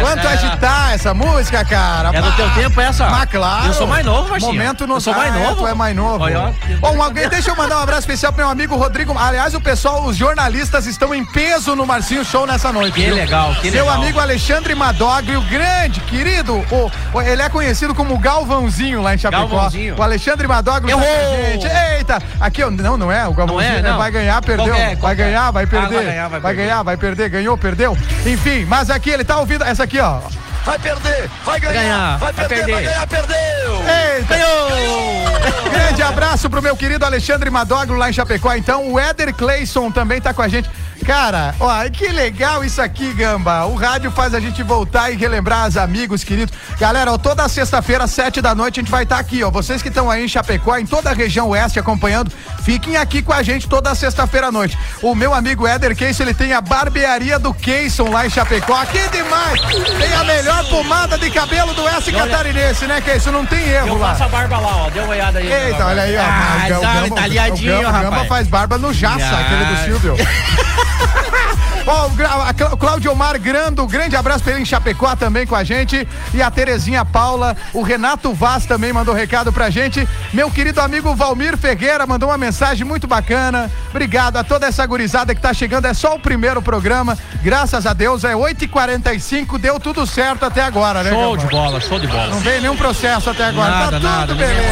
Quanto é- agitar essa música, cara. É do teu tempo essa? Mas claro. Eu sou mais novo, Marcinho. Momento no Eu sou mais Ah, novo. Tu é mais novo. Olha. Bom, alguém, deixa eu mandar um abraço especial pro meu amigo Rodrigo. Aliás, o pessoal, os jornalistas estão em peso no Marcinho Show nessa noite. Que viu? legal, que Seu legal. amigo Alexandre Madogli, o grande, querido, o, o- ele é conhecido como Galvãozinho lá em Chapecó. Galvãozinho. O Alexandre Madogli tá Errou! gente. Eita, aqui, não, não é, o Galvãozinho Não é, né? não. vai ganhar, perdeu. Qual é? vai Qual é? ganhar, vai Ah, perder. vai ganhar, vai perder. ganhar, vai perder, ganhou, perdeu. Enfim, mas aqui ele tá ouvindo, essa aqui, ó. Vai perder, vai ganhar, Ganhar, vai vai perder, vai perder. ganhar, perdeu. Eita. Grande abraço pro meu querido Alexandre Madoglo lá em Chapecó. Então, o Éder Clayson também tá com a gente. Cara, ó, que legal isso aqui, Gamba. O rádio faz a gente voltar e relembrar os amigos queridos. Galera, ó, toda sexta-feira, sete da noite, a gente vai estar aqui, ó. Vocês que estão aí em Chapecó, em toda a região oeste acompanhando, fiquem aqui com a gente toda sexta-feira à noite. O meu amigo Éder Clayson, ele tem a barbearia do Clayson lá em Chapecó. Aqui demais! Tem a melhor pomada de cabelo do olha- catarinense, né, Clayson? Não tem erro Eu lá. faço a barba lá, ó. Deu uma olhada aí. Eita, olha aí, ó. Ah, o Gamba- tá, o aliadinho, o Gamba, o Gamba rapaz. faz barba no Jaça, Ah. aquele do Silvio. Ó, o Cláudio Omar Grando, grande abraço pra ele em Chapecó também com a gente. E a Terezinha Paula, o Renato Vaz também mandou recado pra gente. Meu querido amigo Valmir Ferreira mandou uma mensagem muito bacana. Obrigado a toda essa gurizada que tá chegando. É só o primeiro programa. Graças a Deus, é 8h45, deu tudo certo até agora, né? Show de bola, show de bola. Não veio nenhum processo até agora. Nada, tá tudo nada, beleza.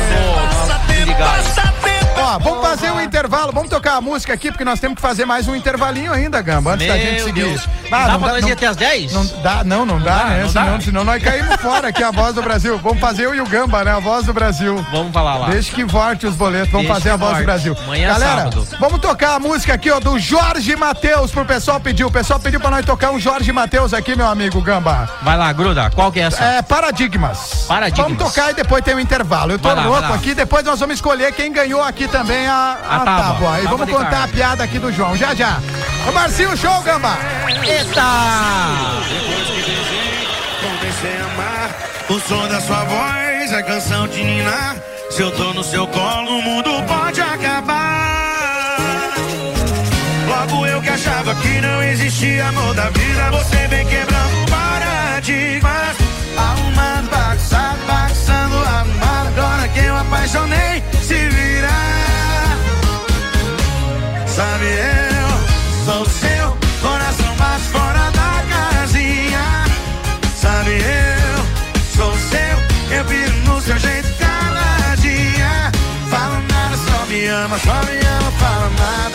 Ó, vamos fazer um intervalo, vamos tocar a música aqui, porque nós temos que fazer mais um intervalinho ainda, Gamba, antes da Meu gente seguir. Deus. Ah, Dá pra nós ir até as 10? Não dá, não, não, dá, dá, né? não senão, dá? senão nós caímos fora aqui, a voz do Brasil. Vamos fazer eu e o Gamba, né? A voz do Brasil. Vamos falar lá. Deixa que volte os boletos, vamos Deixa fazer a voz do. Brasil. Amanhã é Galera, sábado. vamos tocar a música aqui, ó, do Jorge Matheus, pro pessoal pedir. O pessoal pediu pra nós tocar um Jorge Matheus aqui, meu amigo Gamba. Vai lá, gruda. Qual que é essa? É, Paradigmas. Paradigmas. Vamos tocar e depois tem o intervalo. Eu tô lá, louco aqui, depois nós vamos escolher quem ganhou aqui também a, a, A tábua. tábua. E Tábua vamos contar carne. a piada aqui do João, já já. Ô Marcinho, show, Gamba! Eita! Depois que comecei a amar. O som da sua voz é canção de ninar. Se eu tô no seu colo, o mundo pode acabar. Logo eu que achava que não existia amor da vida, você vem quebrando paradigmas. Arrumando, bagunçado, bagunçando, arrumado. Agora que eu apaixonei, se virar. Sabe, eu sou seu coração mais fora da casinha. Sabe, eu sou seu, eu piro no seu jeito caladinha. Fala nada, só me ama, só me ama, fala nada.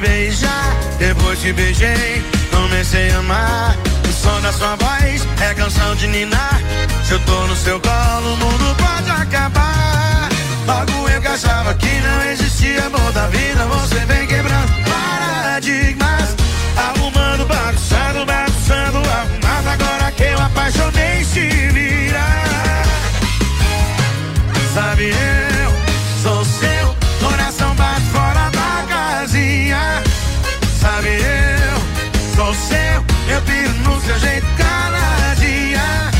Beijar. Depois te beijei, comecei a amar. O som da sua voz é canção de ninar. Se eu tô no seu colo, o mundo pode acabar. Logo eu que achava que não existia amor da vida. Você vem quebrando paradigmas. Arrumando, bagunçando, bagunçando, arrumado. Agora que eu apaixonei, se virar. Sabe, eu eu piro no seu jeito caladinha.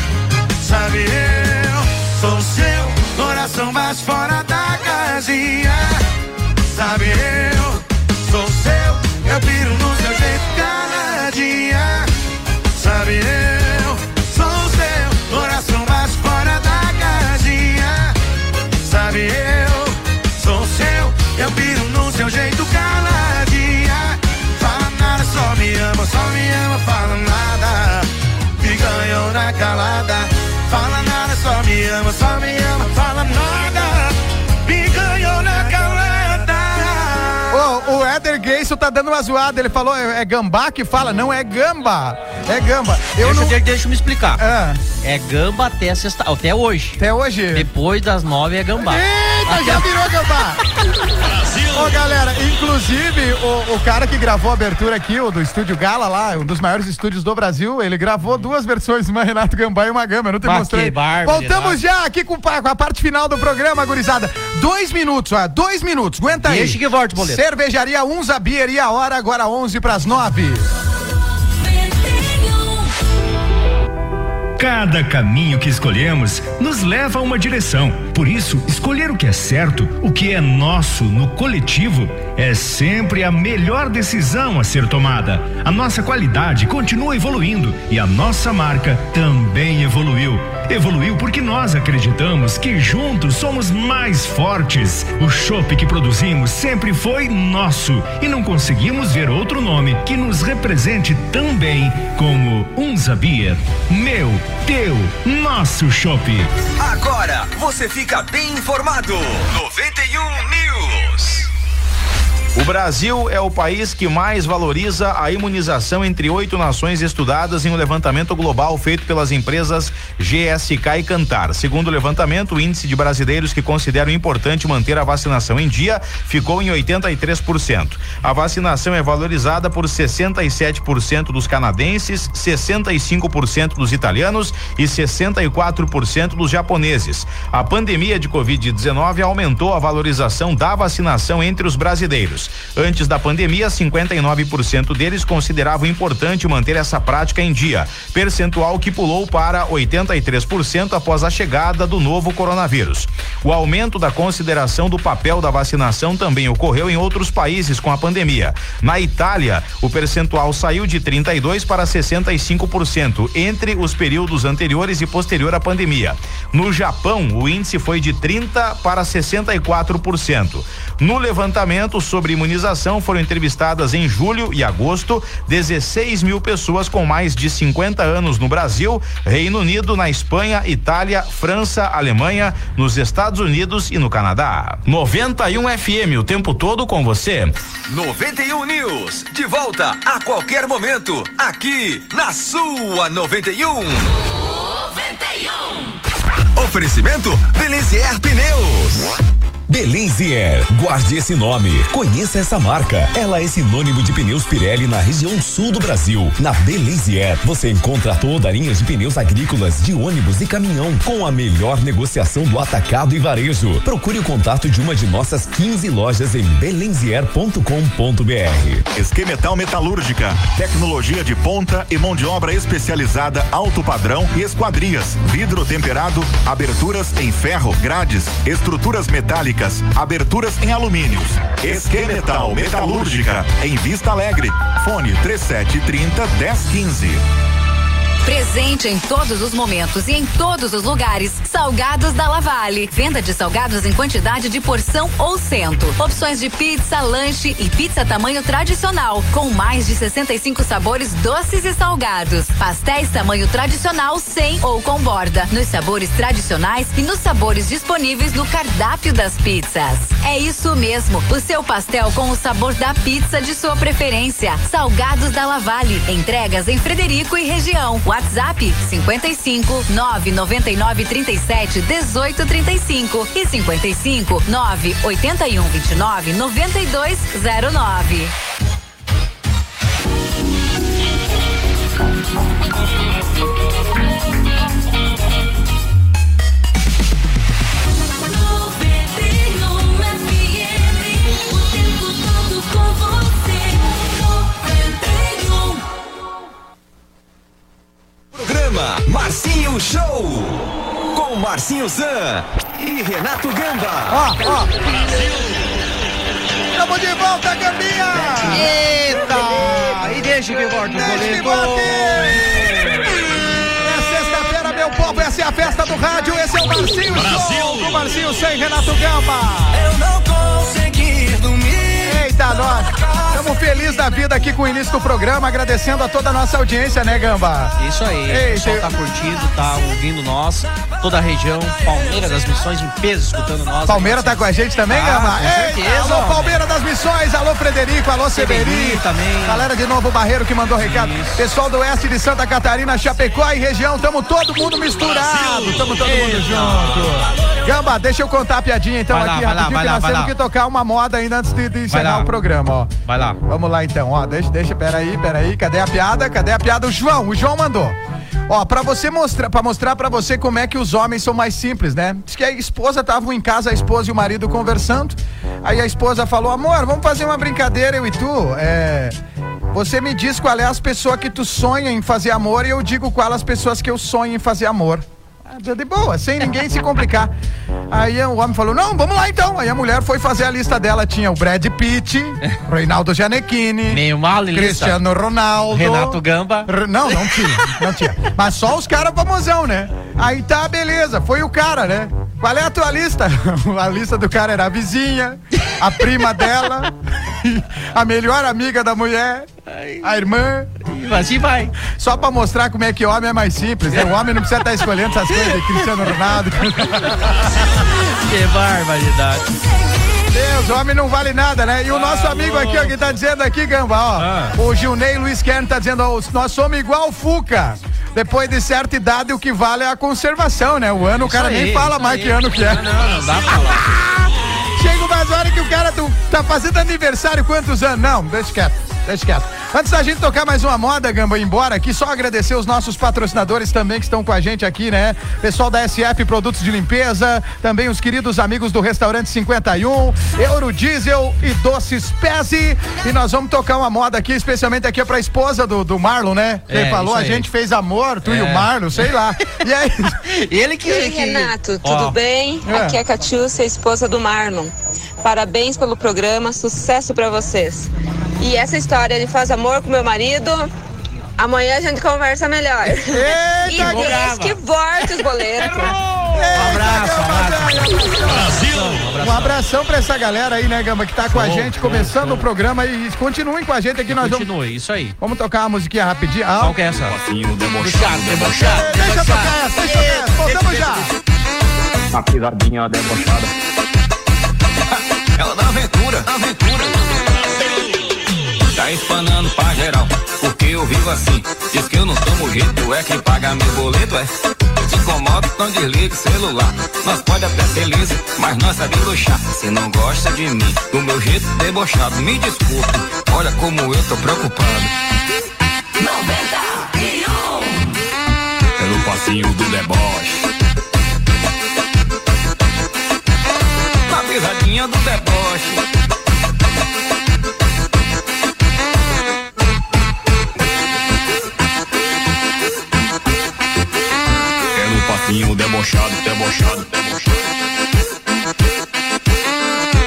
Sabe, eu sou seu, coração bate fora da casinha. Sabe, eu sou seu, eu piro no seu jeito caladinha. Sabe, eu Fala nada, só me ama, só me ama, fala nada. Me ganhou na calada. Ô, o Éder Gayson tá dando uma zoada. Ele falou, é, é gambá que fala? Não, é gamba. É gamba. Eu deixa, não... deixa, deixa eu me explicar. É. É gamba até sexta, até hoje. Até hoje. Depois das nove é gambá. Eita, já virou gambá. Ô, galera, inclusive, o, o cara que gravou a abertura aqui, o do Estúdio Gala lá, um dos maiores estúdios do Brasil, ele gravou duas versões, uma Renato Gambá e uma Gama. Eu não te Bah, mostrei. barbaridade. Voltamos já aqui com, com a parte final do programa, gurizada. Dois minutos, ó, dois minutos. Aguenta aí. Deixa que volte, boleto. Cervejaria Unza Beer e a hora agora 11 pras 9. Cada caminho que escolhemos nos leva a uma direção. Por isso, escolher o que é certo, o que é nosso no coletivo, é sempre a melhor decisão a ser tomada. A nossa qualidade continua evoluindo e a nossa marca também evoluiu. Evoluiu porque nós acreditamos que juntos somos mais fortes. O chopp que produzimos sempre foi nosso e não conseguimos ver outro nome que nos represente tão bem como Unza Beer. Meu, teu, nosso chopp. Agora você fica bem informado. 91 News. O Brasil é o país que mais valoriza a imunização entre oito nações estudadas em um levantamento global feito pelas empresas GSK e Cantar. Segundo o levantamento, o índice de brasileiros que consideram importante manter a vacinação em dia ficou em 83%. A vacinação é valorizada por 67% dos canadenses, 65% dos italianos e 64% dos japoneses. A pandemia de Covid-19 aumentou a valorização da vacinação entre os brasileiros. Antes da pandemia, 59% deles consideravam importante manter essa prática em dia, percentual que pulou para 83% após a chegada do novo coronavírus. O aumento da consideração do papel da vacinação também ocorreu em outros países com a pandemia. Na Itália, o percentual saiu de 32 para 65% entre os períodos anteriores e posterior à pandemia. No Japão, o índice foi de 30 para 64%. No levantamento sobre imunização foram entrevistadas em julho e agosto 16 mil pessoas com mais de 50 anos no Brasil, Reino Unido, na Espanha, Itália, França, Alemanha, nos Estados Unidos e no Canadá. 91 FM o tempo todo com você. 91 News, de volta a qualquer momento, aqui na sua 91. 91. Oferecimento Belizier Pneus. Belizier, guarde esse nome, conheça essa marca. Ela é sinônimo de pneus Pirelli na região sul do Brasil. Na Belizier, você encontra toda a linha de pneus agrícolas, de ônibus e caminhão, com a melhor negociação do atacado e varejo. Procure o contato de uma de nossas 15 lojas em belenzier.com.br. Esquemetal Metalúrgica, tecnologia de ponta e mão de obra especializada alto padrão e esquadrias, vidro temperado, aberturas em ferro, grades, estruturas metálicas, aberturas em alumínios. Esquemetal Metalúrgica, em Vista Alegre. Fone 3730 1015. Presente em todos os momentos e em todos os lugares. Salgados da Lavale. Venda de salgados em quantidade de porção ou cento. Opções de pizza, lanche e pizza tamanho tradicional, com mais de 65 sabores doces e salgados. Pastéis tamanho tradicional sem ou com borda. Nos sabores tradicionais e nos sabores disponíveis no cardápio das pizzas. É isso mesmo. O seu pastel com o sabor da pizza de sua preferência. Salgados da Lavale. Entregas em Frederico e região. WhatsApp 55 999 37 18 35 e 55 9 81 29 92 09. Programa Marcinho Show. Com Marcinho Zan e Renato Gamba. Ó, ó. Estamos de volta, Gambinha! Eita! E deixa que volte o boleto. É meu povo, essa é a festa do rádio, esse é o Marcinho Brasil! Show, com Marcinho sem Renato Gamba. Eu não consegui dormir. Eita, nós felizes da vida aqui com o início do programa, agradecendo a toda a nossa audiência, né, Gamba? Isso aí, o Ei, pessoal tem- tá curtindo, tá ouvindo nós, toda a região, Palmeiras das Missões em peso, escutando nós. Palmeira tá com a gente também, Ah, Gamba? com certeza, alô. Palmeira das Missões, alô, Frederico, alô. Severi também. Galera de Novo Barreiro que mandou recado. Pessoal do oeste de Santa Catarina, Chapecó e região, tamo todo mundo misturado, tamo todo mundo junto. Gamba, deixa eu contar a piadinha então Vai lá, aqui lá, rapidinho, vai que lá, nós temos lá. que tocar uma moda ainda antes de, de encerrar lá. o programa, ó. Vai lá. Vamos lá então, ó, deixa, deixa, peraí, peraí, cadê a piada? Cadê a piada? O João, o João mandou. Ó, pra você mostrar, para mostrar pra você como é que os homens são mais simples, né? Diz que a esposa tava em casa, a esposa e o marido conversando. Aí a esposa falou: "Amor, vamos fazer uma brincadeira eu e tu, é, Você me diz qual é as pessoas que tu sonha em fazer amor e eu digo qual as pessoas que eu sonho em fazer amor. Ah, De boa, sem ninguém se complicar. Aí o homem falou: Não, vamos lá então. Aí a mulher foi fazer a lista dela. Tinha o Brad Pitt, Reinaldo Gianecchini, mal, lista. Cristiano Ronaldo, Renato Gamba. Não, não tinha, não tinha. Mas só os caras famosão, né? Aí tá, beleza, foi o cara, né? Qual é a tua lista? A lista do cara era a vizinha, a prima dela, a melhor amiga da mulher, a irmã. Assim vai. Só pra mostrar como é que homem é mais simples, né? O homem não precisa estar escolhendo essas coisas de Cristiano Ronaldo. Que barbaridade. Deus, o homem não vale nada, né? E o nosso amigo aqui, ó, que tá dizendo aqui, Gamba, ó. Ah. O Gilney Luiz Kern tá dizendo, ó, nós somos igual o Fuca. Depois de certa idade, o que vale é a conservação, né? O ano, o cara aí, nem fala isso mais aí. que ano que é. Não, não dá pra falar. Chega umas horas que o cara tá fazendo aniversário quantos anos? Não, deixa quieto, deixa quieto. Antes da gente tocar mais uma moda, Gamba, e embora aqui, só agradecer os nossos patrocinadores também que estão com a gente aqui, né? Pessoal da SF Produtos de Limpeza, também os queridos amigos do Restaurante 51, Eurodiesel e Doces Pezzi. E nós vamos tocar uma moda aqui, especialmente aqui pra esposa do, do Marlon, né? É, Ele falou, isso a gente fez amor, tu e o É. Marlon, sei lá. E aí... Ele que. E aí, que- Renato, tudo bem? É. Aqui é a Catiúcia, esposa do Marlon. Parabéns pelo programa, sucesso pra vocês. E essa história de faz amor com meu marido, amanhã a gente conversa melhor. Eita, e que Deus que volte os boletos. Um abraço, Um abração pra essa galera aí, né, Gamba, que tá com a gente, começando show. o programa e continuem com a gente aqui, nós vamos, Continue, isso aí. vamos tocar uma musiquinha rapidinho. Ah, Qual que é essa? Debochado, debochado. Deixa eu tocar essa, deixa eu tocar essa, voltamos já. A pisadinha debochada. Ela da aventura, aventura. Tá espanando pra geral, porque eu vivo assim. Diz que eu não tomo jeito, é que paga meu boleto, é. Te incomodo, então desliga o celular. Nós pode até ser liso, mas nós sabe luxar. Se não gosta de mim, do meu jeito debochado, me desculpe. Olha como eu tô preocupado. 91 Pelo passinho do deboche. Pisadinha do deboche. Pelo papinho debochado, debochado, debochado.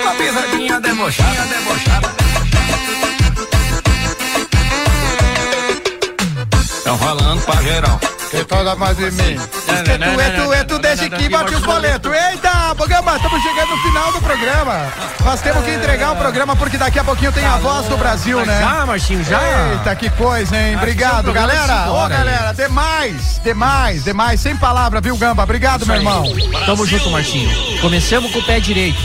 A pisadinha debochada, debochada. Tão falando pra geral. Que toda mais de mim. É tu, é tu, é tu, deixa aqui e bate os boletos. Eita, Gamba, estamos chegando no final do programa. Nós temos que entregar o programa porque daqui a pouquinho tem a voz do Brasil, né? já, Marcinho, já? Eita, que coisa, hein? Que Obrigado, programa galera. Ô, galera, demais, demais, demais. Sem palavra, viu, Gamba? Obrigado, meu irmão. Tamo junto, Marcinho. Começamos com o pé direito.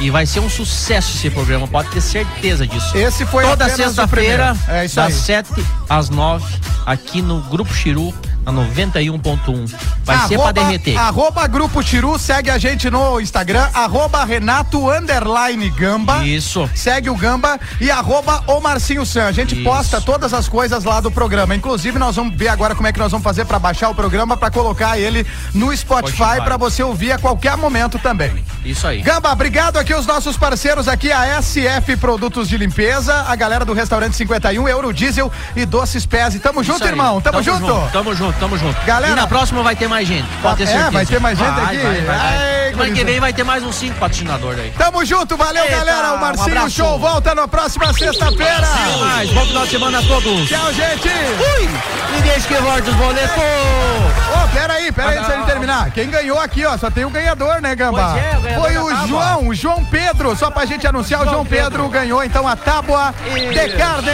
E vai ser um sucesso esse programa, pode ter certeza disso. Esse foi Toda sexta-feira. É das aí. 7 às 9, aqui no Grupo Chiru, na 91.1. Vai ser pra derreter. Arroba Grupo Tiru, segue a gente no Instagram, arroba Renato Underline Gamba. Isso. Segue o Gamba e arroba o Marcinho San. A gente Isso. posta todas as coisas lá do programa. Inclusive, nós vamos ver agora como é que nós vamos fazer pra baixar o programa, pra colocar ele no Spotify, pra você ouvir a qualquer momento também. Isso aí. Gamba, obrigado aqui os nossos parceiros aqui, a SF Produtos de Limpeza, a galera do Restaurante 51, Eurodiesel e Doces Pés. Tamo junto, Isso aí. irmão. Tamo, junto. Tamo junto, tamo junto. Galera- E na próxima vai ter mais gente. Pode ter É, vai ter mais gente Vai, aqui? Vai, vai, vai. Ai, Semana que vem vai ter mais uns cinco patrocinadores aí. Tamo junto, valeu, Eita, galera. O um Marcinho abraço. Show volta na próxima sexta-feira. Mais. Bom final de semana a todos. Tchau, gente. Fui. E deixa que volte os boletos. Ô, peraí, peraí, antes de ele terminar. Quem ganhou aqui, ó, só tem o ganhador, né, Gamba? É, o ganhador Foi o tábua. João, o João Pedro. Só pra gente anunciar, o João Pedro ganhou, então, a tábua de carne.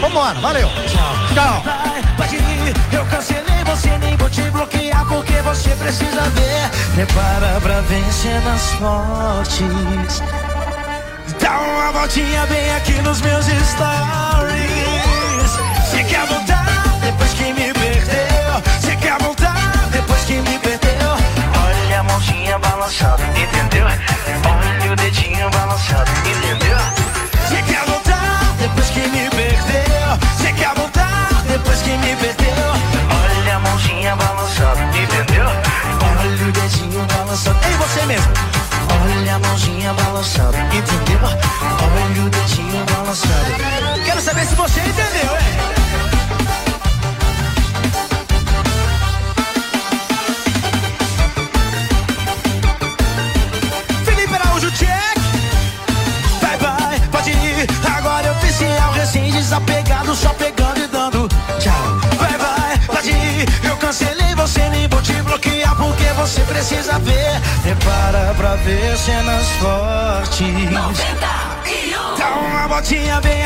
Vambora, valeu. Tchau. Ir, eu cancelei vou te bloquear porque você precisa ver. Prepara pra vencer nas fortes. Dá uma voltinha bem aqui nos meus stories. Você quer voltar depois que me perdeu? Você quer voltar depois que me perdeu? Olha a mãozinha balançada, entendeu? Olha o dedinho balançado, entendeu? Você quer voltar depois que me perdeu? Você quer voltar depois que me perdeu? Ei, você mesmo. Olha a mãozinha balançada, entendeu? Olha o dedinho balançado. Você precisa ver. Prepara pra ver cenas fortes. Dá uma voltinha bem aqui.